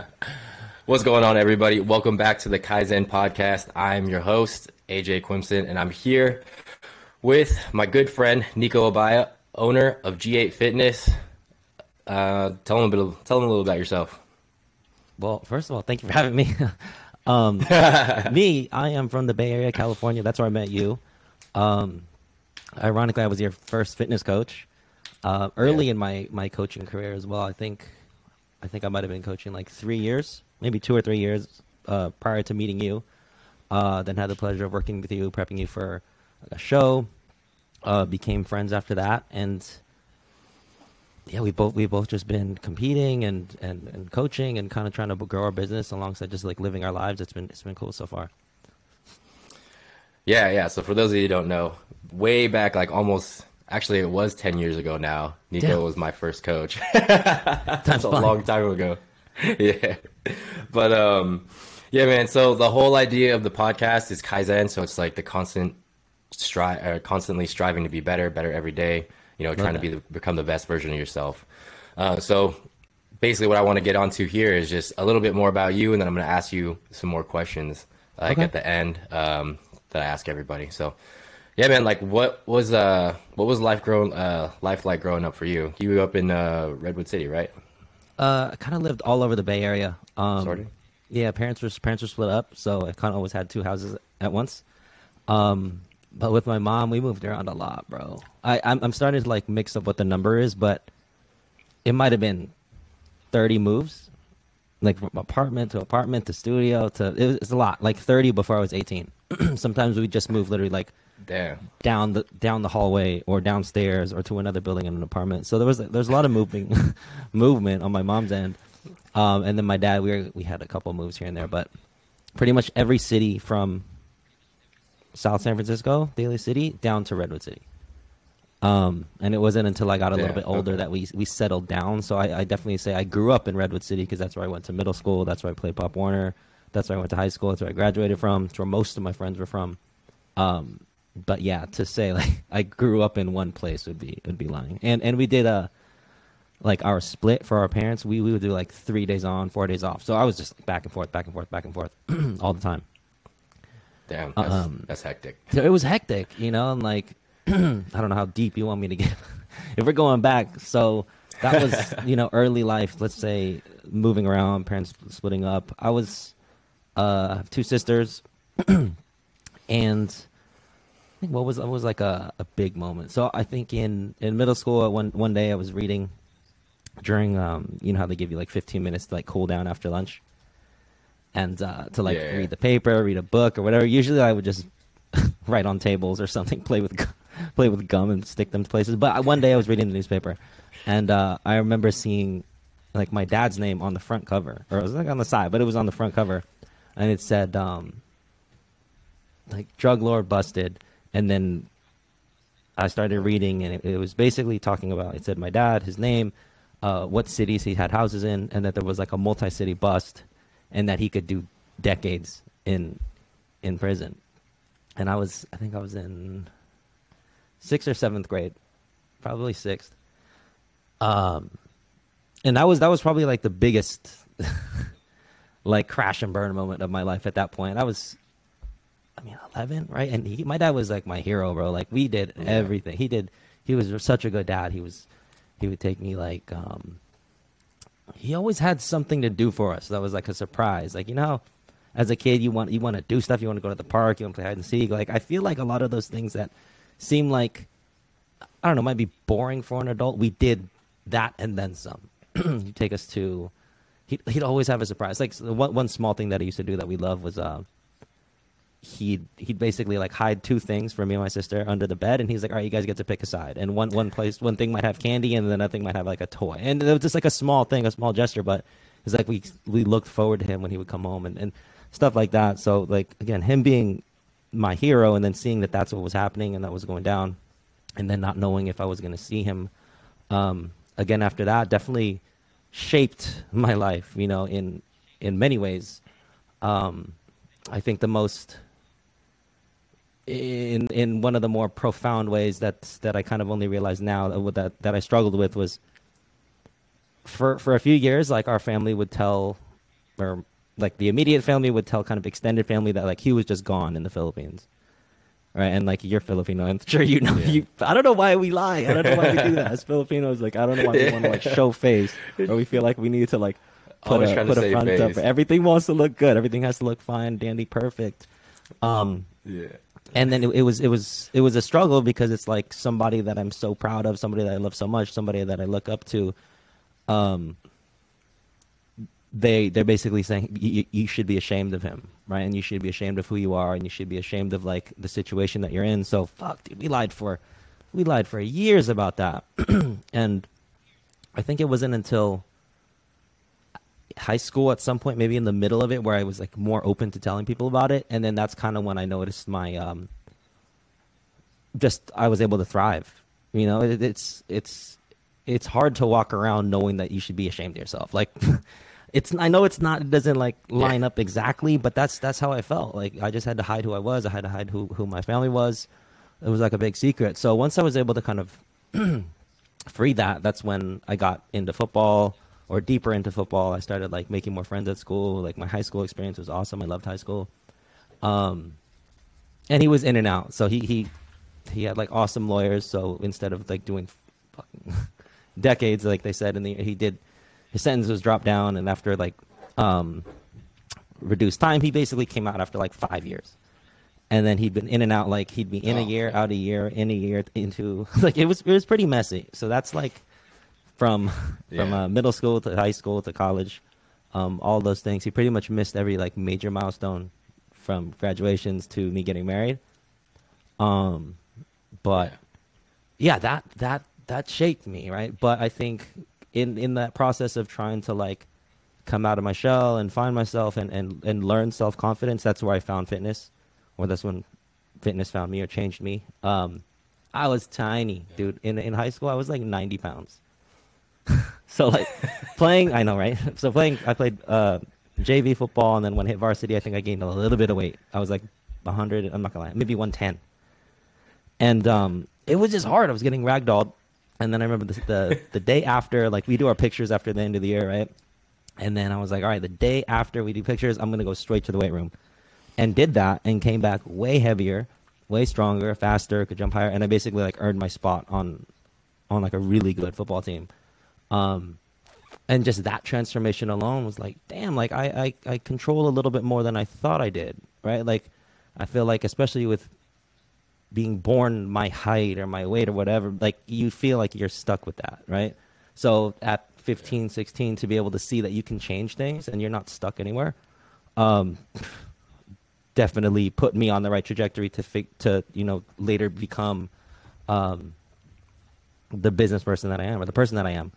What's going on, everybody? Welcome back to the Kaizen podcast. I'm your host, AJ Quimson, and I'm here with my good friend Nico Abaya, owner of G8 Fitness. Uh, tell them a bit. tell them a little about yourself. Well, first of all, thank you for having me. um, me, I am from the Bay Area, California. That's where I met you. Um, ironically, I was your first fitness coach. Uh, early yeah. in my my coaching career as well. I think, I think I might have been coaching like three years, maybe two or three years uh, prior to meeting you. Uh, then had the pleasure of working with you, prepping you for a show. Uh, became friends after that, and yeah, we both we both just been competing and, and, and coaching and kind of trying to grow our business alongside just like living our lives. It's been it's been cool so far. Yeah, yeah. So for those of you who don't know, way back, like almost actually, it was ten years ago now. Nico Damn. was my first coach. That's a long time ago. yeah, but um, yeah, man. So the whole idea of the podcast is kaizen. So it's like the constant strive, uh, constantly striving to be better, better every day you know, trying to be the, become the best version of yourself. Uh, so basically, what I want to get onto here is just a little bit more about you, and then I'm going to ask you some more questions, like okay. at the end um, that I ask everybody. So, yeah, man, like what was uh what was life growing uh life like growing up for you? You grew up in uh, Redwood City, right? Uh, I kind of lived all over the Bay Area. Um, sort of. Yeah, parents were parents were split up, so I kind of always had two houses at once. Um, but with my mom, we moved around a lot, bro. I I'm, I'm starting to like mix up what the number is, but it might have been thirty moves, like from apartment to apartment to studio to it was, it's a lot, like thirty before I was eighteen. Sometimes we just move literally like Damn. down the down the hallway or downstairs or to another building in an apartment. So there was there's a lot of moving movement on my mom's end, um, and then my dad we were, we had a couple moves here and there, but pretty much every city from South San Francisco, Daly City, down to Redwood City. Um, and it wasn't until I got a yeah, little bit older okay. that we we settled down. So I, I, definitely say I grew up in Redwood City because that's where I went to middle school. That's where I played Pop Warner. That's where I went to high school. That's where I graduated from. That's where most of my friends were from. Um, but yeah, to say like I grew up in one place would be would be lying. And and we did a like our split for our parents. We we would do like three days on, four days off. So I was just back and forth, back and forth, back and forth all the time. Damn, that's, um, that's hectic. So it was hectic, you know, and like I don't know how deep you want me to get. if we're going back, so that was you know early life. Let's say moving around, parents splitting up. I was uh, have two sisters, and I think what was what was like a, a big moment. So I think in in middle school, one one day I was reading during um you know how they give you like 15 minutes to like cool down after lunch and uh, to like yeah, read the paper, read a book or whatever. Usually, I would just write on tables or something, play with play with gum and stick them to places. But one day I was reading the newspaper, and uh, I remember seeing like my dad's name on the front cover, or it was like on the side, but it was on the front cover, and it said um, like drug lord busted, and then I started reading, and it, it was basically talking about. It said my dad, his name, uh, what cities he had houses in, and that there was like a multi-city bust and that he could do decades in in prison. And I was, I think I was in sixth or seventh grade, probably sixth. Um, and that was that was probably like the biggest, like crash and burn moment of my life at that point. I was, I mean, eleven, right? And he, my dad was like my hero, bro. Like we did yeah. everything. He did. He was such a good dad. He was, he would take me like, um, he always had something to do for us that was like a surprise. Like you know, as a kid, you want you want to do stuff. You want to go to the park. You want to play hide and seek. Like I feel like a lot of those things that seem like I don't know might be boring for an adult. We did that and then some. you take us to. He'd, he'd always have a surprise. Like one one small thing that he used to do that we love was uh, he'd he'd basically like hide two things for me and my sister under the bed, and he's like, "All right, you guys get to pick a side." And one one place, one thing might have candy, and then another thing might have like a toy. And it was just like a small thing, a small gesture, but it's like we we looked forward to him when he would come home and, and stuff like that. So like again, him being my hero, and then seeing that that's what was happening and that was going down, and then not knowing if I was going to see him um, again after that, definitely shaped my life. You know, in in many ways. Um, I think the most in in one of the more profound ways that that I kind of only realized now that that that I struggled with was for for a few years like our family would tell or like the immediate family would tell kind of extended family that like he was just gone in the Philippines. Right, and like you're Filipino, I'm sure you know. Yeah. You, I don't know why we lie. I don't know why we do that as Filipinos. Like, I don't know why we want to like show face, or we feel like we need to like put a put a front face. up. Everything wants to look good. Everything has to look fine, dandy, perfect. Um, yeah. And then it, it was it was it was a struggle because it's like somebody that I'm so proud of, somebody that I love so much, somebody that I look up to. Um, they they're basically saying you, should be ashamed of him, right? And you should be ashamed of who you are, and you should be ashamed of like the situation that you're in. So fuck, dude, we lied for we lied for years about that, and I think it wasn't until high school at some point, maybe in the middle of it, where I was like more open to telling people about it, and then that's kind of when I noticed my um, just I was able to thrive. You know, it, it's it's it's hard to walk around knowing that you should be ashamed of yourself. Like it's I know it's not it doesn't like line yeah. up exactly, but that's that's how I felt. Like I just had to hide who I was. I had to hide who who my family was. It was like a big secret. So once I was able to kind of free that, that's when I got into football or deeper into football. I started like making more friends at school. Like my high school experience was awesome. I loved high school. Um, and he was in and out. So he he he had like awesome lawyers. So instead of like doing fucking decades, like they said and the he did his sentence was dropped down, and after like um, reduced time, he basically came out after like five years. And then he'd been in and out, like he'd be in oh, a year, out a year, in a year, into like it was it was pretty messy. So that's like from yeah. from uh, middle school to high school to college, um, all those things. He pretty much missed every like major milestone, from graduations to me getting married. Um, but yeah, that that that shaped me, right? But I think in in that process of trying to like come out of my shell and find myself and and, and learn self confidence, that's where I found fitness, or that's when fitness found me or changed me. Um, I was tiny, dude. In in high school, I was like ninety pounds. so like playing, I know, right? So playing, I played uh, JV football, and then when I hit varsity, I think I gained a little bit of weight. I was like 100. I'm not gonna lie, maybe 110. And um, it was just hard. I was getting ragdolled and then I remember the, the, the day after, like we do our pictures after the end of the year, right? And then I was like, all right, the day after we do pictures, I'm gonna go straight to the weight room, and did that, and came back way heavier, way stronger, faster, could jump higher, and I basically like earned my spot on, on like a really good football team, um, and just that transformation alone was like, damn, like I I, I control a little bit more than I thought I did, right? Like, I feel like especially with being born my height or my weight or whatever, like you feel like you're stuck with that, right? So at 15, 16, to be able to see that you can change things and you're not stuck anywhere, um, definitely put me on the right trajectory to fig- to you know later become um, the business person that I am or the person that I am.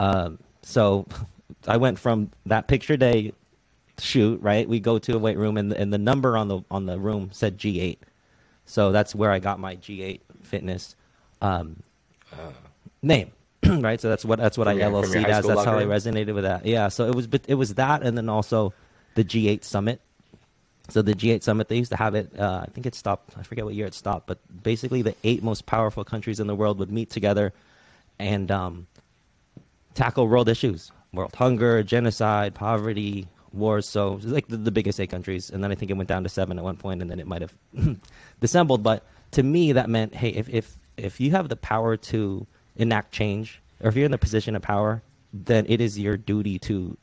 Um, so I went from that picture day shoot right. We go to a weight room and the, and the number on the on the room said G eight so that's where I got my G8 Fitness um, uh, name, right? So that's what that's what I your, LLC as. That's how I resonated with that. Yeah. So it was it was that, and then also the G8 Summit. So the G8 Summit, they used to have it. Uh, I think it stopped. I forget what year it stopped, but basically the eight most powerful countries in the world would meet together and um, tackle world issues: world hunger, genocide, poverty, wars. So like the, the, biggest eight countries, and then I think it went down to seven at one point, and then it might have dissembled. But to me, that meant, hey, if if if you have the power to enact change, or if you're in the position of power, then it is your duty to,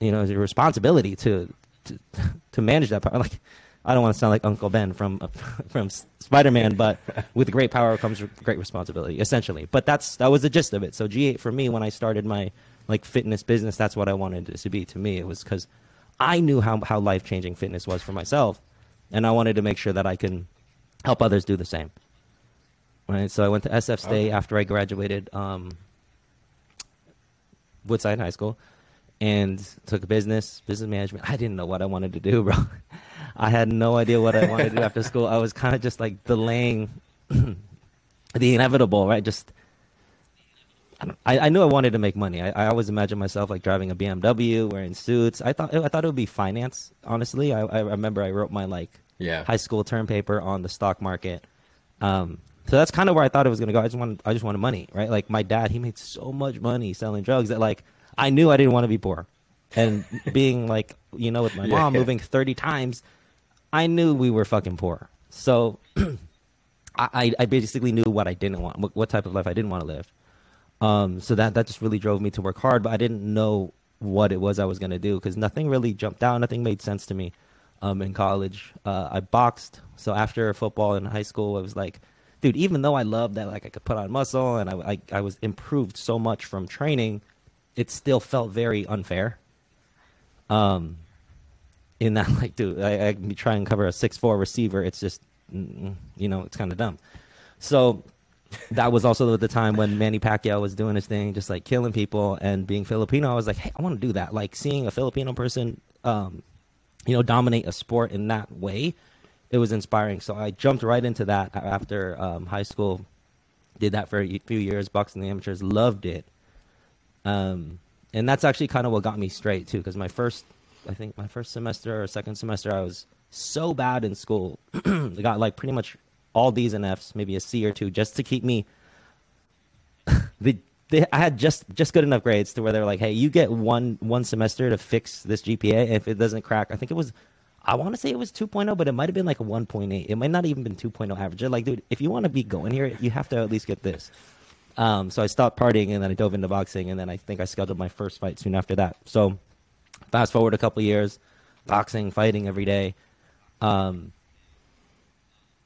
you know, your responsibility to to, to manage that power. Like, I don't want to sound like Uncle Ben from from Spider Man, but with great power comes great responsibility, essentially. But that's that was the gist of it. So G8 for me, when I started my like fitness business, that's what I wanted it to be. To me, it was because I knew how how life changing fitness was for myself, and I wanted to make sure that I can help others do the same. Right. So I went to SF State okay. after I graduated um, Woodside High School, and took business business management. I didn't know what I wanted to do, bro. I had no idea what I wanted to do after school. I was kind of just like delaying the inevitable, right? Just I, I, knew I wanted to make money. I, I, always imagined myself like driving a BMW, wearing suits. I thought I thought it would be finance. Honestly, I, I remember I wrote my like yeah. high school term paper on the stock market. Um, so that's kind of where I thought it was gonna go. I just wanted I just wanted money, right? Like my dad, he made so much money selling drugs that like I knew I didn't want to be poor. and being like, you know, with my yeah, mom moving 30 times, I knew we were fucking poor. So I, I basically knew what I didn't want, what, what type of life I didn't want to live. Um, so that, that just really drove me to work hard, but I didn't know what it was I was going to do because nothing really jumped out. Nothing made sense to me um, in college. Uh, I boxed. So after football in high school, it was like, dude, even though I loved that, like I could put on muscle and I, I, I was improved so much from training, it still felt very unfair. Um, in that, like, dude, I, I trying to cover a six four receiver. It's just, you know, it's kind of dumb. So that was also the time when Manny Pacquiao was doing his thing, just like killing people and being Filipino. I was like, hey, I want to do that. Like seeing a Filipino person, um, you know, dominate a sport in that way, it was inspiring. So I jumped right into that after um, high school. Did that for a few years, boxing the amateurs, loved it. Um, and that's actually kind of what got me straight too, because my first, I think my first semester or second semester, I was so bad in school. I got like pretty much all D's and F's, maybe a C or two, just to keep me. the I had just just good enough grades to where they're like, hey, you get one one semester to fix this GPA. If it doesn't crack, I think it was, I want to say it was 2.0, but it might have been like a 1.8. It might not even been 2.0 average. They're like, dude, if you want to be going here, you have to at least get this. Um, so I stopped partying and then I dove into boxing, and then I think I scheduled my first fight soon after that. So fast forward a couple years, boxing, fighting every day. Um,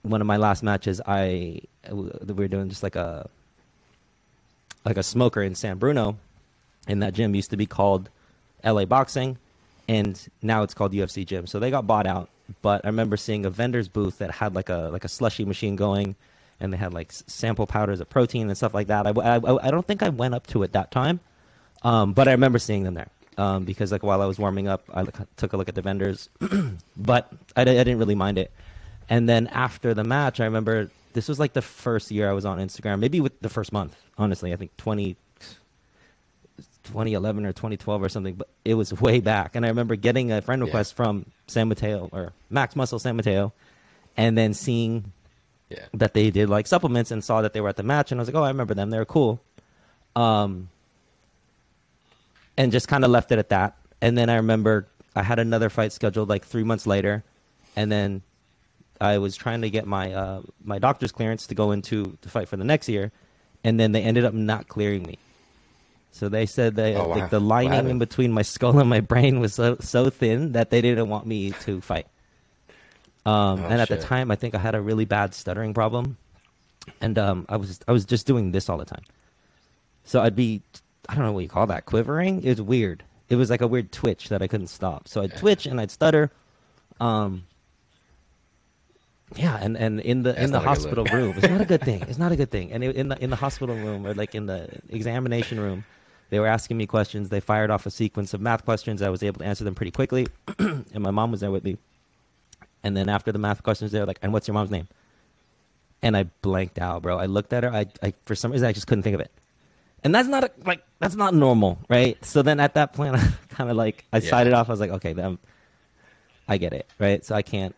one of my last matches, I we were doing just like a like a smoker in San Bruno, and that gym used to be called LA Boxing, and now it's called UFC Gym. So they got bought out. But I remember seeing a vendor's booth that had like a like a slushy machine going, and they had like sample powders of protein and stuff like that. I, I, I don't think I went up to it that time, um, but I remember seeing them there. Um, because like while I was warming up, I took a look at the vendors, but I, I didn't really mind it. And then after the match, I remember this was like the first year I was on Instagram, maybe with the first month, honestly. I think 20, 2011 or 2012 or something, but it was way back. And I remember getting a friend request yeah. from San Mateo or Max Muscle San Mateo, and then seeing yeah. that they did like supplements and saw that they were at the match. And I was like, oh, I remember them. They were cool. Um, and just kind of left it at that. And then I remember I had another fight scheduled like three months later. And then I was trying to get my uh, my doctor's clearance to go into to fight for the next year, and then they ended up not clearing me. So they said that oh, wow. like, the lining in between my skull and my brain was so so thin that they didn't want me to fight. Um, oh, and at shit. the time, I think I had a really bad stuttering problem, and um, I was I was just doing this all the time. So I'd be I don't know what you call that quivering. It was weird. It was like a weird twitch that I couldn't stop. So I'd yeah. twitch and I'd stutter. Um, yeah, and, and in the That's in the hospital room, it's not a good thing. It's not a good thing. And in the in the hospital room or like in the examination room, they were asking me questions. They fired off a sequence of math questions. I was able to answer them pretty quickly, and my mom was there with me. And then after the math questions, they were like, "And what's your mom's name?" And I blanked out, bro. I looked at her. I, I for some reason I just couldn't think of it, and that's not a, like that's not normal, right? So then at that point, I kind of like I yeah. sided off. I was like, okay, then I get it, right? So I can't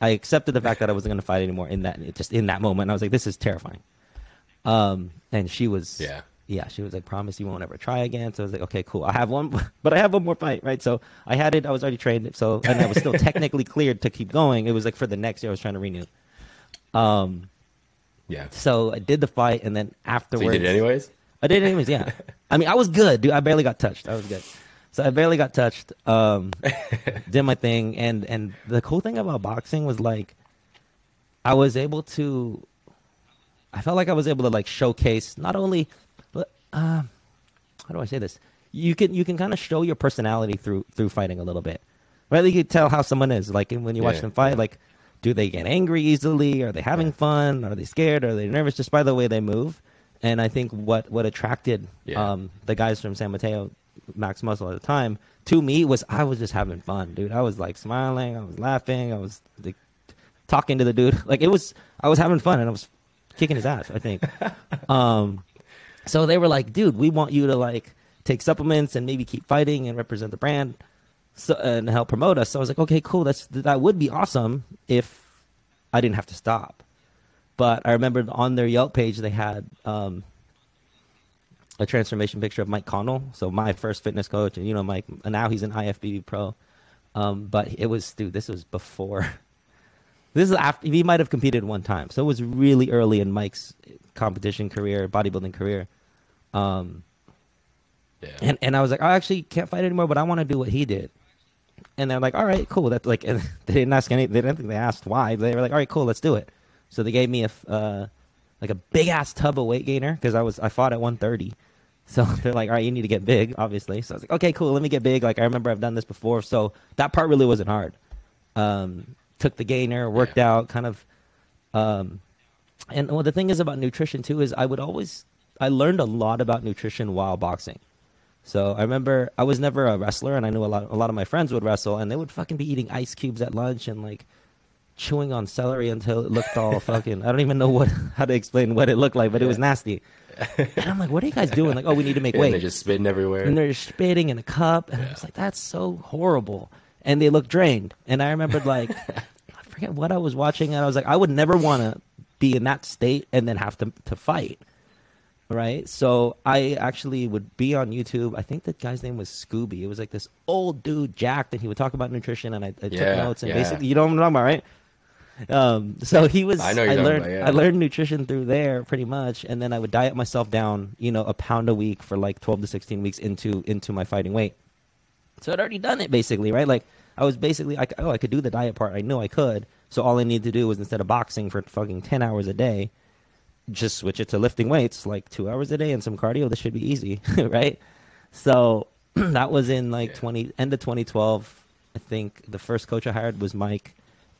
I accepted the fact that I wasn't going to fight anymore in that just in that moment. I was like, this is terrifying. Um, and she was, yeah, yeah, she was like, promise you won't ever try again. So I was like, okay, cool. I have one, but I have one more fight, right? So I had it. I was already trained, so and I was still technically cleared to keep going. It was like for the next year, I was trying to renew. Um, yeah. So I did the fight, and then afterwards, so you did it anyways. I did it anyways. Yeah. I mean, I was good, dude. I barely got touched. I was good. So I barely got touched. Um, did my thing, and and the cool thing about boxing was like, I was able to. I felt like I was able to like showcase not only, uh, how do I say this? You can you can kind of show your personality through through fighting a little bit, right? You can tell how someone is. Like when you yeah, watch them fight, yeah. like do they get angry easily? Are they having yeah. fun? Are they scared? Are they nervous? Just by the way they move. And I think what what attracted um, the guys from San Mateo Max Muscle at the time, to me was I was just having fun, dude. I was like smiling, I was laughing, I was like, talking to the dude. Like it was, I was having fun and I was kicking his ass. I think. um, so they were like, dude, we want you to like take supplements and maybe keep fighting and represent the brand, so, and help promote us. So I was like, okay, cool. That's that would be awesome if I didn't have to stop. But I remember on their Yelp page they had um, a transformation picture of Mike Connell, so my first fitness coach, and you know Mike. Now he's an IFBB pro, um, but it was dude. This was before. This is after he might have competed one time, so it was really early in Mike's competition career, bodybuilding career. Um, yeah. And and I was like, I actually can't fight anymore, but I want to do what he did. And they're like, all right, cool. That's like, they didn't ask any. They didn't think they asked why. They were like, all right, cool, let's do it. So they gave me a uh, like a big ass tub of weight gainer because I was I fought at 130. So they're like, all right, you need to get big, obviously. So I was like, okay, cool, let me get big. Like I remember I've done this before, so that part really wasn't hard. Um, took the gainer, worked yeah. out, kind of. Um, and well, the thing is about nutrition too is I would always I learned a lot about nutrition while boxing. So I remember I was never a wrestler, and I knew a lot. A lot of my friends would wrestle, and they would fucking be eating ice cubes at lunch and like chewing on celery until it looked all fucking. I don't even know what how to explain what it looked like, but it was nasty. And I'm like, what are you guys doing? Like, oh, we need to make yeah, weight. they're just spitting everywhere. And they're just spitting in a cup, and yeah. I was like, that's so horrible. And they look drained. And I remembered like, forget what I was watching, and I was like, I would never want to be in that state and then have to to fight. Right, so I actually would be on YouTube. I think the guy's name was Scooby. It was like this old dude, Jack, and he would talk about nutrition, and I, I took notes. And basically, you know what I'm talking about, right? Um, so he was. I know. I learned. About, yeah. I learned nutrition through there pretty much, and then I would diet myself down, you know, a pound a week for like 12 to 16 weeks into into my fighting weight. So I'd already done it basically, right? Like I was basically, like, oh, I could do the diet part. I knew I could. So all I needed to do was instead of boxing for fucking 10 hours a day, just switch it to lifting weights like two hours a day and some cardio. This should be easy, right? So that was in like yeah. 20 end of 2012. I think the first coach I hired was Mike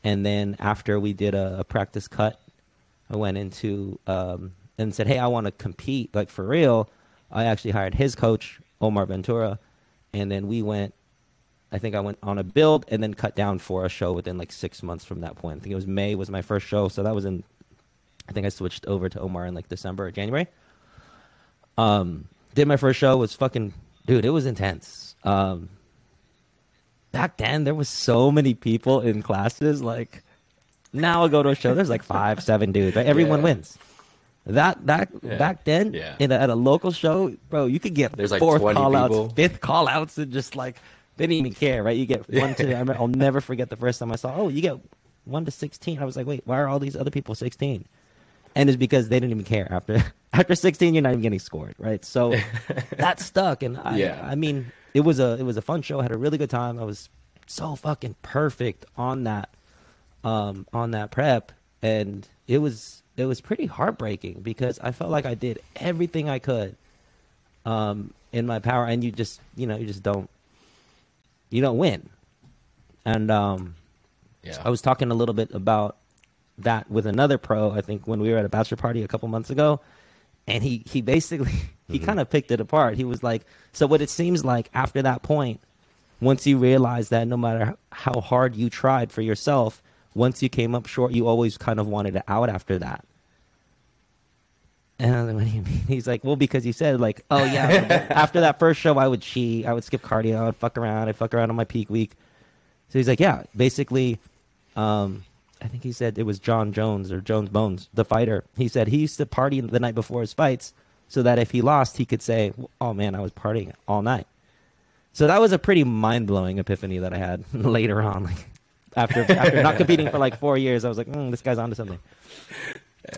and then after we did a, a practice cut, I went into um, and said, "Hey, I want to compete like for real." I actually hired his coach, Omar Ventura, and then we went. I think I went on a build and then cut down for a show within like six months from that point. I think it was May was my first show, so that was in. I think I switched over to Omar in like December or January. Um, did my first show was fucking dude. It was intense. Um, back then there was so many people in classes. Like now I go to a show, there's like five, seven dudes. Right? Everyone yeah. wins. That that yeah. back then yeah. in a, at a local show, bro, you could get there's like fourth call outs, fifth call outs, and just like they didn't even care, right? You get one to. I will never forget the first time I saw. Oh, you get one to sixteen. I was like, wait, why are all these other people sixteen? And it's because they didn't even care after after sixteen. You're not even getting scored, right? So that stuck, and I, yeah. I mean, it was a it was a fun show. I had a really good time. I was so fucking perfect on that um, on that prep, and it was it was pretty heartbreaking because I felt like I did everything I could um, in my power, and you just you know you just don't you don't win. And um, yeah. I was talking a little bit about that with another pro. I think when we were at a bachelor party a couple months ago, and he he basically he mm-hmm. kind of picked it apart. He was like, so what it seems like after that point, once you realize that no matter how hard you tried for yourself, once you came up short, you always kind of wanted it out after that. And I was like, what do you mean? He's like, well, because you said like, oh yeah, after that first show, I would cheat, I would skip cardio, I would fuck around, I'd fuck around on my peak week. So he's like, yeah, basically, um, I think he said it was Jon Jones or Jones Bones, the fighter. He said he used to party the night before his fights so that if he lost, he could say, "Oh man, I was partying all night." So that was a pretty mind blowing epiphany that I had later on. Like after after not competing for like four years, I was like, mm, "This guy's onto something."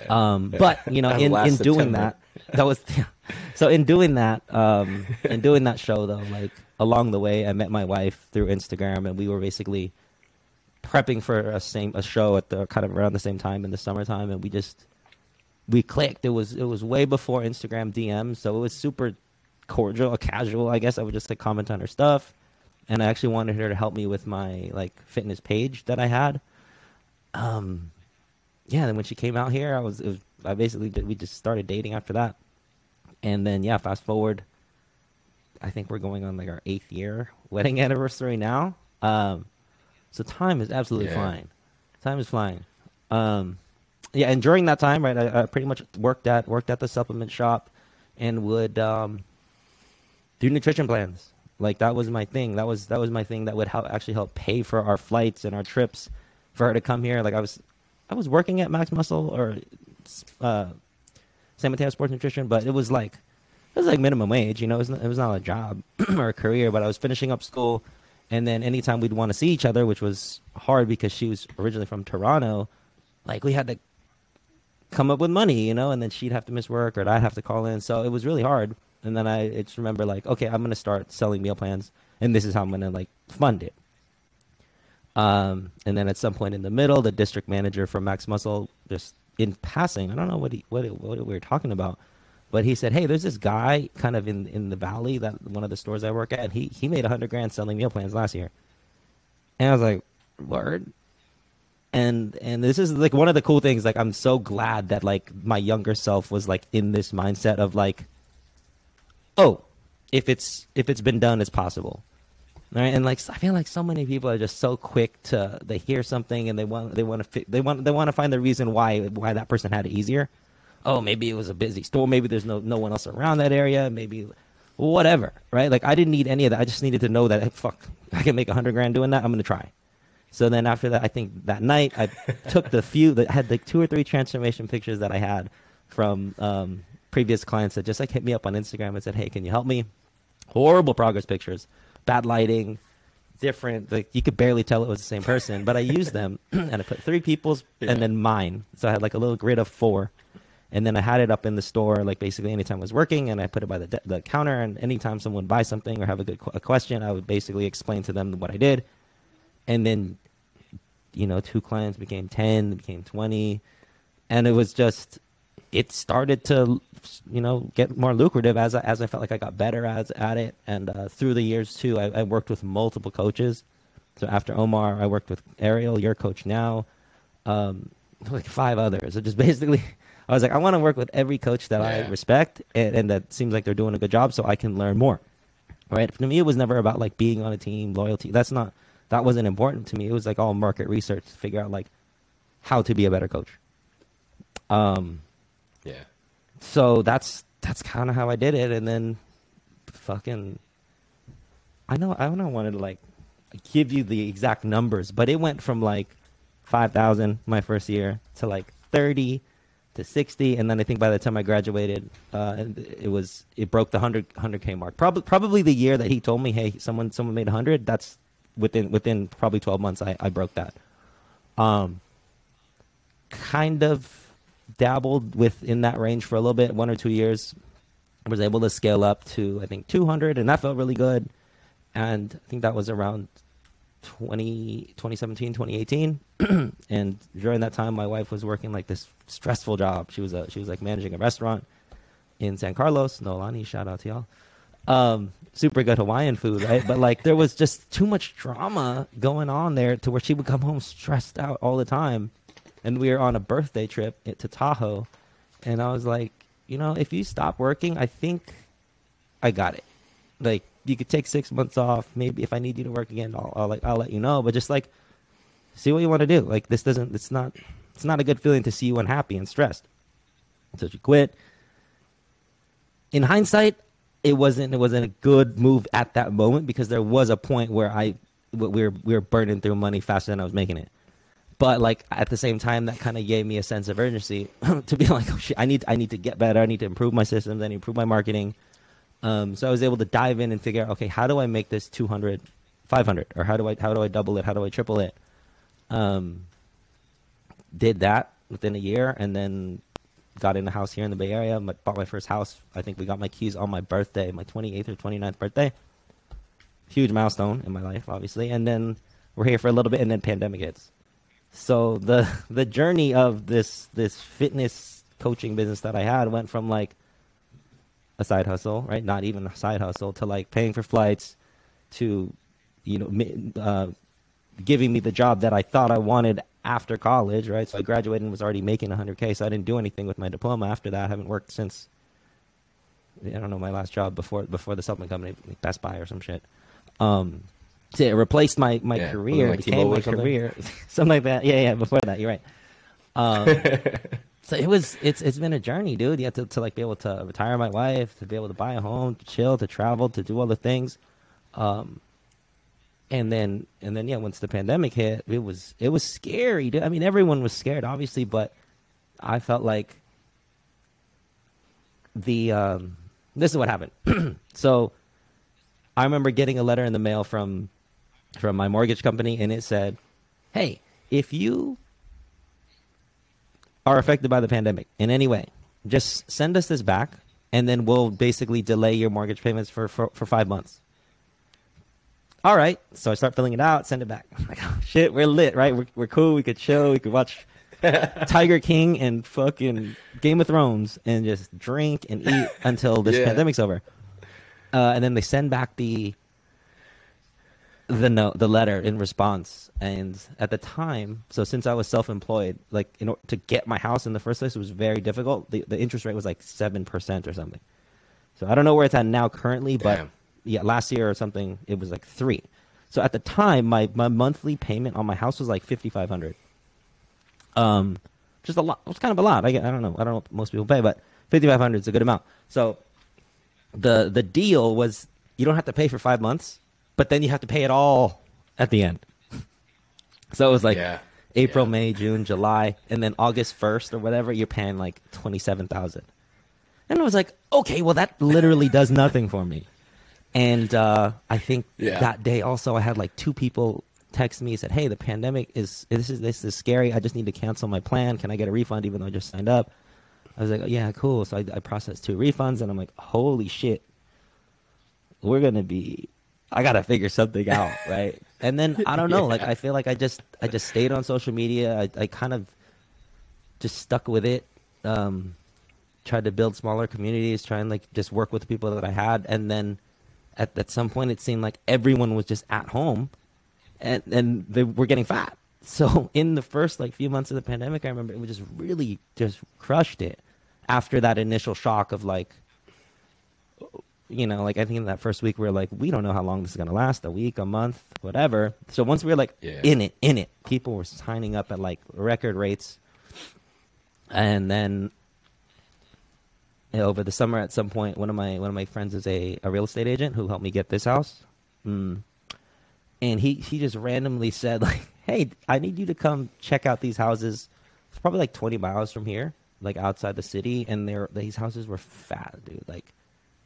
Um, but you know, in in doing that, that was so in doing that, um, in doing that show though, like along the way, I met my wife through Instagram, and we were basically prepping for a same a show at the kind of around the same time in the summertime, and we just we clicked. It was it was way before Instagram DMs, so it was super cordial, casual. I guess I would just like comment on her stuff, and I actually wanted her to help me with my like fitness page that I had. Um, yeah. Then when she came out here, I was, was I basically did, we just started dating after that, and then yeah, fast forward. I think we're going on like our eighth year wedding anniversary now. Um, so time is absolutely yeah. flying. Time is flying. Um, yeah, and during that time, right, I, I, pretty much worked at worked at the supplement shop, and would um, do nutrition plans. Like that was my thing. That was that was my thing that would help actually help pay for our flights and our trips for her to come here. Like I was, I was working at Max Muscle or uh, San Mateo Sports Nutrition, but it was like it was like minimum wage. You know, it was not, it was not a job or a career, but I was finishing up school, and then anytime we'd want to see each other, which was hard because she was originally from Toronto, like we had to come up with money, you know, and then she'd have to miss work or I'd have to call in, so it was really hard. And then I just remember like, okay, I'm gonna start selling meal plans, and this is how I'm gonna like fund it. Um, and then at some point in the middle, the district manager from Max Muscle just in passing, I don't know what he what, what we were talking about, but he said, "Hey, there's this guy kind of in in the valley that one of the stores I work at. He he made a hundred grand selling meal plans last year." And I was like, "Word." And and this is like one of the cool things. Like I'm so glad that like my younger self was like in this mindset of like, oh, if it's if it's been done, it's possible. Right? And like I feel like so many people are just so quick to they hear something and they want they want to they want they want to find the reason why why that person had it easier. Oh, maybe it was a busy store. Maybe there's no no one else around that area. Maybe whatever. Right? Like I didn't need any of that. I just needed to know that hey, fuck I can make a hundred grand doing that. I'm gonna try. So then after that, I think that night I took the few that had like two or three transformation pictures that I had from um, previous clients that just like hit me up on Instagram and said, "Hey, can you help me?" Horrible progress pictures bad lighting, different. Like you could barely tell it was the same person. But I used them and I put three people's yeah. and then mine. So I had like a little grid of four, and then I had it up in the store like basically anytime I was working, and I put it by the de- the counter. And anytime someone buy something or have a good qu- a question, I would basically explain to them what I did, and then you know two clients became ten, became twenty, and it was just it started to you know get more lucrative as I, as I felt like I got better as at it. And uh, through the years too I, I, worked with multiple coaches. So after Omar I worked with Ariel your coach now um, like five others. So just basically I was like I want to work with every coach that yeah. I respect and, and that seems like they're doing a good job so I can learn more. Right? For me it was never about like being on a team loyalty. That's not that wasn't important to me. It was like all market research to figure out like how to be a better coach. Um yeah. So that's that's kind of how I did it, and then fucking. I know I don't know wanted to like give you the exact numbers, but it went from like five thousand my first year to like thirty to sixty, and then I think by the time I graduated, uh, it was it broke the 100 k mark. Probably probably the year that he told me, hey, someone someone made hundred. That's within within probably twelve months. I I broke that. Um. Kind of dabbled within that range for a little bit, one or two years. I was able to scale up to I think 200, and that felt really good. And I think that was around 20, 2017, 2018. and during that time, my wife was working like this stressful job. She was a, she was like managing a restaurant in San Carlos. Nolani, shout out to y'all. Um, super good Hawaiian food, right? but like there was just too much drama going on there to where she would come home stressed out all the time and we were on a birthday trip to Tahoe, and I was like, you know, if you stop working, I think I got it. Like you could take six months off. Maybe if I need you to work again, I'll, I'll like I'll let you know. But just like see what you want to do. Like this doesn't. It's not. It's not a good feeling to see you unhappy and stressed. So she quit. In hindsight, it wasn't. It wasn't a good move at that moment because there was a point where I we were we were burning through money faster than I was making it but like at the same time that kind of gave me a sense of urgency to be like oh shit i need i need to get better. I need to improve my systems. I need to improve my marketing. Um, so i was able to dive in and figure out okay how do i make this 200 500 or how do i how do i double it? How do i triple it? Um, did that within a year and then got in a house here in the bay area. My, bought my first house. I think we got my keys on my birthday my 28th or 29th birthday. Huge milestone in my life obviously. And then we're here for a little bit and then pandemic hits so the the journey of this this fitness coaching business that I had went from like a side hustle, right? Not even a side hustle to like paying for flights to you know uh, giving me the job that I thought I wanted after college, right? So I graduated and was already making 100k. So I didn't do anything with my diploma after that. I haven't worked since I don't know my last job before before the supplement company, Best Buy or some shit. Um, to replace my my yeah, career, like became my career, something like that. Yeah, yeah. Before that, you're right. Um, so it was it's it's been a journey, dude. You have to, to like be able to retire my wife, to be able to buy a home, to chill, to travel, to do all the things. Um, and then and then yeah, once the pandemic hit, it was it was scary. Dude. I mean, everyone was scared, obviously, but I felt like the um, this is what happened. so I remember getting a letter in the mail from from my mortgage company, and it said, "Hey, if you are affected by the pandemic in any way, just send us this back, and then we'll basically delay your mortgage payments for for, for five months." All right, so I start filling it out, send it back. I'm like, oh, shit, we're lit, right? We're we're cool. We could chill. We could watch Tiger King and fucking Game of Thrones and just drink and eat until this yeah. pandemic's over. Uh, and then they send back the the note, the letter in response. And at the time, so since I was self-employed, like in order to get my house in the first place, it was very difficult. The the interest rate was like seven percent or something. So I don't know where it's at now currently, but Damn. yeah, last year or something, it was like three. So at the time, my, my monthly payment on my house was like fifty five hundred. Um, just a lot. It's kind of a lot. I, I don't know. I don't know what most people pay, but fifty five hundred is a good amount. So the the deal was you don't have to pay for five months, but then you have to pay it all at the end. So it was like yeah. April, yeah. May, June, July, and then August first or whatever. You're paying like twenty seven thousand, and I was like, okay, well that literally does nothing for me. And uh, I think yeah. that day also I had like two people text me said, "Hey, the pandemic is this is this is scary. I just need to cancel my plan. Can I get a refund even though I just signed up?" I was like, "Yeah, cool." So I, I processed two refunds, and I'm like, "Holy shit, we're gonna be." I gotta figure something out, right? And then I don't know, yeah. like I feel like I just I just stayed on social media. I, I kind of just stuck with it. Um, tried to build smaller communities, try and like just work with the people that I had, and then at at some point it seemed like everyone was just at home and and they were getting fat. So in the first like few months of the pandemic, I remember it was just really just crushed it after that initial shock of like you know, like I think in that first week we are like, we don't know how long this is gonna last, a week, a month, whatever. So once we were like yeah. in it, in it, people were signing up at like record rates. And then you know, over the summer at some point one of my one of my friends is a, a real estate agent who helped me get this house. Mm and he he just randomly said like, "Hey, I need you to come check out these houses. It's probably like 20 miles from here, like outside the city, and they're these houses were fat, dude. Like,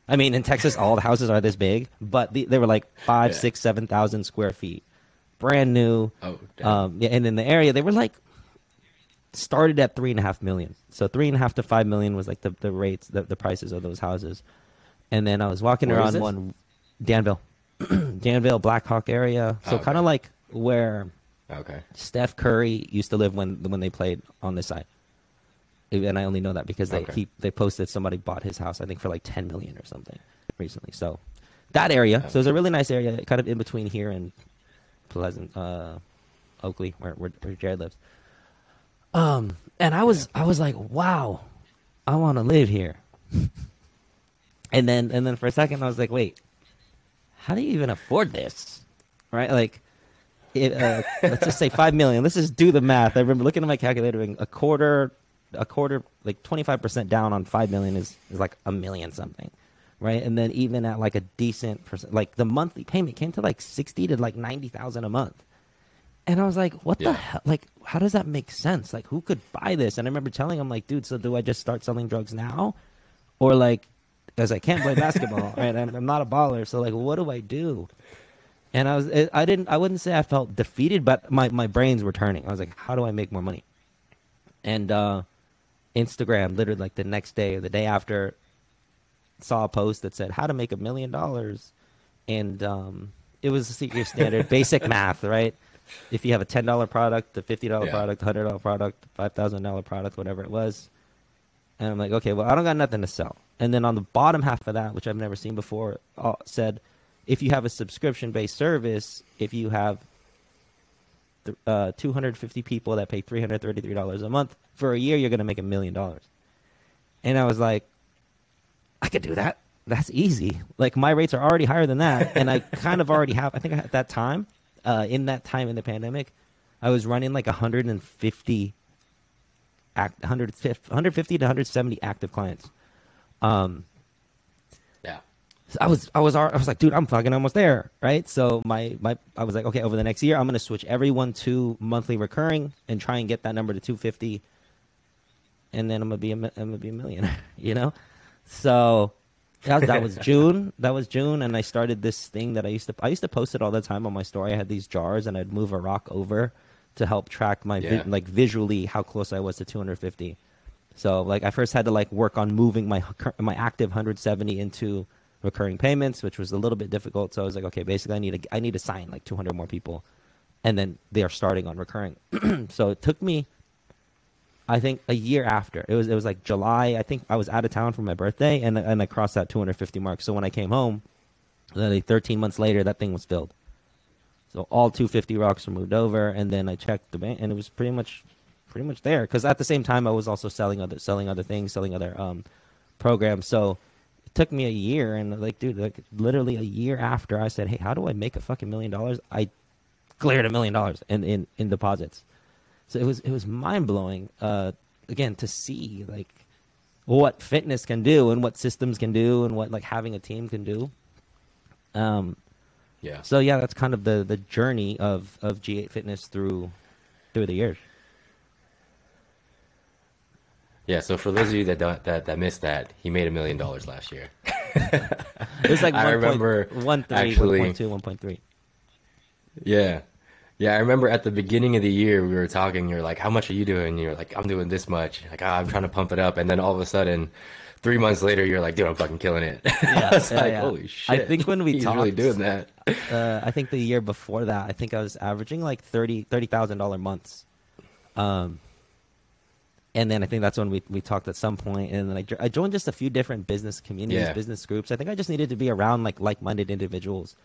I mean, in Texas, all the houses are this big, but the, they were like five, yeah. six, seven thousand square feet, brand new. Oh, damn. um, yeah, and in the area, they were like started at three and a half million. So three and a half to five million was like the the rates, the, the prices of those houses. And then I was walking Where around one Danville. Danville, Blackhawk area. So okay. kind of like where okay. Steph Curry used to live when when they played on this side. And I only know that because they okay. he, they posted somebody bought his house I think for like 10 million or something recently. So that area. So it's a really nice area kind of in between here and Pleasant uh, Oakley where, where where Jared lives. Um and I was. I was like, "Wow. I want to live here." and then and then for a second I was like, "Wait, how do you even afford this? Right? Like, it, uh, let's just say five million. Let's just do the math. I remember looking at my calculator, a quarter, a quarter, like twenty five percent down on five million is is like a million something, right? And then even at like a decent percent, like the monthly payment came to like sixty to like ninety thousand a month. And I was like, what yeah. the hell? Like, how does that make sense? Like, who could buy this? And I remember telling him, like, dude, so do I just start selling drugs now? Or like, because I can't play basketball, right? I'm, I'm, not a baller, so like, what do I do? And I was, I didn't, I wouldn't say I felt defeated, but my my brains were turning. I was like, how do I make more money? And uh, Instagram, literally like the next day or the day after, saw a post that said how to make a million dollars, and um, it was your standard basic math, right? If you have a ten dollar product, a fifty dollar yeah. product, hundred dollar product, five thousand dollar product, whatever it was, and I'm like, okay, well, I don't got nothing to sell. And then on the bottom half of that, which I've never seen before, uh, said, if you have a subscription based service, if you have uh, 250 people that pay $333 a month for a year, you're going to make a million dollars. And I was like, I could do that. That's easy. Like my rates are already higher than that, and I kind of already have. I think at that time, uh, in that time in the pandemic, I was running like 150 act 150 to 170 active clients. Um. I was I was I was like, dude, I'm fucking almost there, right? So my my I was like, okay, over the next year, I'm gonna switch everyone to monthly recurring and try and get that number to 250, and then I'm gonna be a, I'm gonna be a millionaire, you know. So that, that was June. That was June, and I started this thing that I used to. I used to post it all the time on my story. I had these jars, and I'd move a rock over to help track my Yeah. vi- like visually how close I was to 250. So like I first had to like work on moving my my active 170 into recurring payments, which was a little bit difficult. So I was like, okay, basically I need to I need to sign like 200 more people, and then they are starting on recurring. so it took me, I think, a year after. It was it was like July. I think I was out of town for my birthday, and and I crossed that 250 mark. So when I came home, like 13 months later, that thing was filled. So all 250 rocks were moved over, and then I checked the bank, and it was pretty much, pretty much there. Because at the same time, I was also selling other, selling other things, selling other um, programs. So took me a year, and like, dude, like literally a year after I said, "Hey, how do I make a fucking million dollars?" I cleared a million dollars in in in deposits. So it was it was mind blowing. Uh, again, to see like what fitness can do and what systems can do and what like having a team can do. Um, Yeah. so yeah, that's kind of the the journey of of G8 Fitness through through the years. Yeah. So for those of you that don't that that missed that, he made a million dollars last year. It was like I one remember point one three, actually- 1.2, 1.3. Yeah. Yeah, I remember at the beginning of the year we were talking, you're like, How much are you doing? You're like, I'm doing this much. Like, ah, I'm trying to pump it up. And then all of a sudden, three months later, you're like, dude, I'm fucking killing it. Yeah, it's yeah, like, yeah. holy shit. I think when we He's really doing that. Uh, I think the year before that, I think I was averaging like thirty thirty thousand dollar months. Um, and then I think that's when we, we talked at some point, and then I, I joined just a few different business communities, Yeah. business groups. I think I just needed to be around like like minded individuals.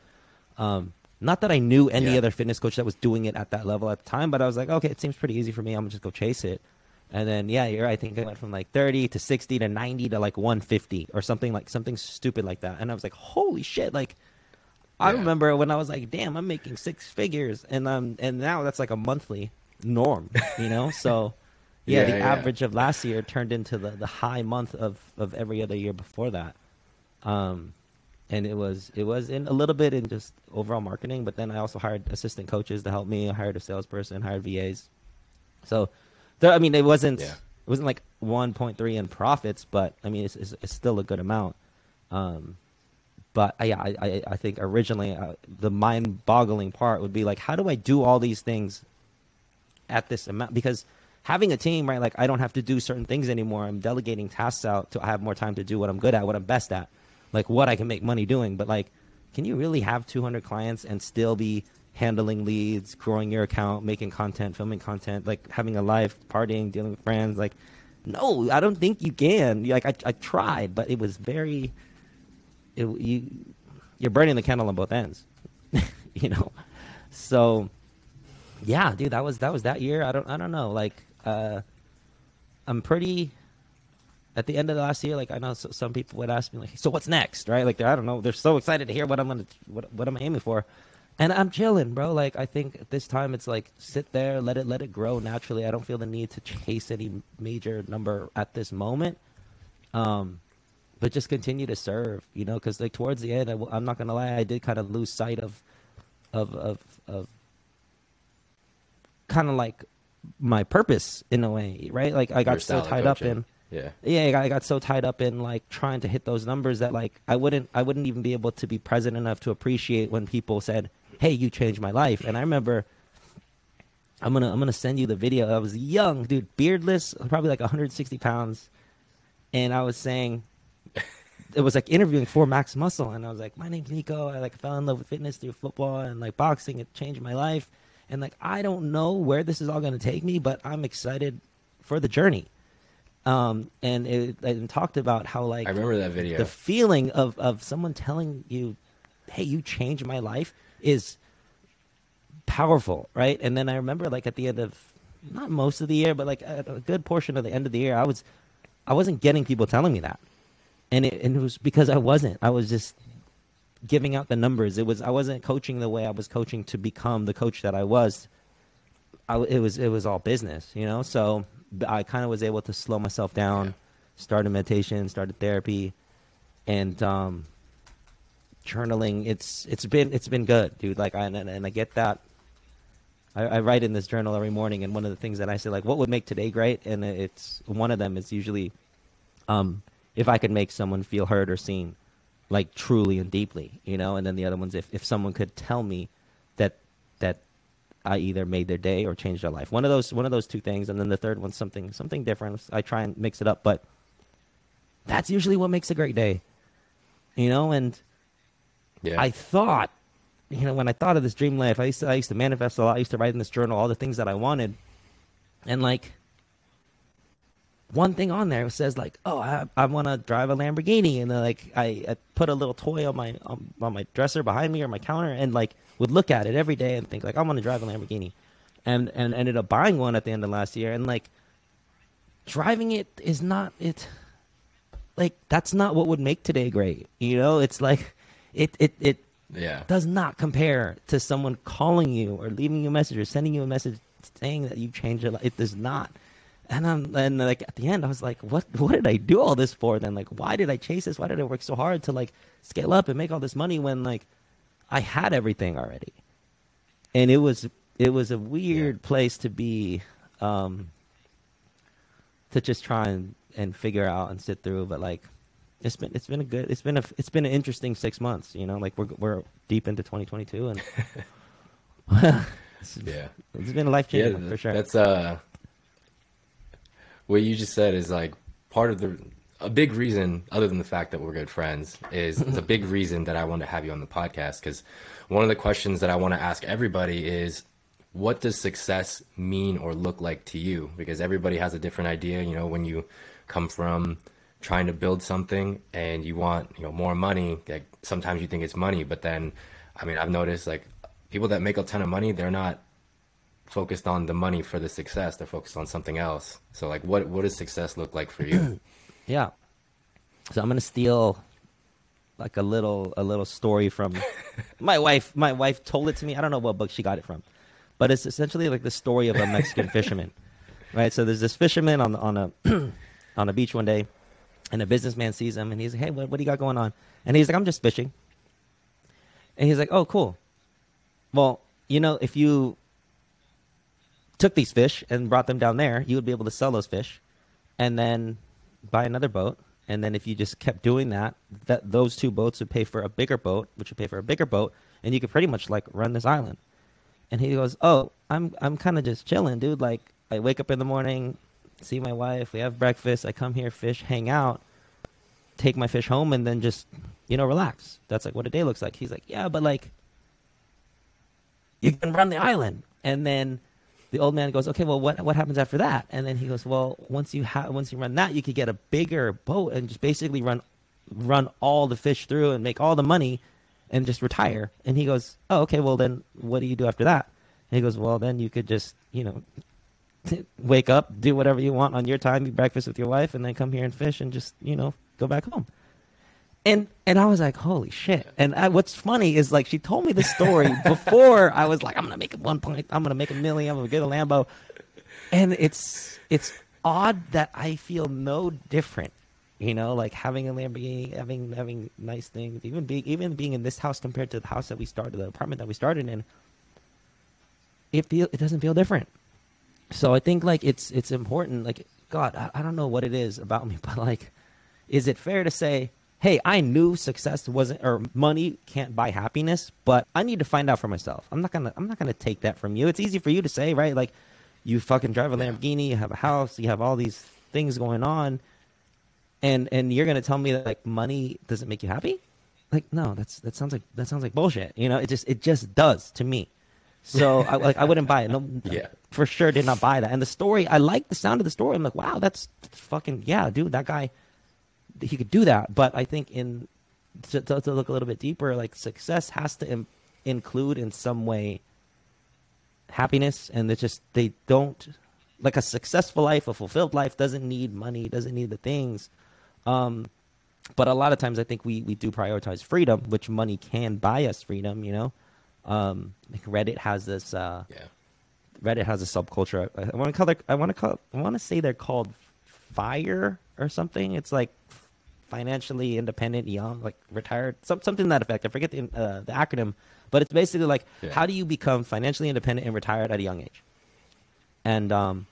Um, not that I knew any Yeah. other fitness coach that was doing it at that level at the time, but I was like, okay, it seems pretty easy for me. I'm gonna just go chase it. And then yeah, you're. right, I think I went from like 30 to 60 to 90 to like 150 or something like something stupid like that. And I was like, holy shit! Like I remember when I was like, damn, I'm making six figures, and um, and now that's like a monthly norm, you know. So yeah, Yeah, the yeah. average of last year turned into the the high month of of every other year before that. Um, and it was it was in a little bit in just overall marketing, but then I also hired assistant coaches to help me. I hired a salesperson, hired VAs. So, there, I mean, it wasn't Yeah. it wasn't like 1.3 in profits, but I mean, it's, it's, it's still a good amount. Um, but I, yeah, I, I, I think originally uh, the mind-boggling part would be like, how do I do all these things at this amount? Because having a team, right? Like I don't have to do certain things anymore. I'm delegating tasks out to have more time to do what I'm good at, what I'm best at, like what I can make money doing. But like, can you really have 200 clients and still be handling leads, growing your account, making content, filming content, like having a life, partying, dealing with friends? Like, no, I don't think you can. Like I, I tried, but it was very, it, you, you're burning the candle on both ends, you know. So, yeah, dude, that was that was that year. I don't I don't know. Like, uh, I'm pretty. At the end of the last year, like I know so, some people would ask me, like, "So what's next?" Right? Like, I don't know. They're so excited to hear what I'm gonna what what am I'm aiming for, and I'm chilling, bro. Like, I think at this time it's like sit there, let it let it grow naturally. I don't feel the need to chase any major number at this moment. Um, but just continue to serve, you know, because like towards the end, I, am not gonna lie, I did kind of lose sight of, of of of, kind of like my purpose in a way, right? Like I got so tied up in, Yeah. yeah, I got so tied up in like trying to hit those numbers that like I wouldn't I wouldn't even be able to be present enough to appreciate when people said, "Hey, you changed my life." And I remember I'm gonna I'm gonna send you the video. I was young, dude, beardless, probably like 160 pounds, and I was saying it was like interviewing for Max Muscle, and I was like, "My name's Nico. I like fell in love with fitness through football and like boxing. It changed my life, and like I don't know where this is all gonna take me, but I'm excited for the journey." Um, and it and talked about how like I remember that video. the feeling of of someone telling you, "Hey, you changed my life," is powerful, right? And then I remember like at the end of not most of the year, but like a, a good portion of the end of the year, I was I wasn't getting people telling me that, and it and it was because I wasn't. I was just giving out the numbers. It was I wasn't coaching the way I was coaching to become the coach that I was. I, it was it was all business, you know. So I kind of was able to slow myself down, Yeah. started meditation, started therapy, and um, journaling. It's it's been it's been good, dude. Like I and, and I get that. I, I write in this journal every morning, and one of the things that I say, like, what would make today great, and it's one of them is usually, um, if I could make someone feel heard or seen, like truly and deeply, you know. And then the other ones, if if someone could tell me that that I either made their day or changed their life, one of those one of those two things, and then the third one's something something different. I try and mix it up, but that's usually what makes a great day, you know. And yeah. I thought, you know, when I thought of this dream life, I used to I used to manifest a lot. I used to write in this journal all the things that I wanted, and like one thing on there says like, "Oh, I, I want to drive a Lamborghini," and then like I, I put a little toy on my um, on my dresser behind me or my counter, and like would look at it every day and think like, "I want to drive a Lamborghini," and and ended up buying one at the end of last year, and like driving it is not it like that's not what would make today great, you know? It's like it it it yeah does not compare to someone calling you or leaving you a message or sending you a message saying that you changed your life. It does not. And I'm and like at the end, I was like, what What did I do all this for? Then like, why did I chase this? Why did I work so hard to like scale up and make all this money when like I had everything already? And it was it was a weird yeah. place to be, um, to just try and and figure out and sit through. But like, it's been it's been a good it's been a it's been an interesting six months. You know, like we're we're deep into 2022 and. yeah, it's been a life changing yeah, for sure. That's uh what you just said is like part of the a big reason other than the fact that we're good friends is it's a big reason that I want to have you on the podcast because one of the questions that I want to ask everybody is what does success mean or look like to you? Because everybody has a different idea you know when you come from trying to build something and you want you know more money like sometimes you think it's money but then i mean i've noticed like people that make a ton of money they're not focused on the money for the success. They're focused on something else. So like what what does success look like for you? yeah. So I'm gonna steal like a little a little story from my wife. My wife told it to me. I don't know what book she got it from. But it's essentially like the story of a Mexican fisherman. Right? So there's this fisherman on on a on a beach one day and a businessman sees him and he's like, Hey, what, what do you got going on? And he's like, I'm just fishing. And he's like, Oh, cool. Well, you know, if you took these fish and brought them down there, you would be able to sell those fish and then buy another boat. And then if you just kept doing that, that those two boats would pay for a bigger boat, which would pay for a bigger boat, and you could pretty much like run this island. And he goes, "Oh, I'm I'm kind of just chilling, dude. Like I wake up in the morning, see my wife, we have breakfast, I come here, fish, hang out, take my fish home, and then just you know relax. That's like what a day looks like." He's like, "Yeah, but like you can run the island." And then the old man goes, okay, well, what what happens after that? And then he goes, well, once you have once you run that, you could get a bigger boat and just basically run run all the fish through and make all the money and just retire. And he goes, oh, okay, well then what do you do after that? And he goes, well, then you could just you know wake up, do whatever you want on your time, eat breakfast with your wife, and then come here and fish and just you know go back home and and I was like, holy shit! And I, what's funny is like she told me the story before I was like, I'm gonna make it one point, I'm gonna make a million, I'm gonna get a Lambo, and it's it's odd that I feel no different, you know, like having a Lamborghini, having having nice things, even being even being in this house compared to the house that we started, the apartment that we started in. It feel it doesn't feel different, so I think like it's it's important. Like God, I, I don't know what it is about me, but like, is it fair to say? Hey, I knew success wasn't or money can't buy happiness, but I need to find out for myself. I'm not gonna I'm not gonna take that from you. It's easy for you to say, right? Like you fucking drive a Lamborghini, you have a house, you have all these things going on, and and you're gonna tell me that like money doesn't make you happy? Like no, that's that sounds like that sounds like bullshit. You know, it just it just does to me. So I like I wouldn't buy it. No, yeah, for sure did not buy that. And the story, I like the sound of the story. I'm like, wow, that's, that's fucking yeah, dude. That guy he could do that. But I think in to, to, to look a little bit deeper, like success has to Im- include in some way happiness, and it's just they don't like a successful life, a fulfilled life doesn't need money, doesn't need the things. Um, but a lot of times, I think we we do prioritize freedom, which money can buy us freedom. You know, um, like Reddit has this. Uh, yeah. Reddit has a subculture. I, I want to call it. I want to call. I want to say they're called fire or something. It's like financially independent, young, like retired, some, something to that effect. I forget the uh, the acronym, but it's basically like yeah. how do you become financially independent and retired at a young age? And um,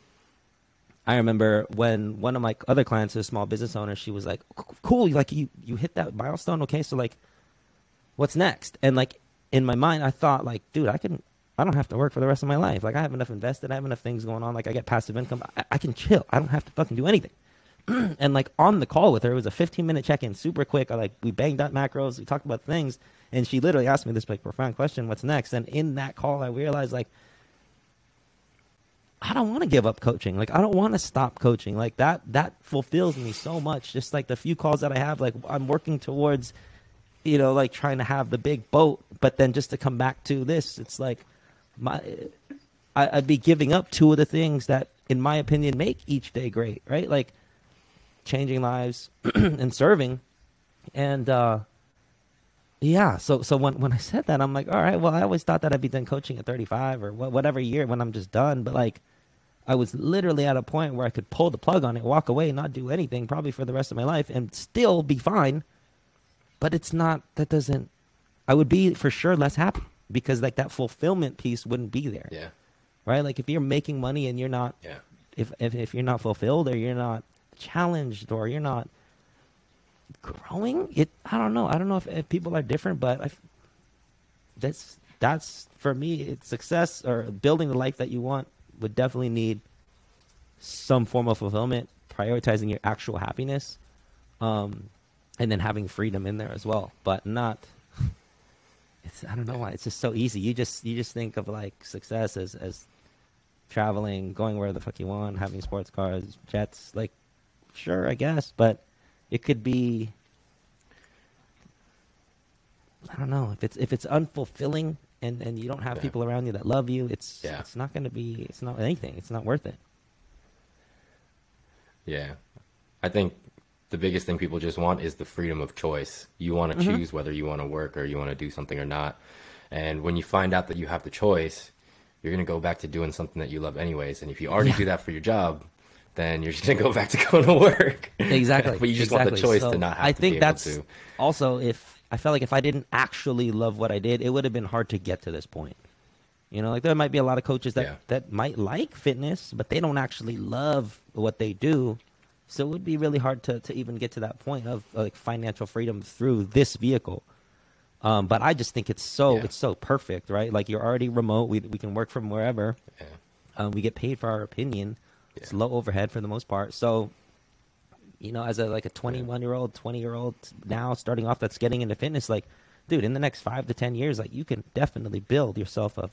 I remember when one of my other clients, a small business owner, she was like, "Cool, like you you hit that milestone, okay? So like, what's next?" And like in my mind, I thought like, dude, I can, I don't have to work for the rest of my life. Like I have enough invested, I have enough things going on. Like I get passive income, I, I can chill. I don't have to fucking do anything. and like on the call with her, it was a 15 minute check in, super quick. I like we banged out macros, we talked about things, and she literally asked me this like profound question, "What's next?" And in that call, I realized like I don't want to give up coaching. Like I don't want to stop coaching. Like that that fulfills me so much. Just like the few calls that I have, like I'm working towards, you know, like trying to have the big boat. But then just to come back to this, it's like my I, I'd be giving up two of the things that, in my opinion, make each day great. Right, like changing lives and serving. And uh yeah, so so when when I said that, I'm like, all right, well, I always thought that I'd be done coaching at 35 or whatever year when I'm just done, but like I was literally at a point where I could pull the plug on it, walk away, not do anything, probably for the rest of my life, and still be fine. But it's not. That doesn't. I would be for sure less happy because like that fulfillment piece wouldn't be there. Yeah. Right. Like if you're making money and you're not. Yeah. If if if you're not fulfilled or you're not challenged or you're not growing, it. I don't know. I don't know if, if people are different, but I. That's that's for me. It's success or building the life that you want would definitely need some form of fulfillment, prioritizing your actual happiness, um, and then having freedom in there as well, but not. It's I don't know why it's just so easy. You just you just think of like success as as traveling, going where the fuck you want, having sports cars, jets. Like, sure, I guess, but it could be. I don't know if it's if it's unfulfilling and and you don't have yeah. people around you that love you, it's yeah. it's not going to be it's not anything. It's not worth it. Yeah. I think the biggest thing people just want is the freedom of choice. You want to mm-hmm. choose whether you want to work or you want to do something or not. And when you find out that you have the choice, you're going to go back to doing something that you love anyways. And if you already yeah. do that for your job, then you're just going to go back to going to work. Exactly. but you just exactly. want the choice so to not have I think that's to. also if I felt like if I didn't actually love what I did, it would have been hard to get to this point. You know, like there might be a lot of coaches that, yeah. that might like fitness, but they don't actually love what they do. So it would be really hard to, to even get to that point of like financial freedom through this vehicle. Um, but I just think it's so yeah. it's so perfect, right? Like you're already remote. We we can work from wherever. Yeah. Um, we get paid for our opinion. It's low overhead for the most part. So you know, as a like a 21 year old, 20 year old now starting off that's getting into fitness, like, dude, in the next five to 10 years, like you can definitely build yourself a,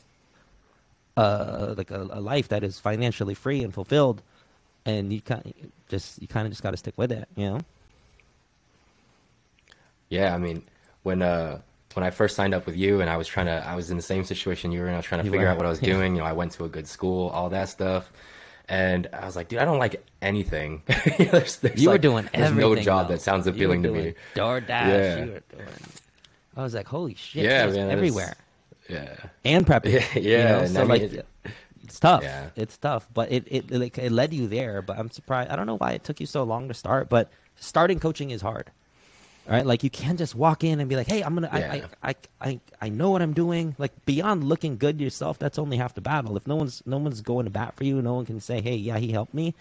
uh, like a, a life that is financially free and fulfilled. And you kind of just, you kind of just got to stick with it, you know? Yeah. I mean, when, uh, when I first signed up with you and I was trying to, I was in the same situation you were in. I was trying to you figure were. out what I was doing. You know, I went to a good school, all that stuff. And I was like, dude, I don't like anything. there's, there's you like, were doing everything. no job though. that sounds appealing to me. DoorDash. Yeah. You were doing. I was like, holy shit! Yeah, man, everywhere. Yeah. And prepping. Yeah, yeah. You know? So like, it, it's tough. Yeah. It's tough, but it it like it led you there. But I'm surprised. I don't know why it took you so long to start, but starting coaching is hard right? Like you can't just walk in and be like, "Hey, I'm gonna, yeah. I, I, I, I, know what I'm doing." Like beyond looking good yourself, that's only half the battle. If no one's, no one's going to bat for you, no one can say, "Hey, yeah, he helped me."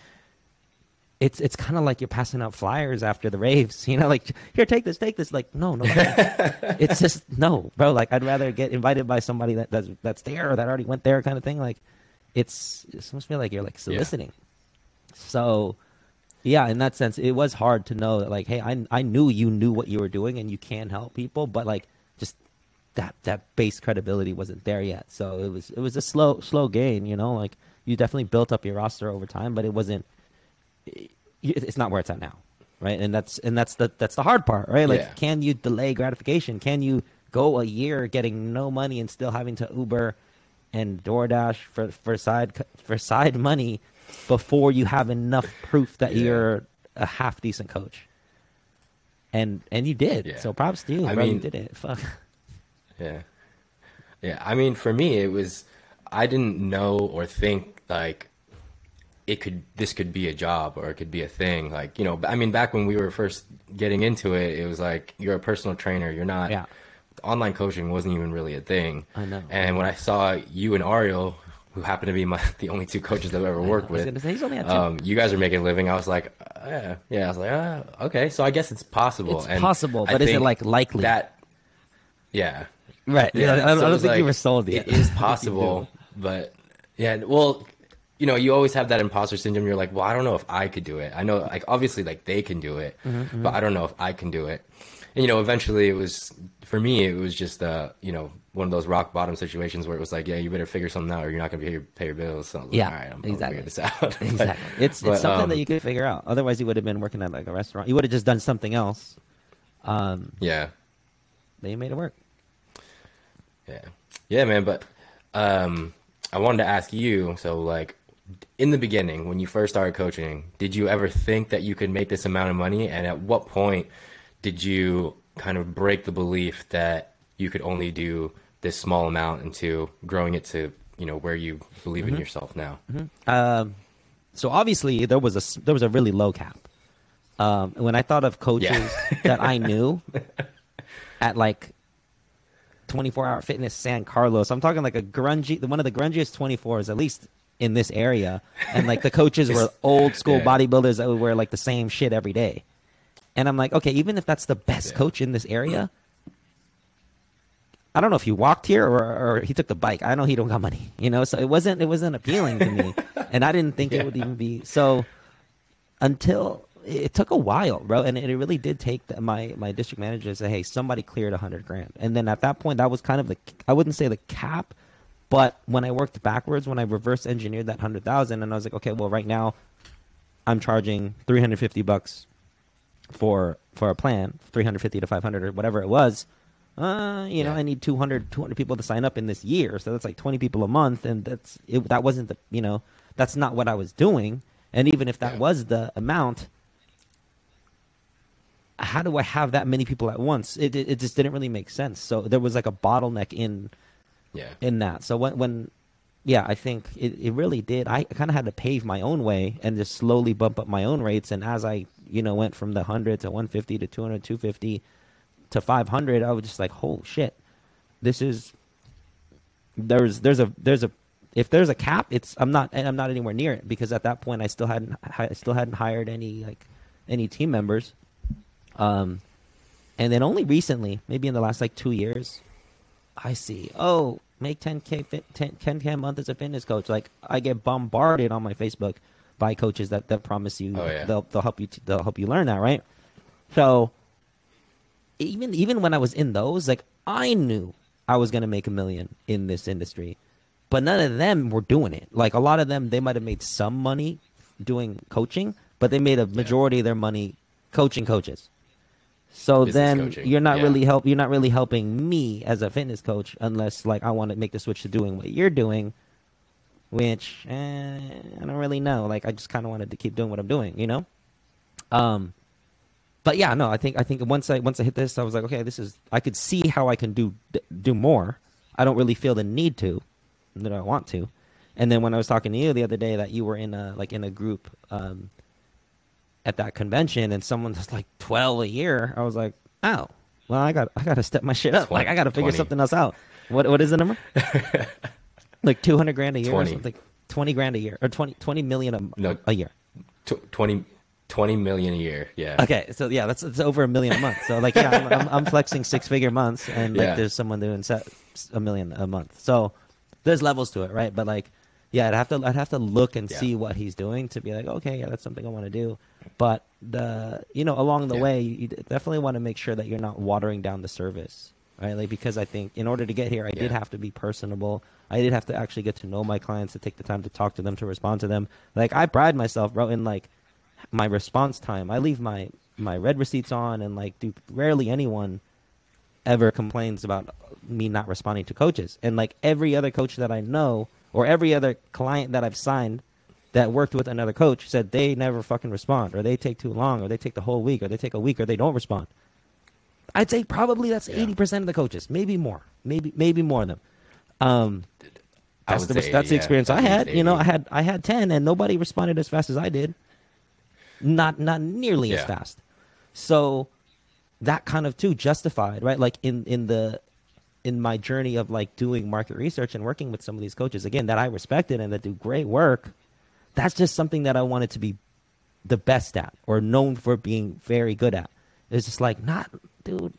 It's, it's kind of like you're passing out flyers after the raves, you know, like here, take this, take this. Like, no, no, it's just no, bro. Like, I'd rather get invited by somebody that that's that's there or that already went there, kind of thing. Like, it's it must feel like you're like soliciting. Yeah. So, yeah, in that sense, it was hard to know that, like, hey, I, I knew you knew what you were doing and you can help people, but like, just that that base credibility wasn't there yet. So it was it was a slow slow gain, you know. Like you definitely built up your roster over time, but it wasn't. it's not where it's at now, right? And that's and that's the that's the hard part, right? Like, yeah. can you delay gratification? Can you go a year getting no money and still having to Uber and DoorDash for for side for side money before you have enough proof that yeah. you're a half decent coach. And and you did. Yeah. So props to you, I bro. Mean, you did it. Fuck. Yeah. Yeah. I mean, for me, it was I didn't know or think like it could this could be a job or it could be a thing. Like you know, I mean, back when we were first getting into it, it was like you're a personal trainer. You're not. Yeah. Online coaching wasn't even really a thing. I know. And when I saw you and Ariel who happen to be my the only two coaches I've ever worked with. Say, he's only had two. Um, you guys are making a living. I was like, uh, yeah, yeah. I was like, uh, okay, so I guess it's possible. It's And possible, I but is it like likely? that? Yeah, right. yeah. I, don't- I don't think you like, were sold yet. It is possible, but yeah. Well, you know, you always have that imposter syndrome. You're like, well, I don't know if I could do it. I know, like, obviously, like they can do it, Mm-hmm, but I don't know if I can do it. And you know, eventually, it was for me. It was just uh, you know, one of those rock bottom situations where it was like, yeah, you better figure something out, or you're not gonna be able to pay your bills. So was like, Yeah, all right, I'm exactly. figure this out. exactly. It's But, it's something um, that you could figure out. Otherwise, you would have been working at like a restaurant. You would have just done something else. Um, yeah. they made it work. Yeah. Yeah, man, but um I wanted to ask you, so like in the beginning when you first started coaching, did you ever think that you could make this amount of money and at what point did you kind of break the belief that you could only do this small amount into growing it to, you know, where you believe in yourself now? Um, so obviously there was a there was a really low cap. Um, when I thought of coaches Yeah. that I knew at like 24 hour fitness San Carlos, I'm talking like a grungy, one of the grungiest 24s, at least in this area. And like the coaches were old school Yeah. bodybuilders that would wear like the same shit every day. And I'm like, okay, even if that's the best Yeah. coach in this area, I don't know if he walked here or, or he took the bike. I know he don't got money, you know. So it wasn't it wasn't appealing to me, and I didn't think it would even be so. Until it took a while, bro, and it really did take the, my my district manager to say, "Hey, somebody cleared a hundred grand," and then at that point, that was kind of the I wouldn't say the cap, but when I worked backwards, when I reverse engineered that hundred thousand, and I was like, okay, well, right now, I'm charging three hundred fifty bucks for for a plan 350 to 500 or whatever it was uh you know Yeah. i need 200 200 people to sign up in this year so that's like 20 people a month and that's it, that wasn't the you know that's not what i was doing and even if that Yeah. was the amount how do i have that many people at once it, it, it just didn't really make sense so there was like a bottleneck in Yeah. in that. So when, when yeah, I think it, it really did. I kind of had to pave my own way and just slowly bump up my own rates. And as I, you know, went from the 100 to 150 to 200, 250 to 500, I was just like, oh shit, this is, there's, there's a, there's a, if there's a cap, it's, I'm not, and I'm not anywhere near it because at that point I still hadn't, I still hadn't hired any, like, any team members. Um, and then only recently, maybe in the last like two years, I see. Oh, make 10k fit, 10, 10k a month as a fitness coach. Like I get bombarded on my Facebook by coaches that, that promise you Oh, yeah. they'll they'll help you t- they'll help you learn that, right? So even even when I was in those, like I knew I was gonna make a million in this industry, but none of them were doing it. Like a lot of them, they might have made some money doing coaching, but they made a majority of their money coaching coaches. So Business then coaching, you're not yeah. really help. You're not really helping me as a fitness coach unless like I want to make the switch to doing what you're doing, which eh, I don't really know. Like I just kind of wanted to keep doing what I'm doing, you know. Um, but yeah, no, I think I think once I once I hit this, I was like, okay, this is. I could see how I can do do more. I don't really feel the need to, that I want to. And then when I was talking to you the other day, that you were in a like in a group um, at that convention, and someone was like twelve a year, I was like, oh, well, I got I got to step my shit up. Like I got to figure 20. something else out. What what is the number? like two hundred grand a year 20. or something. Twenty grand a year or 20, 20 million a, No. a year. Tw 20, 20 million a year. Yeah. Okay, so yeah, that's it's over a million a month. So like, yeah, I'm, I'm, I'm flexing six figure months, and like, Yeah. there's someone doing set a million a month. So there's levels to it, right? But like, yeah, I'd have to I'd have to look and Yeah. see what he's doing to be like, okay, yeah, that's something I want to do. But the you know along the Yeah. way, you definitely want to make sure that you're not watering down the service, right? Like because I think in order to get here, I did have to be personable. I did have to actually get to know my clients, to take the time to talk to them, to respond to them. Like I pride myself, bro, in like my response time. I leave my my read receipts on, and like, dude, rarely anyone ever complains about me not responding to coaches. And like every other coach that I know, or every other client that I've signed that worked with another coach, said they never fucking respond, or they take too long, or they take the whole week, or they take a week, or they don't respond. I'd say probably that's Yeah. eighty percent of the coaches, maybe more, maybe maybe more of them. Um, that's the, that's the 80, yeah. experience I had. You know, I had I had ten, and nobody responded as fast as I did. Not not nearly as fast. So that kind of too justified, right? Like in in the in my journey of like doing market research and working with some of these coaches again that I respected and that do great work, that's just something that I wanted to be the best at or known for being very good at. It's just like, not, dude,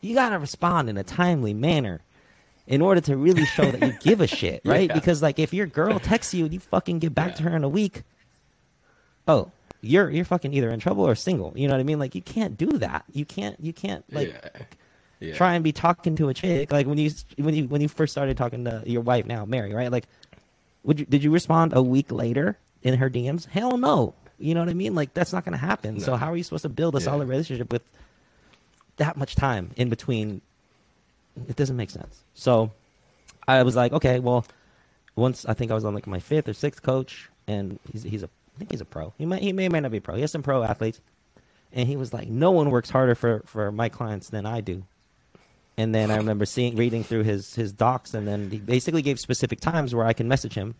you got to respond in a timely manner in order to really show that you give a shit, right? Yeah. Because like if your girl texts you and you fucking get back yeah. to her in a week, oh, you're you're fucking either in trouble or single. You know what I mean? Like you can't do that. You can't you can't like yeah. Yeah. try and be talking to a chick like when you when you when you first started talking to your wife now Mary, right? Like would you did you respond a week later in her DMs? Hell no. You know what I mean? Like that's not going to happen. No. So how are you supposed to build a yeah. solid relationship with that much time in between? It doesn't make sense. So I was like, okay, well, once I think I was on like my fifth or sixth coach, and he's he's a I think he's a pro. He might he may, may not be pro. He has some pro athletes, and he was like, no one works harder for for my clients than I do. And then I remember seeing reading through his his docs, and then he basically gave specific times where I can message him.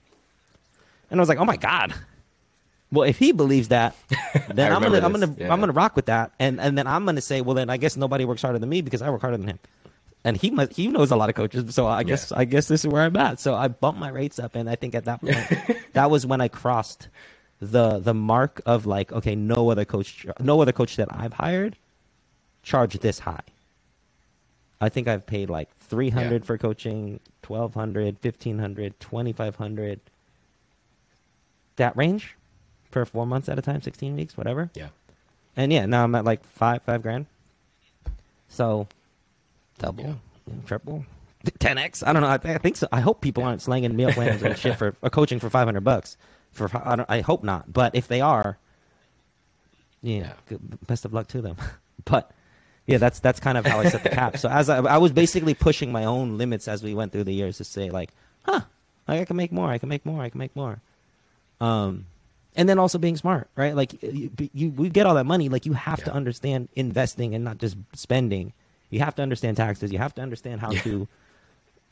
And I was like, oh my god. Well, if he believes that, then I'm gonna. I'm gonna yeah. I'm gonna rock with that, and and then I'm gonna say, well, then I guess nobody works harder than me because I work harder than him and he must, he knows a lot of coaches, so I guess yeah. I guess this is where I'm at. So I bumped my rates up, and I think at that point, that was when I crossed the the mark of like, okay, no other coach, no other coach that I've hired charge this high. I think I've paid like 300 yeah. for coaching, 1200, 1500, 2500. That range for 4 months at a time, 16 weeks, whatever. Yeah. And yeah, now I'm at like 5 5 grand. So double, yeah. triple, 10x. I don't know. I, I, think so. I hope people aren't slanging meal plans and shit for, coaching for 500 bucks. For I, I, hope not. But if they are, yeah, yeah. Good, best of luck to them. but yeah, that's that's kind of how I set the cap. So as I, I was basically pushing my own limits as we went through the years to say like, huh, I can make more. I can make more. I can make more. Um, and then also being smart, right? Like you, you we get all that money. Like you have yeah. to understand investing and not just spending you have to understand taxes. You have to understand how yeah. to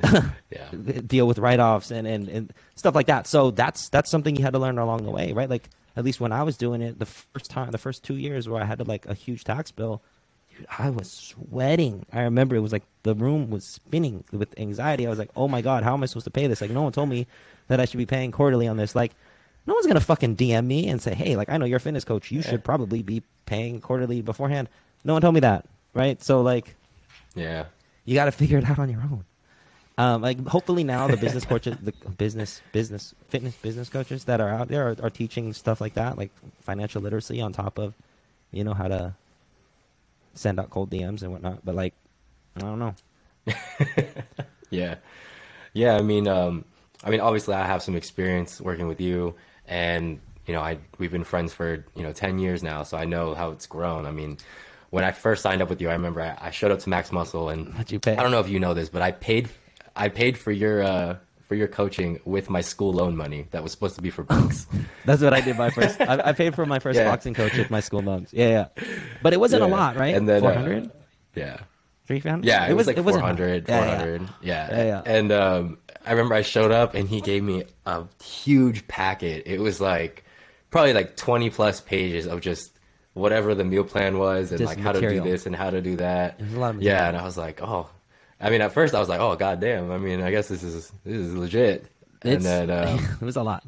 yeah. deal with write-offs and, and, and stuff like that. So that's that's something you had to learn along the way, right? Like at least when I was doing it, the first time, the first two years where I had to like a huge tax bill, dude, I was sweating. I remember it was like the room was spinning with anxiety. I was like, oh my god, how am I supposed to pay this? Like no one told me that I should be paying quarterly on this. Like no one's gonna fucking DM me and say, hey, like I know you're a fitness coach, you should probably be paying quarterly beforehand. No one told me that, right? So like yeah. You got to figure it out on your own. Um, like hopefully now the business coaches, the business, business, fitness business coaches that are out there are, are teaching stuff like that, like financial literacy on top of, you know, how to send out cold DMs and whatnot. But like, I don't know. yeah, yeah. I mean, um, I mean, obviously, I have some experience working with you, and you know, I we've been friends for you know ten years now, so I know how it's grown. I mean, when I first signed up with you, I remember I, I showed up to Max Muscle and? I don't know if you know this, but I paid I paid for your uh, for your coaching with my school loan money that was supposed to be for books. That's what I did my first. I, I paid for my first yeah. boxing coach with my school loans. Yeah, yeah, but it wasn't yeah. a lot, right? And then uh, four hundred. Uh, yeah. Three hundred. Yeah, it, it was, like it 400, 400. Yeah, yeah. yeah. And um, I remember I showed up and he gave me a huge packet. It was like probably like twenty plus pages of just whatever the meal plan was and Just like how to do this and how to do that. yeah, and I was like, oh, I mean, at first I was like, oh, goddamn. I mean, I guess this is this is legit. It's, and then um, it was a lot.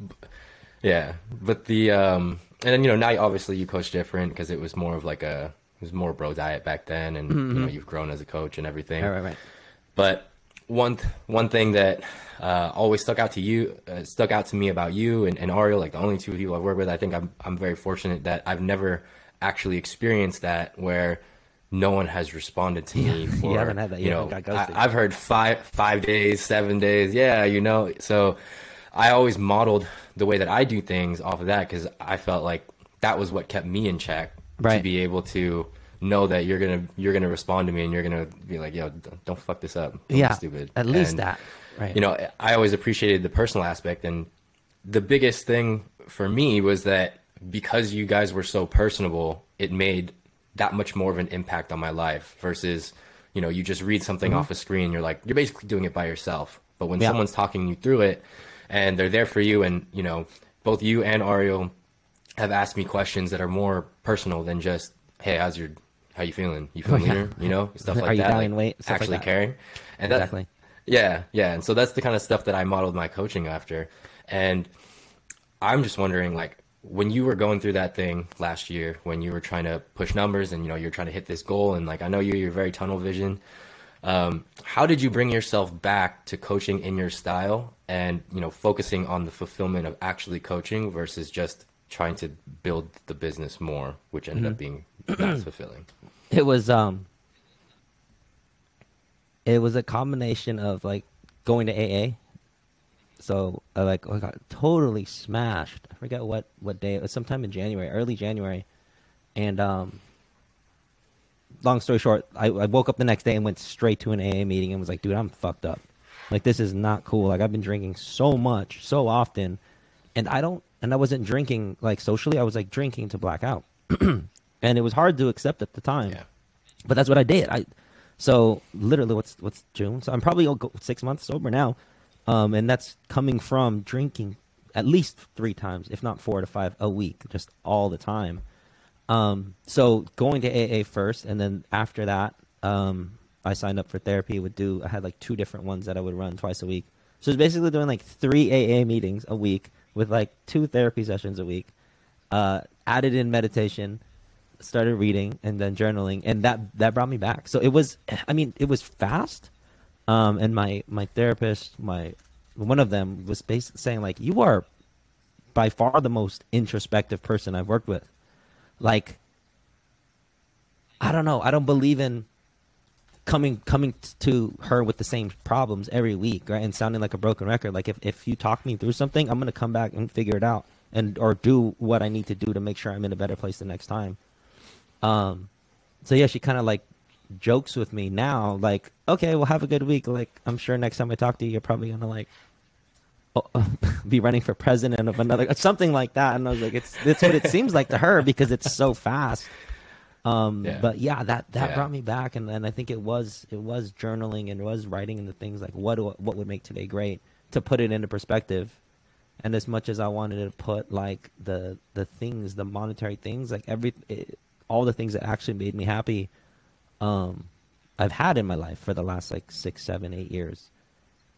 Yeah, but the um, and then you know now obviously you coach different because it was more of like a it was more bro diet back then, and mm-hmm. you know you've grown as a coach and everything. Right, right, right. But one th- one thing that uh, always stuck out to you, uh, stuck out to me about you and, and Ariel, like the only two people I've worked with. I think I'm I'm very fortunate that I've never actually experienced that where no one has responded to me for you haven't had that. You know I, have heard five five days seven days. Yeah you know so i always modeled the way that i do things off of that because i felt like that was what kept me in check right. to be able to know that you're gonna you're gonna respond to me and you're gonna be like yo don't fuck this up. Don't yeah stupid. at least and, that. Right. you know i always appreciated the personal aspect and the biggest thing for me was that because you guys were so personable, it made that much more of an impact on my life versus, you know, you just read something mm-hmm. off a screen, you're like, you're basically doing it by yourself. But when yeah. someone's talking you through it and they're there for you, and, you know, both you and Ariel have asked me questions that are more personal than just, hey, how's your how you feeling? You feeling leaner? You know, stuff like Are you that. like, weight? Stuff like actually that. caring, and that, Exactly. yeah, yeah. And so that's the kind of stuff that I modeled my coaching after. And I'm just wondering, like, when you were going through that thing last year, when you were trying to push numbers and you know you're trying to hit this goal, and like I know you, you're very tunnel vision. Um, how did you bring yourself back to coaching in your style and you know focusing on the fulfillment of actually coaching versus just trying to build the business more, which ended up being not fulfilling? it was um it was a combination of like going to AA. So I like I got totally smashed. I forget what what day it was. Sometime in January, early January, and um. Long story short, I, I woke up the next day and went straight to an AA meeting and was like, "Dude, I'm fucked up. Like this is not cool. Like I've been drinking so much, so often, and I don't. And I wasn't drinking like socially. I was like drinking to black out, and it was hard to accept at the time Yeah. but that's what I did. I so literally what's what's June? So I'm probably six months sober now, um, and that's coming from drinking at least three times, if not four to five a week, just all the time. Um, so going to AA first, and then after that, um, I signed up for therapy. Would do I had like two different ones that I would run twice a week. So it's basically doing like three AA meetings a week with like two therapy sessions a week. Uh, added in meditation, started reading and then journaling and that that brought me back so it was i mean it was fast um and my my therapist my one of them was basically saying like you are by far the most introspective person i've worked with. Like i don't know. I don't believe in coming coming to her with the same problems every week right? And sounding like a broken record. Like if, if you talk me through something i'm to come back and figure it out and or do what i need to do to make sure i'm in a better place the next time. Um, so yeah, she kind of like jokes with me now, like, okay, well, have a good week. Like, I'm sure next time I talk to you, you're probably gonna like oh, be running for president of another, something like that. And I was like, it's it's what it seems like to her because it's so fast. Um, Yeah. but yeah, that that Yeah. brought me back, and then I think it was it was journaling and it was writing and the things like what do, what would make today great to put it into perspective. And as much as I wanted to put like the the things, the monetary things, like every it, all the things that actually made me happy, um, I've had in my life for the last like six, seven, eight years,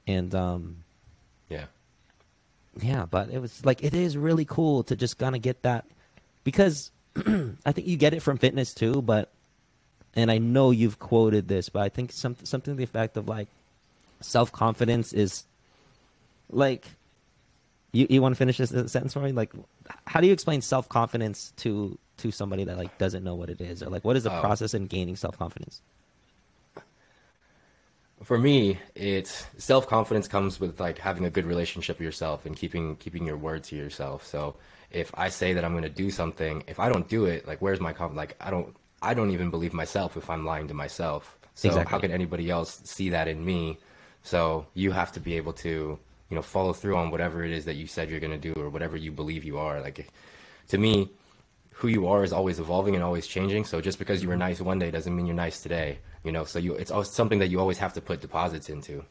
and um, Yeah. yeah, but it was like it is really cool to just kind of get that because I think you get it from fitness too, but and I know you've quoted this, but I think some something to the effect of like self confidence is like you you want to finish this sentence for me? Like how do you explain self confidence to to somebody that like doesn't know what it is or like what is the Oh. process in gaining self confidence? For me, it's self confidence comes with like having a good relationship with yourself and keeping keeping your word to yourself. So if I say that I'm going to do something, if I don't do it, like where's my confidence? Like I don't I don't even believe myself if I'm lying to myself. So Exactly. how can anybody else see that in me? So you have to be able to you know follow through on whatever it is that you said you're going to do or whatever you believe you are. Like to me, who you are is always evolving and always changing. So just because you were nice one day doesn't mean you're nice today. You know, so you it's always something that you always have to put deposits into.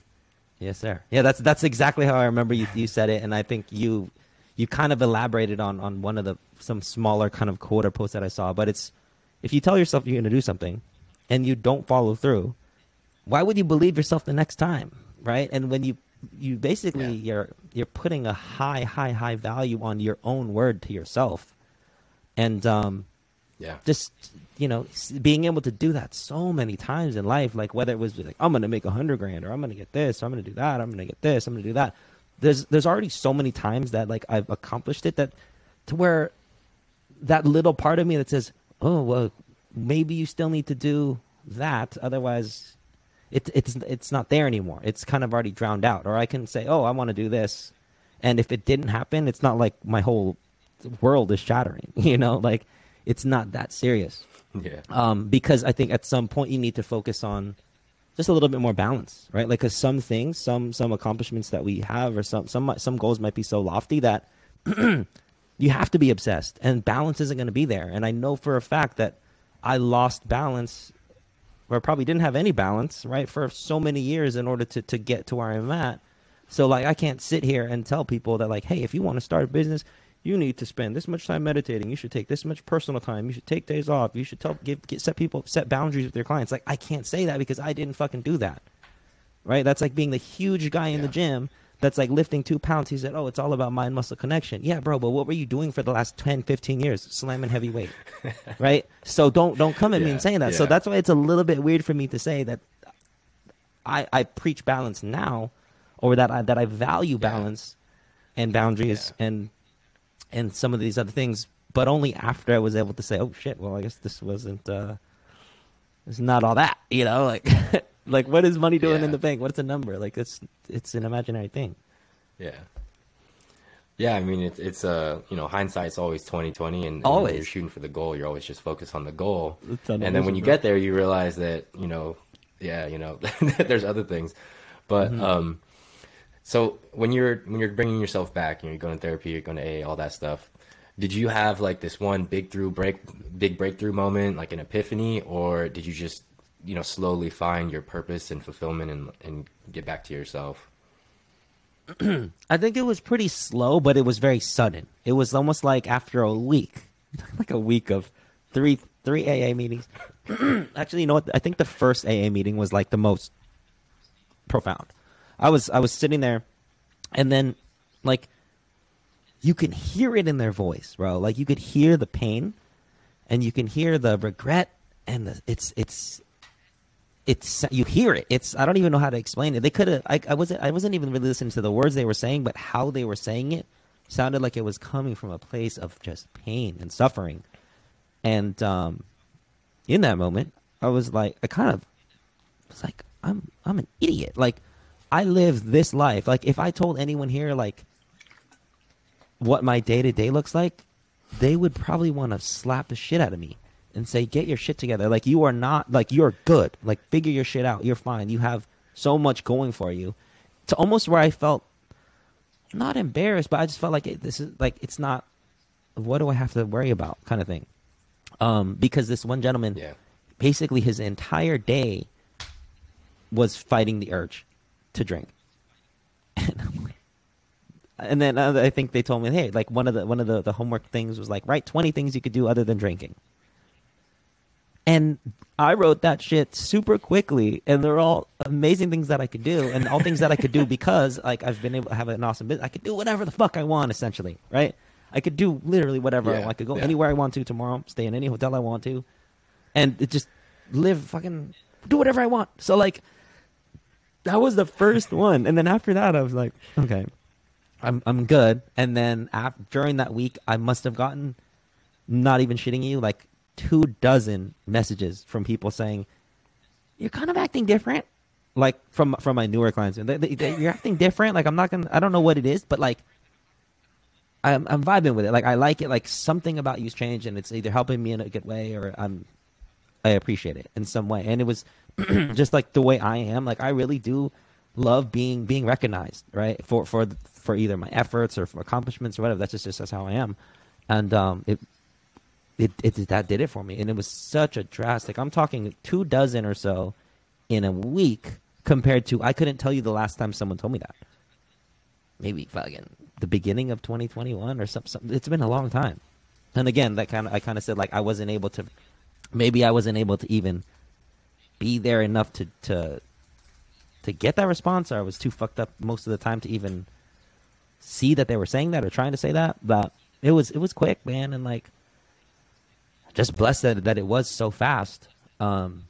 Yes, sir. Yeah, that's that's exactly how I remember you, you said it, and I think you you kind of elaborated on on one of the some smaller kind of quote or post that I saw. But it's if you tell yourself you're going to do something and you don't follow through, why would you believe yourself the next time, right? And when you you basically Yeah. you're you're putting a high high high value on your own word to yourself, and um, Yeah. just you know being able to do that so many times in life like whether it was like i'm gonna make a hundred grand or i'm gonna get this or i'm gonna do that i'm gonna get this i'm gonna do that there's there's already so many times that like i've accomplished it that to where that little part of me that says oh well maybe you still need to do that otherwise it, it's it's not there anymore it's kind of already drowned out or i can say oh i want to do this and if it didn't happen it's not like my whole world is shattering you know like it's not that serious Yeah. um, because I think at some point you need to focus on just a little bit more balance, right? Like, cause some things, some some accomplishments that we have, or some some some goals might be so lofty that you have to be obsessed, and balance isn't going to be there. And I know for a fact that I lost balance, or probably didn't have any balance, right, for so many years in order to to get to where I'm at. So like, I can't sit here and tell people that like, hey, if you want to start a business, you need to spend this much time meditating. You should take this much personal time. You should take days off. You should tell give get, set people set boundaries with your clients. Like I can't say that because I didn't fucking do that. Right? That's like being the huge guy in yeah. the gym that's like lifting two pounds. He said, Oh, it's all about mind muscle connection. Yeah, bro, but what were you doing for the last 10, 15 years? Slamming heavy weight. right? So don't don't come at yeah, me and saying that. Yeah. So that's why it's a little bit weird for me to say that I, I preach balance now or that I that I value balance and boundaries and and some of these other things, but only after I was able to say, Oh shit, well I guess this wasn't uh it's not all that, you know, like Like, what is money doing yeah. in the bank? What's a number? Like, it's it's an imaginary thing. Yeah. Yeah, I mean it's it's uh you know hindsight's always twenty twenty, and, always when you're shooting for the goal. You're always just focused on the goal, and then when you get there, you realize that you know, yeah, you know, there's other things, but mm-hmm. um, so when you're when you're bringing yourself back, you know, you're going to therapy, you're going to AA, all that stuff. Did you have like this one big through break, big breakthrough moment, like an epiphany, or did you just you know slowly find your purpose and fulfillment and and get back to yourself? I think it was pretty slow but it was very sudden. It was almost like after a week like a week of three three aa meetings. Actually you know what? I think the first aa meeting was like the most profound i was i was sitting there and then like you can hear it in their voice bro like you could hear the pain and you can hear the regret and the, it's it's it's you hear it. It's I don't even know how to explain it. They could have. I, I wasn't. I wasn't even really listening to the words they were saying, but how they were saying it sounded like it was coming from a place of just pain and suffering. And um, in that moment, I was like, I kind of was like, I'm I'm an idiot. Like I live this life. Like if I told anyone here like what my day to day looks like, they would probably want to slap the shit out of me and say, get your shit together. Like you are not like you're good. Like figure your shit out. You're fine. You have so much going for you. To almost where I felt not embarrassed, but I just felt like it, this is like it's not. What do I have to worry about? Kind of thing. Um, because this one gentleman, yeah. basically his entire day was fighting the urge to drink. and then uh, I think they told me, hey, like one of the one of the, the homework things was like write twenty things you could do other than drinking. And I wrote that shit super quickly, and they're all amazing things that I could do, and all things that I could do because like I've been able to have an awesome business. I could do whatever the fuck I want, essentially, right? I could do literally whatever yeah, I want. I could go yeah. anywhere I want to tomorrow, stay in any hotel I want to, and it just live fucking do whatever I want. So like, that was the first one, and then after that, I was like, okay, I'm I'm good. And then after, during that week, I must have gotten, not even shitting you, like two dozen messages from people saying, "You're kind of acting different." Like from from my newer clients, they, they, they, you're acting different. Like I'm not gonna, I don't know what it is, but like I'm I'm vibing with it. Like I like it. Like something about you's changed, and it's either helping me in a good way or I'm I appreciate it in some way. And it was just like the way I am. Like I really do love being being recognized, right? For for for either my efforts or for accomplishments or whatever. That's just, just that's how I am. And um, it it, it that did it for me, and it was such a drastic. I'm talking two dozen or so in a week compared to I couldn't tell you the last time someone told me that. Maybe fucking the beginning of 2021 or something. It's been a long time. And again, that kind of I kind of said like I wasn't able to. Maybe I wasn't able to even be there enough to to to get that response, or I was too fucked up most of the time to even see that they were saying that or trying to say that. But it was it was quick, man, and like just blessed that, that it was so fast. Um,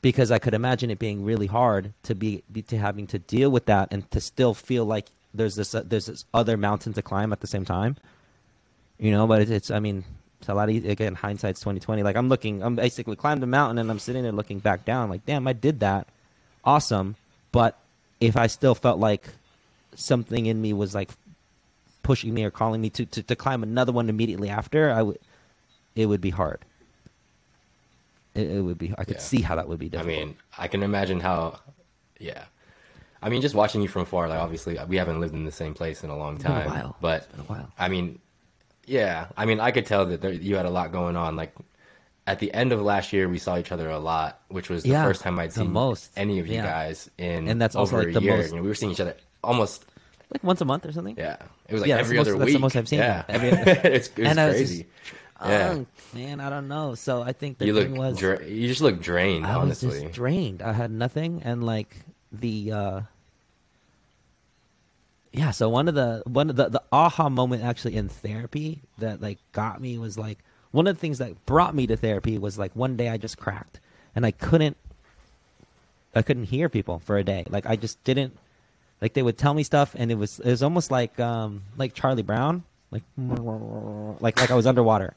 because I could imagine it being really hard to be, be, to having to deal with that and to still feel like there's this uh, there's this other mountain to climb at the same time. You know, but it's, it's I mean it's a lot of again hindsight's twenty twenty. Like I'm looking, I'm basically climbed a mountain and I'm sitting there looking back down. Like damn, I did that, awesome. But if I still felt like something in me was like pushing me or calling me to, to, to climb another one immediately after, I would it would be hard. It, it would be. I could yeah. see how that would be difficult. I mean, I can imagine how. Yeah, I mean, just watching you from far, like obviously we haven't lived in the same place in a long time. a while. But a while. I mean, yeah, I mean, I could tell that there, you had a lot going on. Like at the end of last year, we saw each other a lot, which was the yeah, first time I'd seen most. any of you yeah. guys in and that's over like a year. Most... You know, we were seeing each other almost like once a month or something. Yeah, it was like yeah, every other most, week. That's the most I've seen. Yeah, every, it's, it's crazy. yeah, man, I don't know. So I think the you thing was dra- you just look drained. I honestly, was just drained. I had nothing, and like the. uh yeah so one of the one of the the aha moment actually in therapy that like got me was like one of the things that brought me to therapy was like one day i just cracked and i couldn't i couldn't hear people for a day. Like i just didn't like they would tell me stuff and it was it was almost like um like charlie brown like like like i was underwater.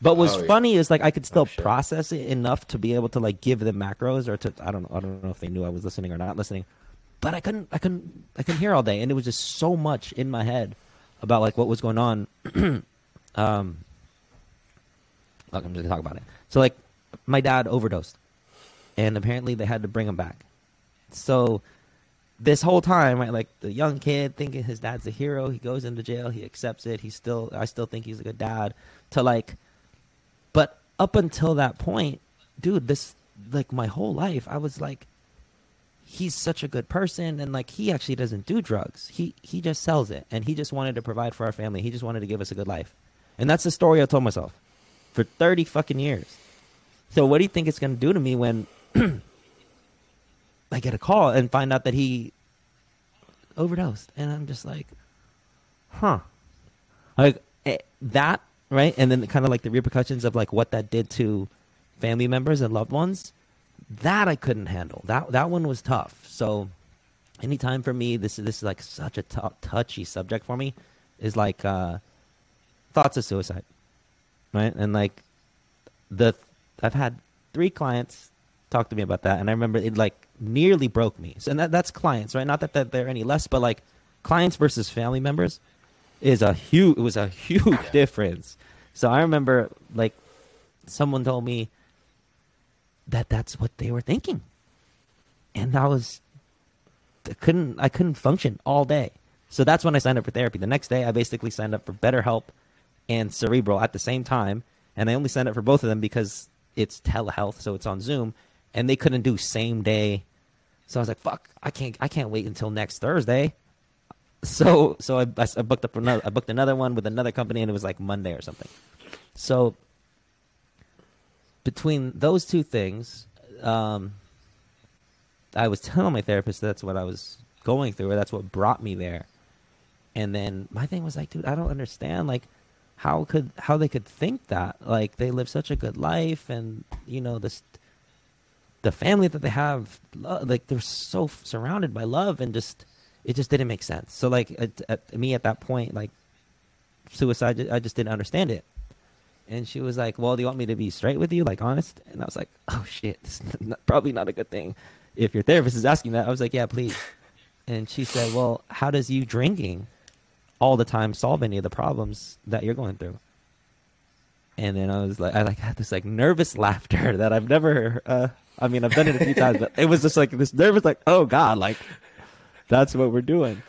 But what's oh, funny is like i could still oh, process it enough to be able to like give them macros or to i don't know i don't know if they knew i was listening or not listening but I couldn't, I couldn't, I couldn't hear all day, and it was just so much in my head about like what was going on. um, look, I'm just gonna talk about it. So like, my dad overdosed, and apparently they had to bring him back. So this whole time, right, like the young kid thinking his dad's a hero, he goes into jail, he accepts it. He's still, I still think he's a good dad. To like, but up until that point, dude, this like my whole life, I was like he's such a good person and like he actually doesn't do drugs. He he just sells it and he just wanted to provide for our family. He just wanted to give us a good life. And that's the story I told myself for 30 fucking years. So what do you think it's going to do to me when I get a call and find out that he overdosed and I'm just like huh. Like eh, that, right? And then kind of like the repercussions of like what that did to family members and loved ones that I couldn't handle. That that one was tough. So anytime for me, this is this is like such a t- touchy subject for me, is like uh, thoughts of suicide, right? And like the I've had three clients talk to me about that, and I remember it like nearly broke me. So and that that's clients, right? Not that, that they're any less, but like clients versus family members is a huge. It was a huge difference. So I remember like someone told me that that's what they were thinking. And I was I couldn't I couldn't function all day. So that's when I signed up for therapy. The next day I basically signed up for BetterHelp and Cerebral at the same time. And I only signed up for both of them because it's telehealth, so it's on Zoom, and they couldn't do same day. So I was like, "Fuck, I can't, I can't wait until next Thursday." So, so I, I booked up another, I booked another one with another company, and it was like Monday or something. So between those two things, um, I was telling my therapist that's what I was going through, or that's what brought me there. And then my thing was like, dude, I don't understand. Like, how could how they could think that? Like, they live such a good life, and you know this, the family that they have, like they're so surrounded by love, and just it just didn't make sense. So like, at, at me at that point, like suicide, I just didn't understand it. And she was like, "Well, do you want me to be straight with you, like honest?" And I was like, "Oh shit, this is not, probably not a good thing." If your therapist is asking that, I was like, "Yeah, please." And she said, "Well, how does you drinking all the time solve any of the problems that you're going through?" And then I was like, I like had this like nervous laughter that I've never. Uh, I mean, I've done it a few times, but it was just like this nervous, like, "Oh God, like that's what we're doing."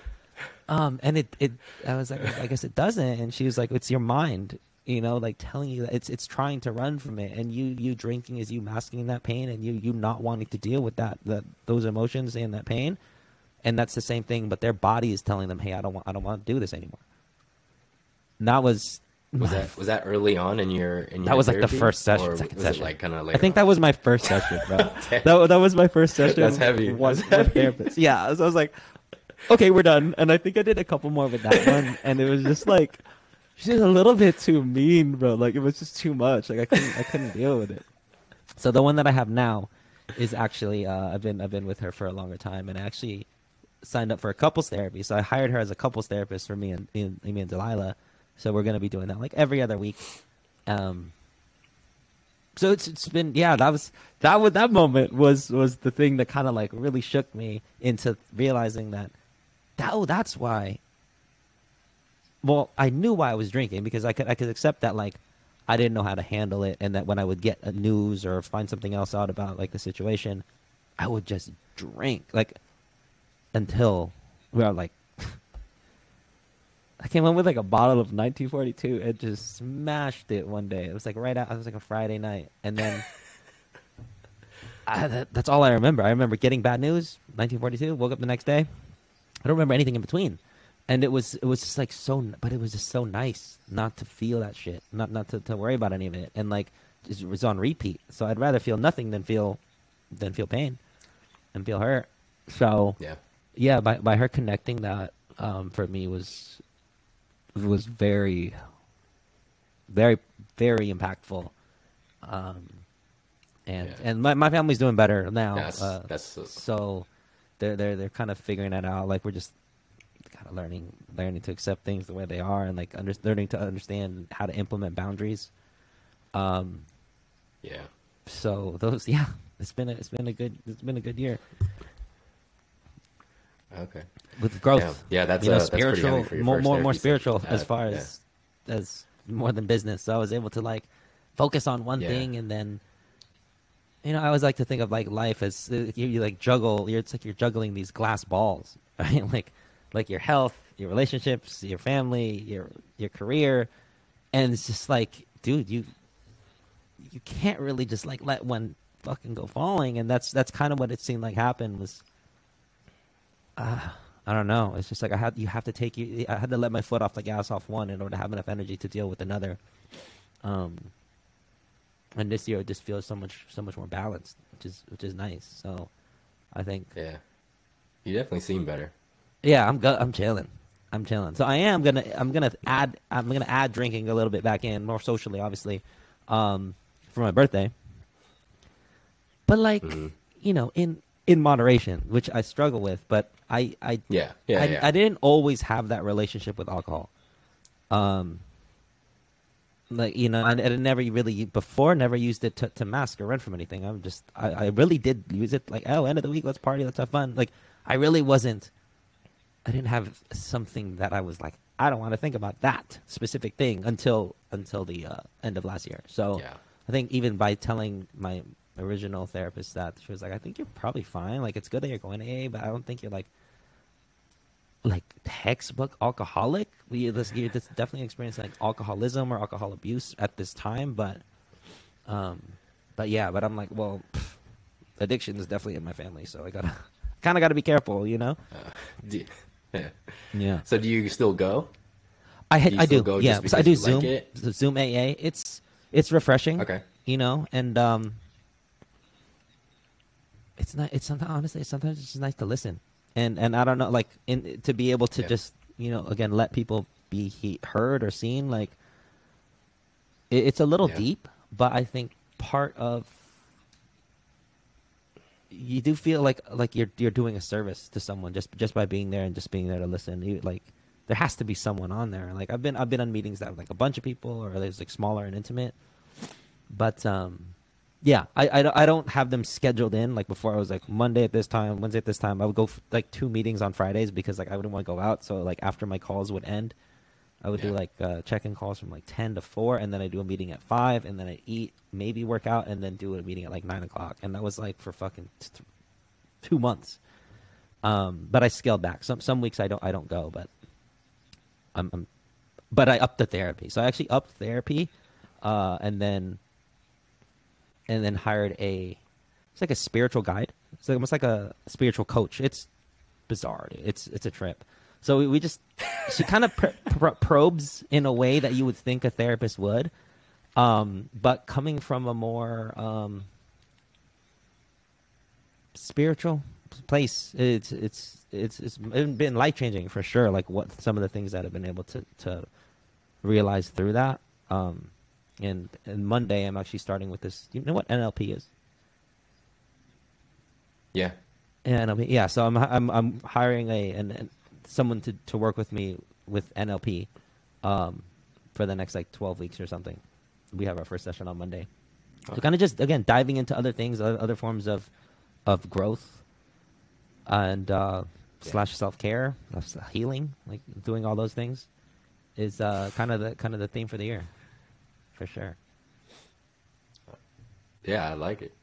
Um, and it, it, I was like, I guess it doesn't. And she was like, it's your mind you know like telling you that it's it's trying to run from it and you you drinking is you masking that pain and you you not wanting to deal with that that those emotions and that pain. And that's the same thing but their body is telling them hey i don't want i don't want to do this anymore. And that was was that was that early on in your in your that was therapy? like the first session second session like kind of like i think that was my first session bro. That, that was my first session that's heavy. one, that's heavy. therapist. Yeah so i was like okay we're done. And i think i did a couple more with that one and it was just like she's a little bit too mean, bro. Like it was just too much. Like I couldn't I couldn't deal with it. So the one that I have now is actually uh, I've been I've been with her for a longer time, and I actually signed up for a couples therapy. So I hired her as a couples therapist for me and, and me and Delilah. So we're gonna be doing that like every other week. Um, so it's it's been yeah that was that was that moment was was the thing that kind of like really shook me into realizing that that oh that's why well, I knew why I was drinking because I could I could accept that like I didn't know how to handle it, and that when I would get a news or find something else out about like the situation, I would just drink like until we are like. I came home with like a bottle of 1942 and just smashed it one day. It was like right out. It was like a Friday night, and then I, that, that's all I remember. I remember getting bad news, 1942. Woke up the next day. I don't remember anything in between. And it was it was just like so, but it was just so nice not to feel that shit, not not to, to worry about any of it, and like it was on repeat. So I'd rather feel nothing than feel than feel pain and feel hurt. So yeah, yeah, by by her connecting that um, for me was was very very very impactful. Um, and yeah. and my, my family's doing better now. That's, uh, that's so they're they're they're kind of figuring that out. Like we're just kind of learning learning to accept things the way they are, and like under, learning to understand how to implement boundaries. Um, yeah. So those, yeah, it's been a, it's been a good it's been a good year. Okay. With growth, yeah, yeah that's you know, spiritual, that's more more more spiritual as far as yeah. as more than business. So I was able to like focus on one yeah. thing and then you know, I always like to think of like life as uh, you, you like juggle. You're, it's like you're juggling these glass balls, right? like, like your health, your relationships, your family, your your career, and it's just like, dude, you you can't really just like let one fucking go falling, and that's that's kind of what it seemed like happened was. Uh, I don't know. It's just like I had you have to take you. I had to let my foot off the gas off one in order to have enough energy to deal with another. Um, and this year it just feels so much so much more balanced, which is which is nice. So, I think yeah, you definitely seem better. Yeah, I'm go- I'm chilling. I'm chilling. So I am gonna I'm gonna add I'm gonna add drinking a little bit back in more socially, obviously, um, for my birthday. But like mm-hmm. you know, in in moderation, which I struggle with. But I I yeah yeah I, yeah. I didn't always have that relationship with alcohol. Um, like you know, I, I never really before never used it to, to mask or run from anything. I'm just I, I really did use it like oh end of the week let's party let's have fun. Like I really wasn't. I didn't have something that I was like I don't want to think about that specific thing until until the uh, end of last year. So yeah. I think even by telling my original therapist that she was like I think you're probably fine. Like it's good that you're going to AA, but I don't think you're like like textbook alcoholic. We this you're just definitely experiencing like alcoholism or alcohol abuse at this time, but um, but yeah, but I'm like, well, pff, addiction is definitely in my family, so I gotta kind of got to be careful, you know. Uh, yeah. Yeah. So do you still go? I do I do. Go yeah. So I do Zoom. Like Zoom AA. It's it's refreshing. Okay. You know, and um, it's not. It's sometimes honestly, sometimes it's just nice to listen and and I don't know, like in to be able to yeah. just you know again let people be he, heard or seen, like it, it's a little yeah. deep, but I think part of you do feel like like you're you're doing a service to someone just just by being there and just being there to listen. You, like there has to be someone on there. Like I've been I've been on meetings that like a bunch of people or there's like smaller and intimate, but um yeah, I, I, I don't have them scheduled in like before. I was like Monday at this time, Wednesday at this time. I would go f- like two meetings on Fridays because like I wouldn't want to go out. So like after my calls would end, I would yeah. do like uh, check-in calls from like ten to four, and then I do a meeting at five, and then I eat, maybe work out, and then do a meeting at like nine o'clock. And that was like for fucking t- two months. Um, but I scaled back. Some some weeks I don't I don't go, but I'm, I'm but I upped the therapy. So I actually upped therapy, uh, and then and then hired a it's like a spiritual guide. It's like almost like a spiritual coach. It's bizarre. It's it's a trip. So we, we just she kind of pr- pr- probes in a way that you would think a therapist would, um, but coming from a more um, spiritual place. It's it's it's it's been life changing for sure. Like what some of the things that I've been able to to realize through that. Um, and and Monday I'm actually starting with this. You know what NLP is? Yeah. NLP. Yeah. So I'm I'm I'm hiring a and someone to to work with me with NLP, um, for the next like 12 weeks or something. We have our first session on Monday. Okay. So kind of just again diving into other things, other forms of of growth, and uh, yeah. slash self care, healing, like doing all those things, is uh, kind of the kind of the theme for the year for sure. Yeah, I like it.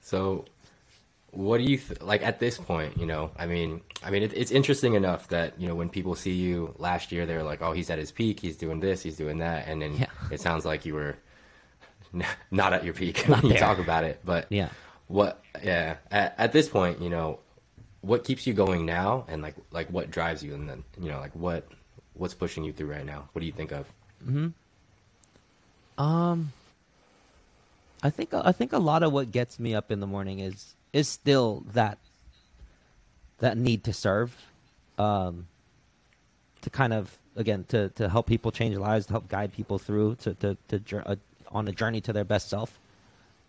So, what do you th- like at this point? You know, I mean, I mean, it, it's interesting enough that you know when people see you last year, they're like, "Oh, he's at his peak. He's doing this. He's doing that," and then yeah. it sounds like you were not at your peak. not when you talk about it, but yeah, what? Yeah, at, at this point, you know, what keeps you going now, and like like what drives you, and then you know like what what's pushing you through right now? What do you think of? Hmm. Um. I think I think a lot of what gets me up in the morning is is still that that need to serve, um, to kind of again to to help people change lives, to help guide people through to to, to uh, on a journey to their best self.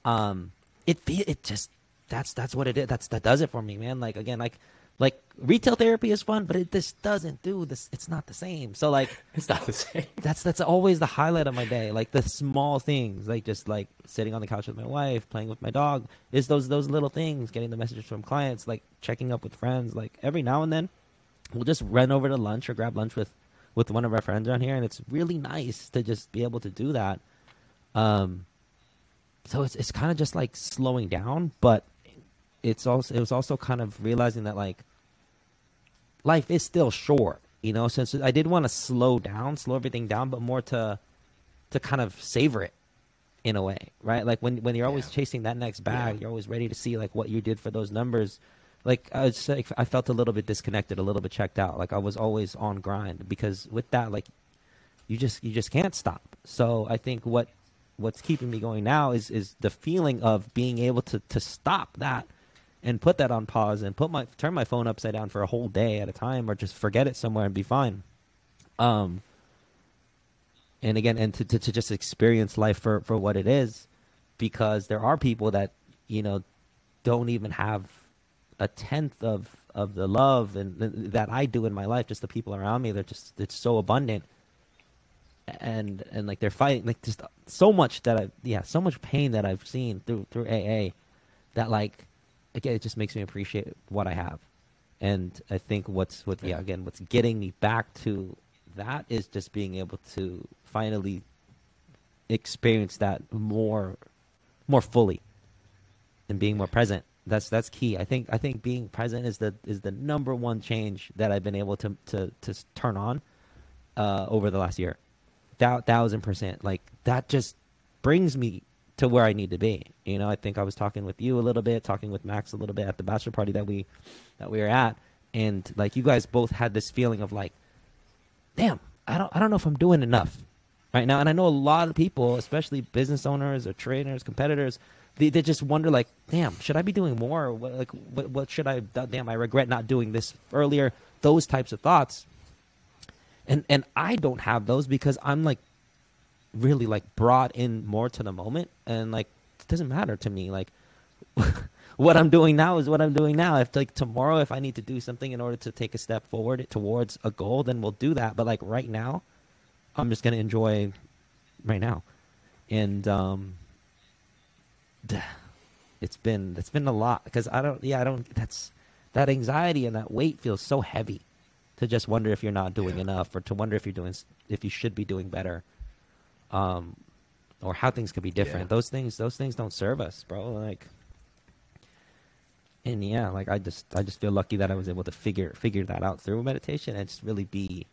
Um, it it just that's that's what it is. That's that does it for me, man. Like again, like like retail therapy is fun, but it just doesn't do this. It's not the same. So like, it's not the same. That's that's always the highlight of my day. Like the small things, like just like sitting on the couch with my wife, playing with my dog. Is those those little things, getting the messages from clients, like checking up with friends. Like every now and then, we'll just run over to lunch or grab lunch with with one of our friends around here, and it's really nice to just be able to do that. Um, so it's it's kind of just like slowing down, but it's also it was also kind of realizing that like life is still short, you know. Since I did want to slow down, slow everything down, but more to to kind of savor it in a way, right? Like when when you're always yeah. chasing that next bag, yeah. you're always ready to see like what you did for those numbers. Like I was like, I felt a little bit disconnected, a little bit checked out. Like I was always on grind because with that, like you just you just can't stop. So I think what what's keeping me going now is is the feeling of being able to to stop that and put that on pause and put my turn my phone upside down for a whole day at a time or just forget it somewhere and be fine. Um and again and to, to, to just experience life for for what it is because there are people that you know don't even have a tenth of of the love and that I do in my life just the people around me they're just it's so abundant. And and like they're fighting like just so much that I yeah so much pain that I've seen through through AA that like again, it just makes me appreciate what I have. And I think what's what yeah. again what's getting me back to that is just being able to finally experience that more more fully and being more present. That's that's key. I think i think being present is the is the number one change that i've been able to to to turn on uh over the last year. Thousand percent. Like that just brings me to where I need to be. You know, I think I was talking with you a little bit, talking with Max a little bit at the bachelor party that we that we were at, and like you guys both had this feeling of like, damn, I don't I don't know if I'm doing enough right now. And I know a lot of people, especially business owners or trainers, competitors, they, they just wonder like, damn, should I be doing more? What, like, what, what should I? Damn, I regret not doing this earlier. Those types of thoughts. And and I don't have those because I'm like really like brought in more to the moment and like it doesn't matter to me like what i'm doing now is what i'm doing now. If like tomorrow if i need to do something in order to take a step forward towards a goal then we'll do that. But like right now i'm just gonna enjoy right now. And um it's been it's been a lot because i don't yeah i don't that's that anxiety and that weight feels so heavy to just wonder if you're not doing yeah. enough or to wonder if you're doing if you should be doing better um, or how things could be different. Yeah. Those things, those things don't serve us, bro. Like, and yeah, like I just, I just feel lucky that I was able to figure figure that out through meditation and just really be.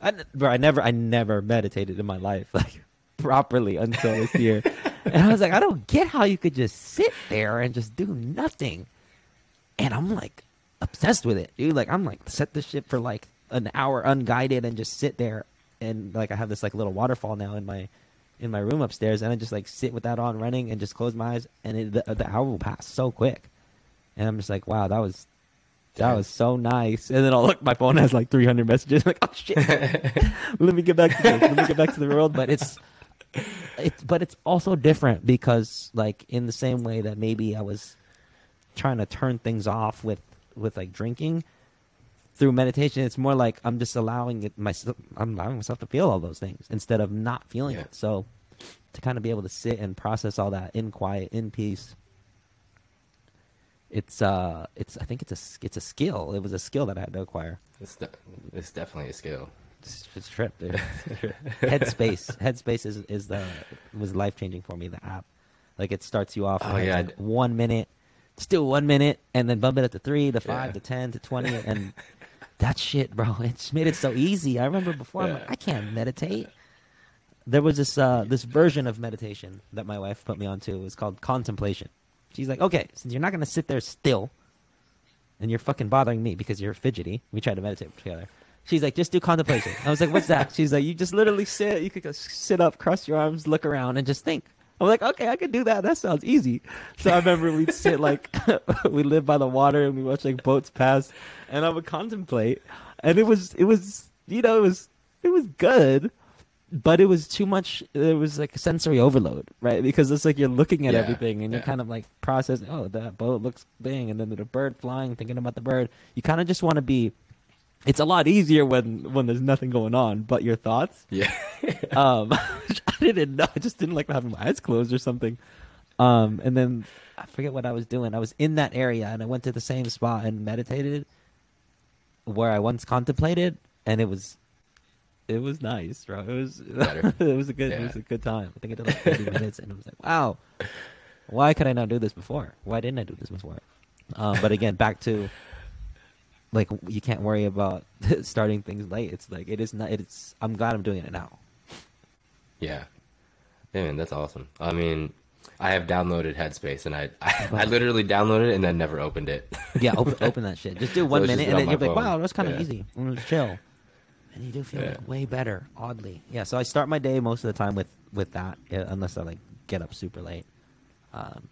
I, bro, I never, I never meditated in my life like properly until this year, and I was like, I don't get how you could just sit there and just do nothing, and I'm like obsessed with it, dude. Like I'm like set this shit for like an hour unguided and just sit there and like I have this like little waterfall now in my in my room upstairs, and I just like sit with that on running and just close my eyes, and it, the, the hour will pass so quick, and I'm just like, wow, that was that was so nice. And then I'll look, my phone has like 300 messages. I'm like, oh shit, let me get back to this. Let me get back to the world. But it's, it's, but it's also different because like in the same way that maybe I was trying to turn things off with with like drinking, through meditation, it's more like I'm just allowing it myself. I'm allowing myself to feel all those things instead of not feeling yeah. it. So to kind of be able to sit and process all that in quiet, in peace, it's uh, it's I think it's a it's a skill. It was a skill that I had to acquire. It's de- it's definitely a skill. It's, it's a trip, dude. Headspace, Headspace is is the was life changing for me. The app, like it starts you off oh, like, yeah. like one minute still one minute and then bump it up to three to five yeah. to ten to 20 and that shit, bro. It's made it so easy. I remember before, I'm like, I can't meditate. There was this uh, this version of meditation that my wife put me onto. It was called contemplation. She's like, okay, since you're not gonna sit there still and you're fucking bothering me because you're fidgety. We tried to meditate together. She's like, just do contemplation. I was like, what's that? She's like, you just literally sit. You could just sit up, cross your arms, look around, and just think. I'm like, okay, I can do that. That sounds easy. So I remember we'd sit like, we live by the water and we watch like boats pass, and I would contemplate, and it was, it was, you know, it was, it was good, but it was too much. It was like sensory overload, right? Because it's like you're looking at Yeah, everything and you're kind of like processing. Oh, that boat looks big, and then the bird flying, thinking about the bird. You kind of just want to be. It's a lot easier when when there's nothing going on but your thoughts. Yeah. Um, I didn't know. I just didn't like having my eyes closed or something. Um, and then I forget what I was doing. I was in that area and I went to the same spot and meditated where I once contemplated, and it was, it was nice, bro. It was, it was a good, it was a good time. I think I did like 30 minutes, and it was like, wow, why could I not do this before? Why didn't I do this before? Um, but again, back to like you can't worry about starting things late. It's like it is not. It's. I'm glad I'm doing it now. Yeah. Yeah, man, that's awesome. I mean, I have downloaded Headspace, and I I, I literally downloaded it and then never opened it. Yeah, open, open that shit. Just do one just minute, on and then you're like, phone. wow, that's kind of Yeah. easy. I'm chill, and you do feel Yeah. like way better. Oddly, yeah. So I start my day most of the time with with that, unless I like get up super late. Um,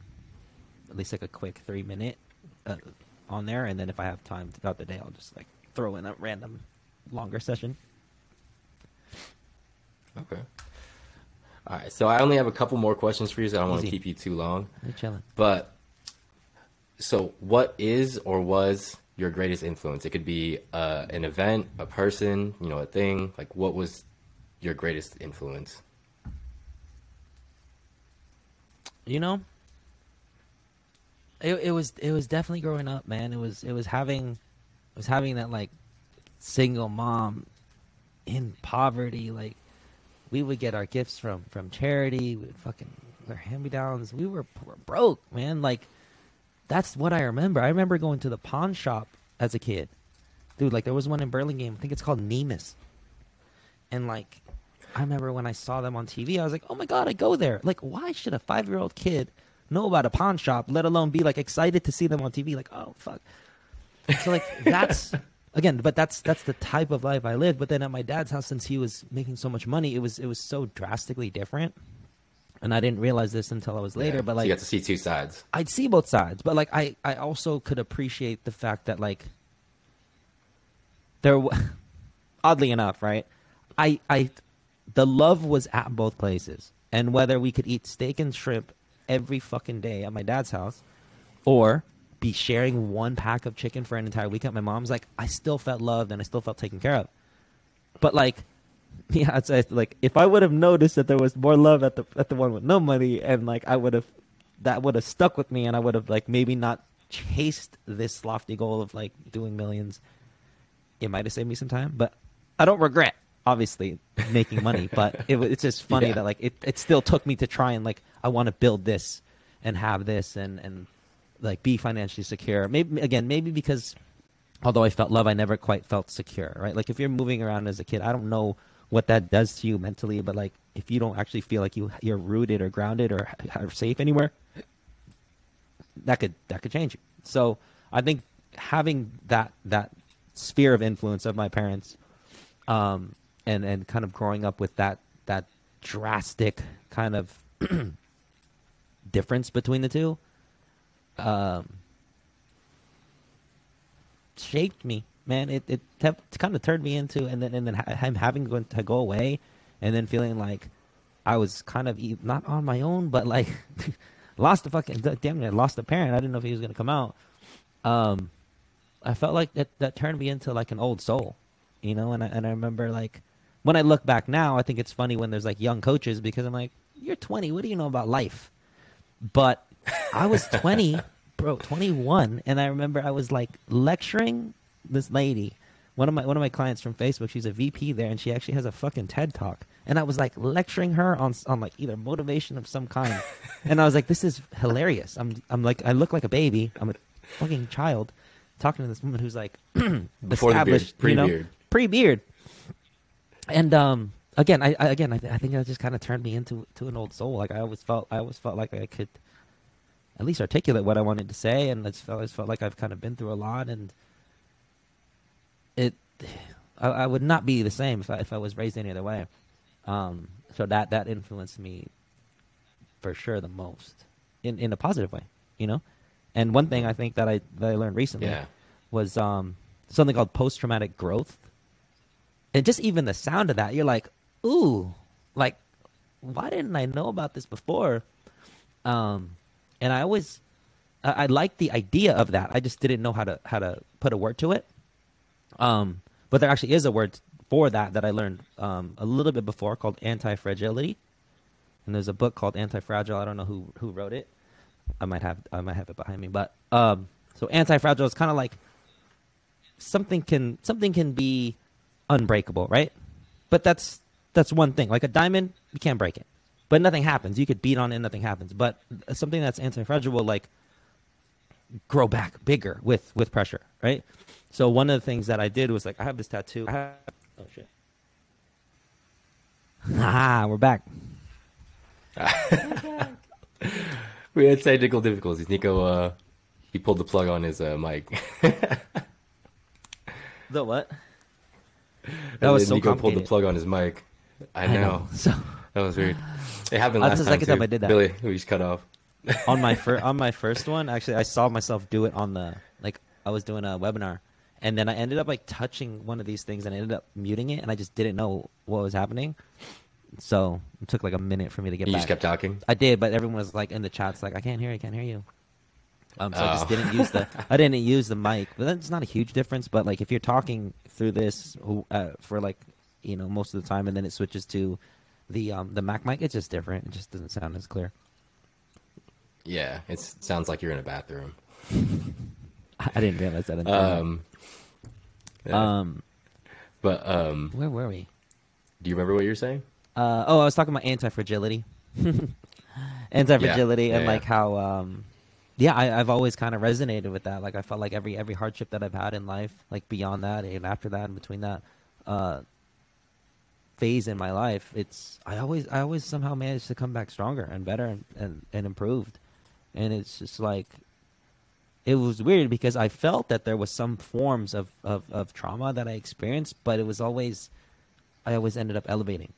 at least like a quick three minute uh, on there, and then if I have time throughout the day, I'll just like throw in a random longer session. Okay. All right. So I only have a couple more questions for you, so I don't want to keep you too long. You're chilling. But so, what is or was your greatest influence? It could be uh, an event, a person, you know, a thing. Like, what was your greatest influence? you know it, it was it was definitely growing up man. It was it was having it was having that like single mom in poverty. Like we would get our gifts from from charity. We would fucking our hand-me-downs. We were, we were broke man. Like that's what i remember. I remember going to the pawn shop as a kid. Dude like there was one in burlingame. I think it's called nemus. And like I remember when I saw them on TV, I was like, "Oh my god, I go there!" Like, why should a five-year-old kid know about a pawn shop, let alone be like excited to see them on TV? Like, oh fuck. So like that's again, but that's that's the type of life I lived. But then at my dad's house, since he was making so much money, it was it was so drastically different, and I didn't realize this until I was later. Yeah, But so like, you got to see two sides. I'd see both sides, but like I, I also could appreciate the fact that like there, w- oddly enough, right? I, I, the love was at both places, and whether we could eat steak and shrimp every fucking day at my dad's house, or be sharing one pack of chicken for an entire week at my mom's, like I still felt loved and I still felt taken care of. But like, yeah, it's, it's like if I would have noticed that there was more love at the at the one with no money, and like I would have, that would have stuck with me, and I would have like maybe not chased this lofty goal of like doing millions. It might have saved me some time, but I don't regret obviously making money. but it, it's just funny Yeah. that like it, it still took me to try and like I want to build this and have this and and like be financially secure. Maybe again, maybe because although I felt love, I never quite felt secure, right? Like if you're moving around as a kid, I don't know what that does to you mentally, but like if you don't actually feel like you you're rooted or grounded or are safe anywhere, that could that could change you. So I think having that that sphere of influence of my parents, um, and and kind of growing up with that that drastic kind of difference between the two, um, shaped me, man. It it kind of turned me into, and then and then him having to go- to away, and then feeling like I was kind of not on my own, but like lost a fucking damn near lost a parent. I didn't know if he was gonna come out. Um, I felt like that that turned me into like an old soul, you know. And I and I remember like when I look back now, I think it's funny when there's like young coaches because I'm like, you're 20, what do you know about life? But I was 20, bro, 21, and I remember I was like lecturing this lady, one of my one of my clients from Facebook. She's a VP there, and she actually has a fucking TED talk. And I was like lecturing her on on like either motivation of some kind, and I was like, this is hilarious. I'm I'm like I look like a baby. I'm a fucking child talking to this woman who's like Before the beard, established, you know, pre-beard. And um, again, I, I again, I, I think that just kind of turned me into to an old soul. Like I always felt, I always felt like I could, at least articulate what I wanted to say, and it's always felt like I've kind of been through a lot, and it, I, I would not be the same if I, if I was raised any other way. Um, so that that influenced me for sure the most in in a positive way, you know. And one thing I think that I that I learned recently Yeah. was um, something called post traumatic growth. And just even the sound of that, you're like, ooh, like, why didn't I know about this before? Um, and I always, I, I liked the idea of that. I just didn't know how to how to put a word to it. Um, but there actually is a word for that that I learned um, a little bit before called anti fragility. And there's a book called Anti Fragile. I don't know who who wrote it. I might have I might have it behind me, but um, so anti fragile is kind of like something can something can be unbreakable, right? But that's that's one thing. Like a diamond, you can't break it, but nothing happens. You could beat on it, and nothing happens. But something that's anti fragile will like grow back bigger with with pressure, right? So one of the things that I did was like I have this tattoo. I have, oh shit. Ah, we're back. We had technical difficulties. Nico, uh, he pulled the plug on his uh, mic. The what? That was so Nico pulled the plug on his mic. I know. So That was weird. It happened That's last the time second too. time I did that. Billy, we just cut off. on my first on my first one, actually, I saw myself do it on the like I was doing a webinar, and then I ended up like touching one of these things, and I ended up muting it, and I just didn't know what was happening. So it took like a minute for me to get You back. just kept talking. I did, but everyone was like in the chats, like I can't hear, you, I can't hear you. Um, so I just Oh. didn't use the I didn't use the mic, but that's not a huge difference. But like if you're talking through this uh, for like you know most of the time, and then it switches to the um the Mac mic, it's just different. It just doesn't sound as clear. Yeah, it sounds like you're in a bathroom. I, didn't realize that. Until. Um, yeah. Um, but um, where were we? do you remember what you were saying? Uh, oh, I was talking about anti fragility, anti fragility, Yeah, and yeah, like how, um, yeah, I, I've always kind of resonated with that. Like I felt like every every hardship that I've had in life, like beyond that and after that and between that, uh, phase in my life, it's I always I always somehow managed to come back stronger and better and, and, and improved, and it's just like it was weird because I felt that there was some forms of, of, of trauma that I experienced, but it was always I always ended up elevating.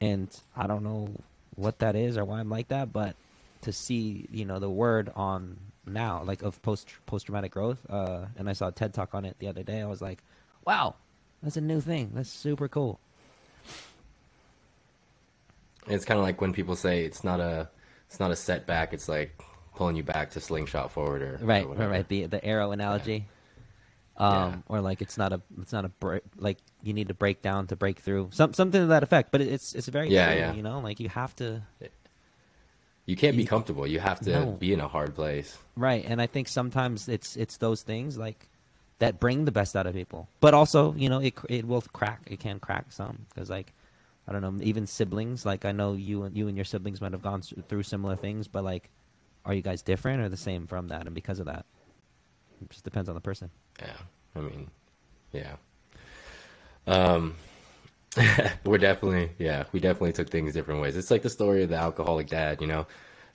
And I don't know what that is or why I'm like that, but to see, you know, the word on now, like of post post traumatic growth, uh, and I saw a TED talk on it the other day, I was like, Wow, that's a new thing. That's super cool. It's kind of like when people say it's not a it's not a setback. It's like pulling you back to slingshot forward or or Right, right, right. The the arrow analogy. Um, Yeah. or like it's not a it's not a break like you need to break down to break through some something to that effect. But it's it's very Yeah, true, yeah. you know like you have to You can't be comfortable. You have to No. be in a hard place. right. And I think sometimes it's it's those things like that bring the best out of people. But also you know it it will crack. It can crack some because like I don't know even siblings like I know you and you and your siblings might have gone through similar things, but like are you guys different or the same from that and because of that? It just depends on the person. Yeah, I mean, yeah. Um, we're definitely, yeah, we definitely took things different ways. It's like the story of the alcoholic dad. You know,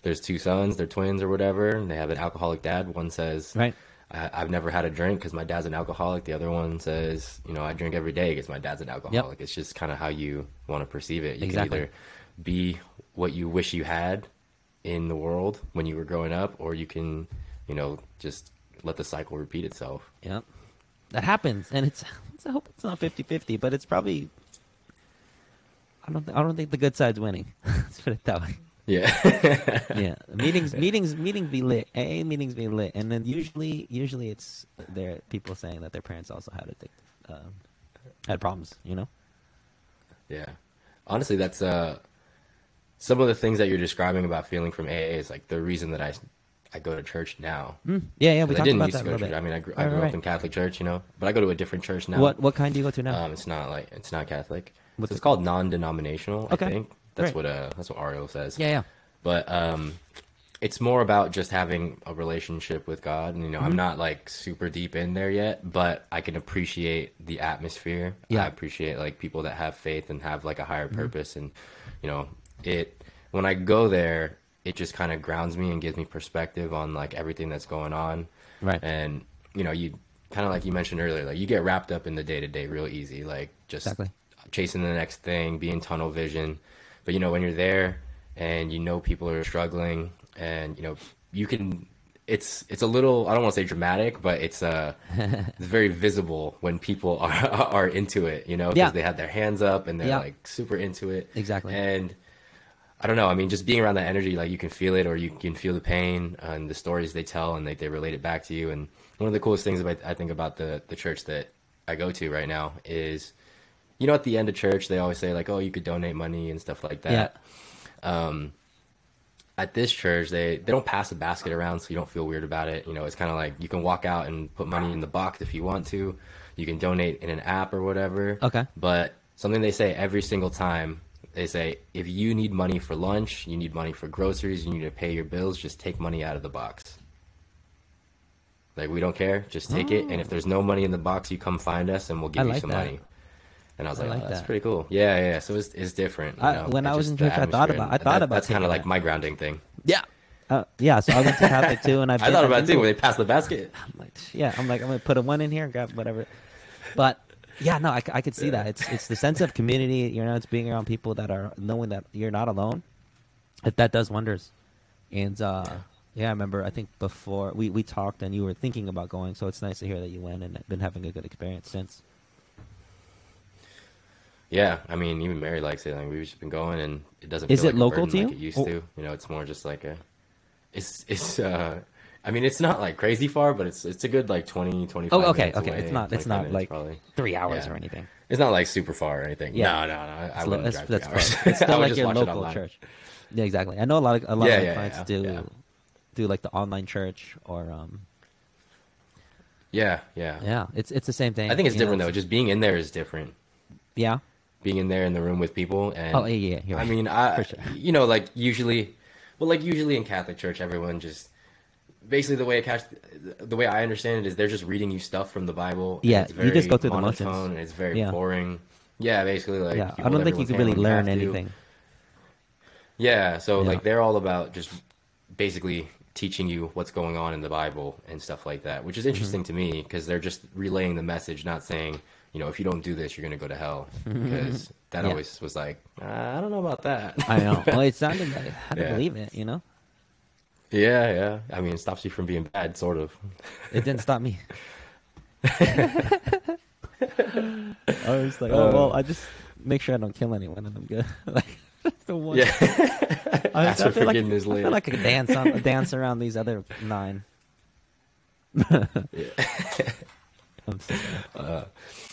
there's two sons, they're twins or whatever, and they have an alcoholic dad. One says, Right. I, I've never had a drink because my dad's an alcoholic. The other one says, you know, I drink every day because my dad's an alcoholic. It's just kind of how you want to perceive it. You Exactly. can either be what you wish you had in the world when you were growing up, or you can, you know, just let the cycle repeat itself. Yep. That happens, and it's, it's I hope it's not 50-50, but it's probably. I don't. Th- I don't think the good side's winning. Let's put it that way. Yeah. Yeah, meetings, meetings, meetings be lit. AA meetings be lit, and then usually, usually it's there people saying that their parents also had addictive, um, had problems. You know. Yeah. Honestly, that's uh some of the things that you're describing about feeling from AA is like the reason that I I go to church now. Mm. Yeah, yeah, we I didn't about used that to a go to church. bit. I mean, I grew, I grew right, up in Catholic church, you know, but I go to a different church now. What what kind do you go to now? Um, it's not like it's not Catholic. What's So it's called non-denominational. Okay. I think that's Great. what uh that's what Ariel says. yeah, yeah. But um, it's more about just having a relationship with God. And, you know, Mm-hmm. I'm not like super deep in there yet, but I can appreciate the atmosphere. Yeah. Mm-hmm. I appreciate like people that have faith and have like a higher purpose. And, you know, it, when I go there, it just kind of grounds me and gives me perspective on like everything that's going on. Right. And you know, you kind of like you mentioned earlier, like you get wrapped up in the day to day real easy, like just Exactly. Chasing the next thing, being tunnel vision. But you know, when you're there and you know people are struggling, and you know you can, it's it's a little I don't want to say dramatic, but it's uh it's very visible when people are are into it, you know, because Yeah. they have their hands up and they're Yeah. like super into it. Exactly. And I don't know. I mean, just being around that energy, like you can feel it, or you can feel the pain and the stories they tell, and they, they relate it back to you. And one of the coolest things about I think about the the church that I go to right now is, you know, at the end of church, they always say like, "Oh, you could donate money and stuff like that." Um, at this church, they they don't pass a basket around, so you don't feel weird about it. You know, it's kind of like you can walk out and put money in the box if you want to. You can donate in an app or whatever. Okay. But something they say every single time, they say if you need money for lunch, you need money for groceries, you need to pay your bills, just take money out of the box. Like we don't care, just take it. And if there's no money in the box, you come find us and we'll give I you like some that. money. And I was I like, like oh, that's that. pretty cool. Yeah, yeah. yeah. So it's, it's different. you I- know? when It I was just- in church, I thought about- and I thought that- about That's kind of like my grounding thing. Yeah. Uh, yeah. So I went to Catholic too, and I've I thought about it too to- when they passed the basket. I'm like, yeah, I'm like, I'm gonna put a one in here, and grab whatever. But yeah, no, I, I could see that. It's it's the sense of community. You know, it's being around people that are knowing that you're not alone. That that does wonders. And uh, yeah, I remember. I think before we we talked, and you were thinking about going. So it's nice to hear that you went and been having a good experience since. Yeah, I mean, even Mary likes it. Like we've just been going, and it doesn't. Is feel it like local to like it used Oh. to. You know, it's more just like a. It's it's. uh I mean, it's not like crazy far, but it's it's a good like 20, 25 Oh, okay, okay. away, It's not it's not like probably. three hours Yeah. or anything. It's not like super far or anything. Yeah. No, no, no. I, It's wouldn't drive that's, three that's hours. It's still like your local church. Yeah, exactly. I know a lot of a lot Yeah, of yeah, clients do do like the online church or um Yeah, yeah. yeah, it's it's the same thing. I think it's you know, different though. Just being in there is different. Yeah. Being in there in the room with people and Oh yeah, yeah. You're I mean, I sure. you know, like usually, well, like usually in Catholic church, everyone just basically the way it catch, the way I understand it is they're just reading you stuff from the Bible. and Yeah, it's you just go through the motions. and it's very Yeah. boring. Yeah, basically like yeah, I don't think you can really learn have to. anything. Yeah, so Yeah. like they're all about just basically teaching you what's going on in the Bible and stuff like that, which is Mm-hmm. interesting to me because they're just relaying the message, not saying, you know, if you don't do this, you're gonna go to hell. Because that Yeah. always was like, uh, I don't know about that. I know. well, it sounded like I Yeah. believe it. You know, yeah, yeah. I mean, it stops you from being bad, sort of. it didn't stop me. I was like, oh well, I just make sure I don't kill anyone, and I'm good. like that's the one. Yeah. I, I for feel like, forgiveness I feel like I could dance on dance around these other nine. I'm so- uh,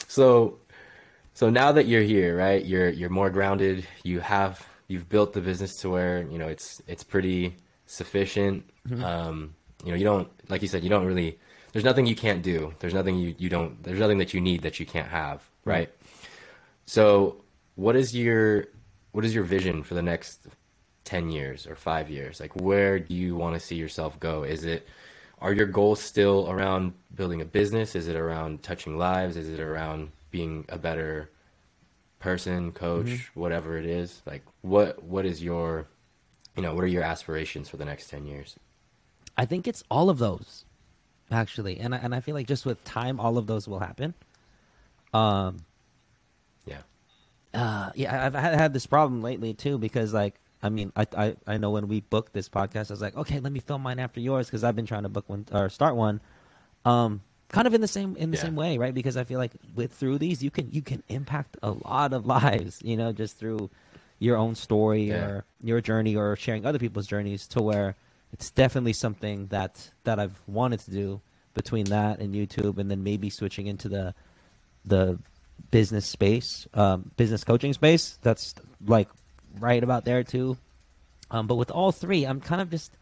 so so now that you're here right you're you're more grounded. You have you've built the business to where you know it's it's pretty sufficient. Mm-hmm. Um you know you don't like you said you don't really there's nothing you can't do. There's nothing you you don't there's nothing that you need that you can't have mm-hmm. right? So what is your what is your vision for the next 10 years or 5 years? Like where do you want to see yourself go? Is it are your goals still around building a business? Is it around touching lives? Is it around being a better person coach whatever it is? Like what what is your you know what are your aspirations for the next 10 years? I think it's all of those, actually, and I, and I feel like just with time, all of those will happen. Um, yeah. uh, yeah, I've had, had this problem lately too because like I mean I, I I know when we booked this podcast I was like okay let me film mine after yours because I've been trying to book one or start one, um, kind of in the same in the Yeah. same way right because I feel like with through these you can you can impact a lot of lives you know just through your own story Yeah. or your journey or sharing other people's journeys to where it's definitely something that that I've wanted to do between that and YouTube and then maybe switching into the the business space, um, business coaching space. That's like right about there too. Um, but with all three, I'm kind of just,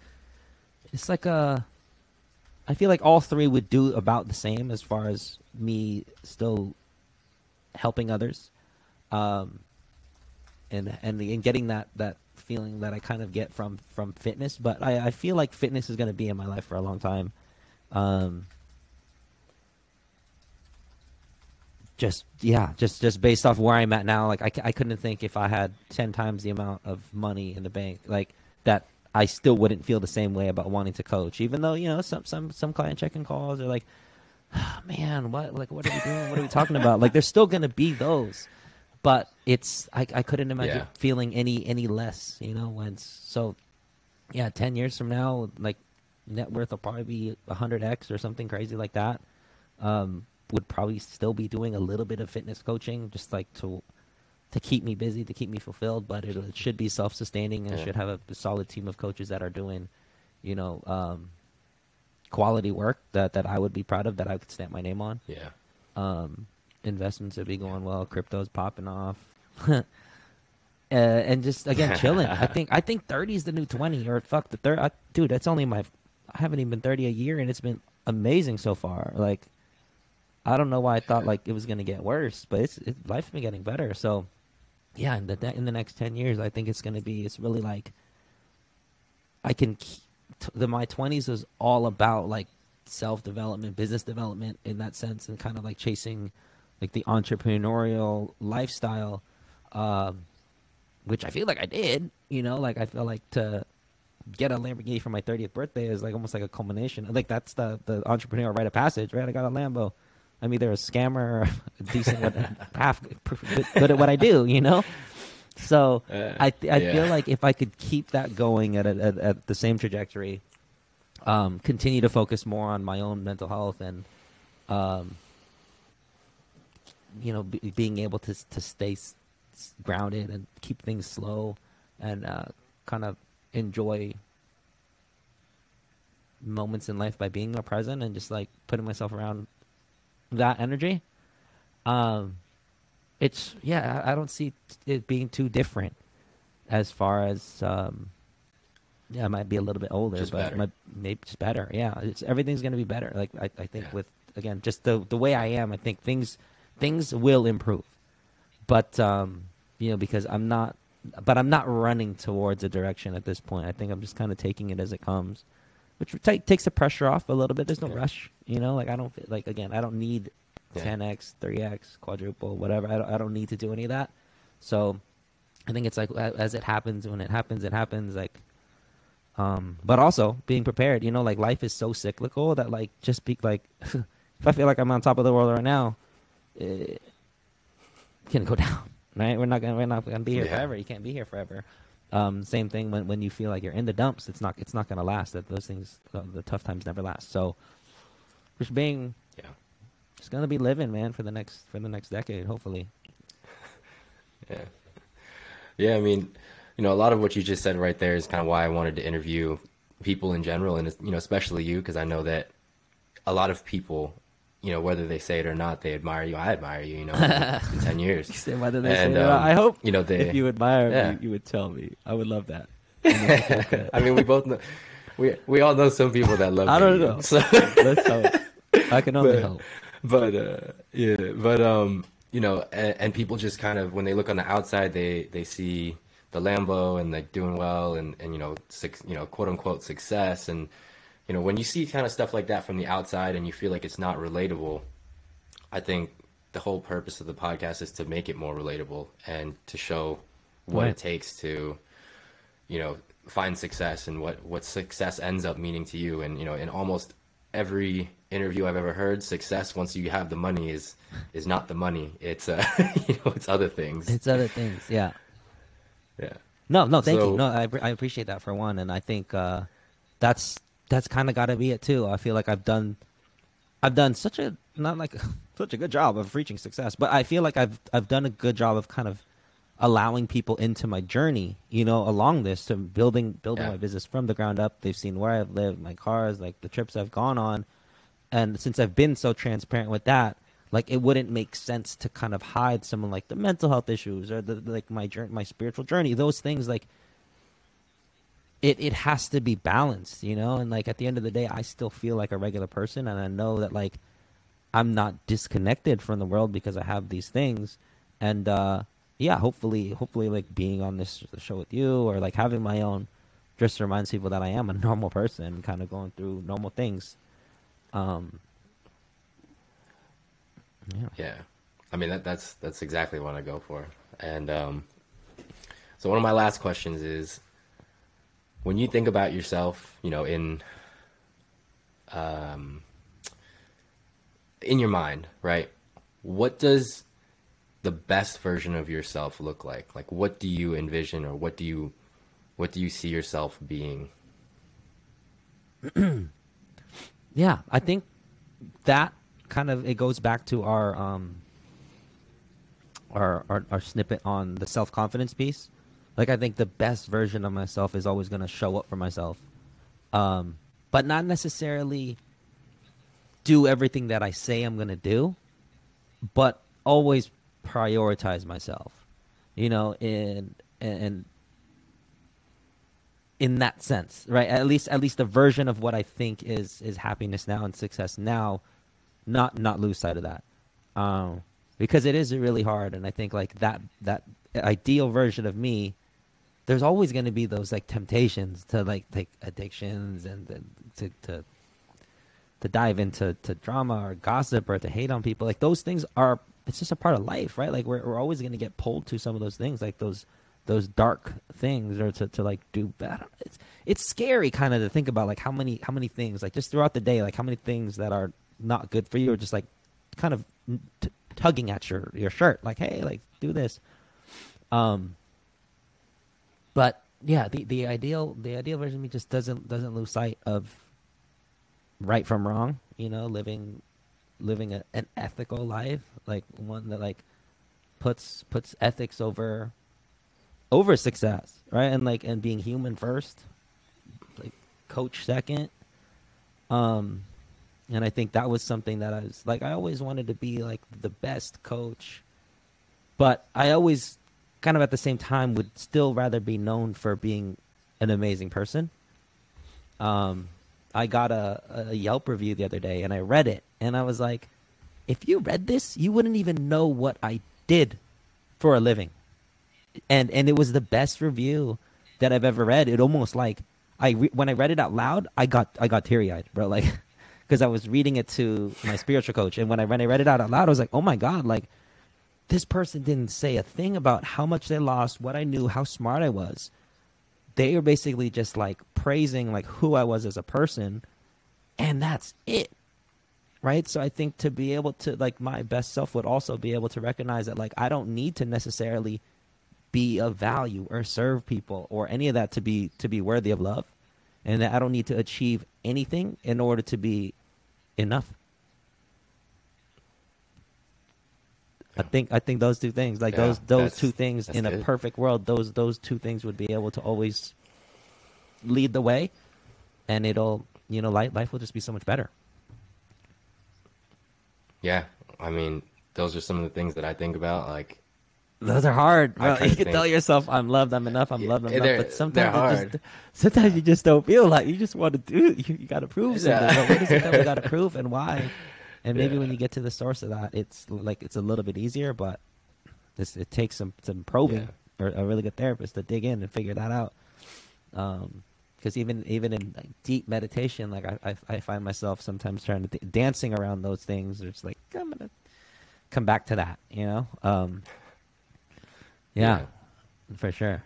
it's like a, I feel like all three would do about the same as far as me still helping others, um, and and and getting that that feeling that I kind of get from from fitness. But I, I feel like fitness is going to be in my life for a long time. Um, just yeah just just based off where i'm at now like I, I couldn't think if i had 10 times the amount of money in the bank like that I still wouldn't feel the same way about wanting to coach, even though you know some some some client checking calls are like, oh, man, what like what are we doing? What are we talking about? Like there's still gonna be those, but it's I I couldn't imagine Yeah. feeling any any less, you know. When so, yeah, ten years from now, like net worth will probably be hundred x or something crazy like that. Um, would probably still be doing a little bit of fitness coaching, just like to to keep me busy, to keep me fulfilled. But it, it should be self sustaining, and Yeah. should have a, solid team of coaches that are doing, you know, um, quality work that that I would be proud of, that I could stamp my name on. Yeah. Um, investments would be going well, crypto's popping off. Uh, and just again chilling. I think I think thirty is the new twenty, or fuck the third. Dude, that's only my. I haven't even been thirty a year, and it's been amazing so far. Like, I don't know why I thought like it was gonna get worse, but it's it, life's been getting better. So, yeah, in the in the next ten years, I think it's gonna be. It's really like. I can. T- the my twenties was all about like self development, business development in that sense, and kind of like chasing like the entrepreneurial lifestyle. Um, which I feel like I did. You know, like I feel like to get a Lamborghini for my 30th birthday is like almost like a culmination. Like that's the the entrepreneurial rite of passage, right? I got a Lambo. I'm either a scammer or a decent, half good, at what I do. You know. So Uh, I th- I yeah. feel like if I could keep that going at a, at, at the same trajectory, um, continue to focus more on my own mental health and, um, you know, be, being able to to stay s- grounded and keep things slow, and uh, kind of enjoy moments in life by being more present and just like putting myself around that energy. Um, it's yeah, I, I don't see it being too different as far as um, yeah, I might be a little bit older, Just but might, maybe just better. Yeah, it's everything's gonna be better. Like I, I think Yeah. with again just the the way I am, I think things things will improve. But um, you know, because I'm not, but I'm not running towards a direction at this point. I think I'm just kind of taking it as it comes, which ta takes the pressure off a little bit. There's no rush, you know. Like I don't feel- like again, I don't need Yeah. 10x, 3x, quadruple, whatever. I don't, I don't need to do any of that. So I think it's like as it happens, when it happens, it happens. Like, um, but also being prepared. You know, like life is so cyclical that like just be like, if I feel like I'm on top of the world right now, it can go down. Right? We're not gonna we're not gonna be here Yeah. forever. You can't be here forever. Um, same thing when when you feel like you're in the dumps. It's not it's not gonna last. That those things, the tough times never last. So just being Yeah. just gonna be living, man, for the next for the next decade, hopefully. Yeah. Yeah, I mean, you know, a lot of what you just said right there is kind of why I wanted to interview people in general and you know, especially you because I know that a lot of people, you know, whether they say it or not, they admire you. I admire you, you know. It's been 10 years. Whether they say it or not, I hope You know, they if you admire Yeah. me, you would tell me. I would love that. I mean, we both know we we all know some people that love I don't you, know. So Let's hope. I can only But- hope. but uh yeah but um you know and, and people just kind of when they look on the outside they they see the lambo and like doing well and and you know six you know quote unquote success and you know when you see kind of stuff like that from the outside and you feel like it's not relatable i think the whole purpose of the podcast is to make it more relatable and to show what Right. it takes to you know find success and what what success ends up meaning to you and you know in almost every interview i've ever heard success once you have the money is is not the money it's uh you know it's other things It's other things. Yeah. yeah No, no, thank So- you. No, I, I appreciate that for one, and I think uh, that's that's kind of got to be it too. I feel like I've done, I've done such a not like such a good job of reaching success, but I feel like I've I've done a good job of kind of allowing people into my journey, you know, along this to building building Yeah. my business from the ground up. They've seen where I've lived, my cars, like the trips I've gone on, and since I've been so transparent with that, like it wouldn't make sense to kind of hide someone like the mental health issues or the like my journey, my spiritual journey. Those things like it it has to be balanced, you know. And like at the end of the day, I still feel like a regular person, and I know that like I'm not disconnected from the world because I have these things, and uh yeah, hopefully, hopefully, like being on this show with you or like having my own just reminds people that I am a normal person, kind of going through normal things. Um, yeah. Yeah, I mean that that's that's exactly what I go for. And um, so one of my last questions is, when you think about yourself, you know, in um, in your mind, right? What does the best version of yourself look like? Like, what do you envision, or what do you, what do you see yourself being? yeah, I think that kind of it goes back to our um our our, our snippet on the self confidence piece. Like, I think the best version of myself is always going to show up for myself, um, but not necessarily do everything that I say I'm going to do, but always prioritize myself. You know, in and in that sense, right? At least at least a version of what I think is is happiness now and success now, not not lose sight of that. Um, because it is really hard and I think like that that ideal version of me there's always going to be those like temptations to like take addictions and, to to to dive into to drama or gossip or to hate on people. Like those things are it's just a part of life right? Like we're, we're always going to get pulled to some of those things like those those dark things or to, to like do bad. It's it's scary kind of to think about like how many how many things like just throughout the day like how many things that are not good for you or just like kind of t- tugging at your your shirt. Like hey like do this. Um but yeah the the ideal the ideal version of me just doesn't doesn't lose sight of right from wrong you know living living a, an ethical life like one that like puts puts ethics over over success, right? And like and being human first, like coach second. Um and I think that was something that I was like I always wanted to be like the best coach. But I always kind of at the same time would still rather be known for being an amazing person. Um I got a, a Yelp review the other day and I read it and I was like, if you read this, you wouldn't even know what I did for a living and and it was the best review that I've ever read. It almost like I re- when I read it out loud, I got I got teary eyed, bro. Like because I was reading it to my spiritual coach, and when I when I read it out out loud, I was like, oh my god, like this person didn't say a thing about how much they lost, what I knew, how smart I was. They were basically just like praising like who I was as a person, and that's it right so i think to be able to like my best self would also be able to recognize that like i don't need to necessarily be of value or serve people or any of that to be to be worthy of love and that I don't need to achieve anything in order to be enough. I think I think those two things, like yeah, those those two things in good. a perfect world, those those two things would be able to always lead the way, and it'll you know life life will just be so much better. Yeah, I mean, those are some of the things that I think about. Like, those are hard. Bro. You can tell yourself, "I'm loved. I'm enough. I'm loved. I'm enough." But sometimes, just, sometimes you just don't feel like you just want to do. You, you got to prove something. Yeah. what is it that we got to prove, and why? And maybe yeah. when you get to the source of that, it's like it's a little bit easier, but it takes some some probing yeah. or a really good therapist to dig in and figure that out. Um, because even even in like, deep meditation, like I, I, I find myself sometimes trying to th- dancing around those things. It's like I'm gonna come back to that, you know. Um, yeah, yeah, for sure.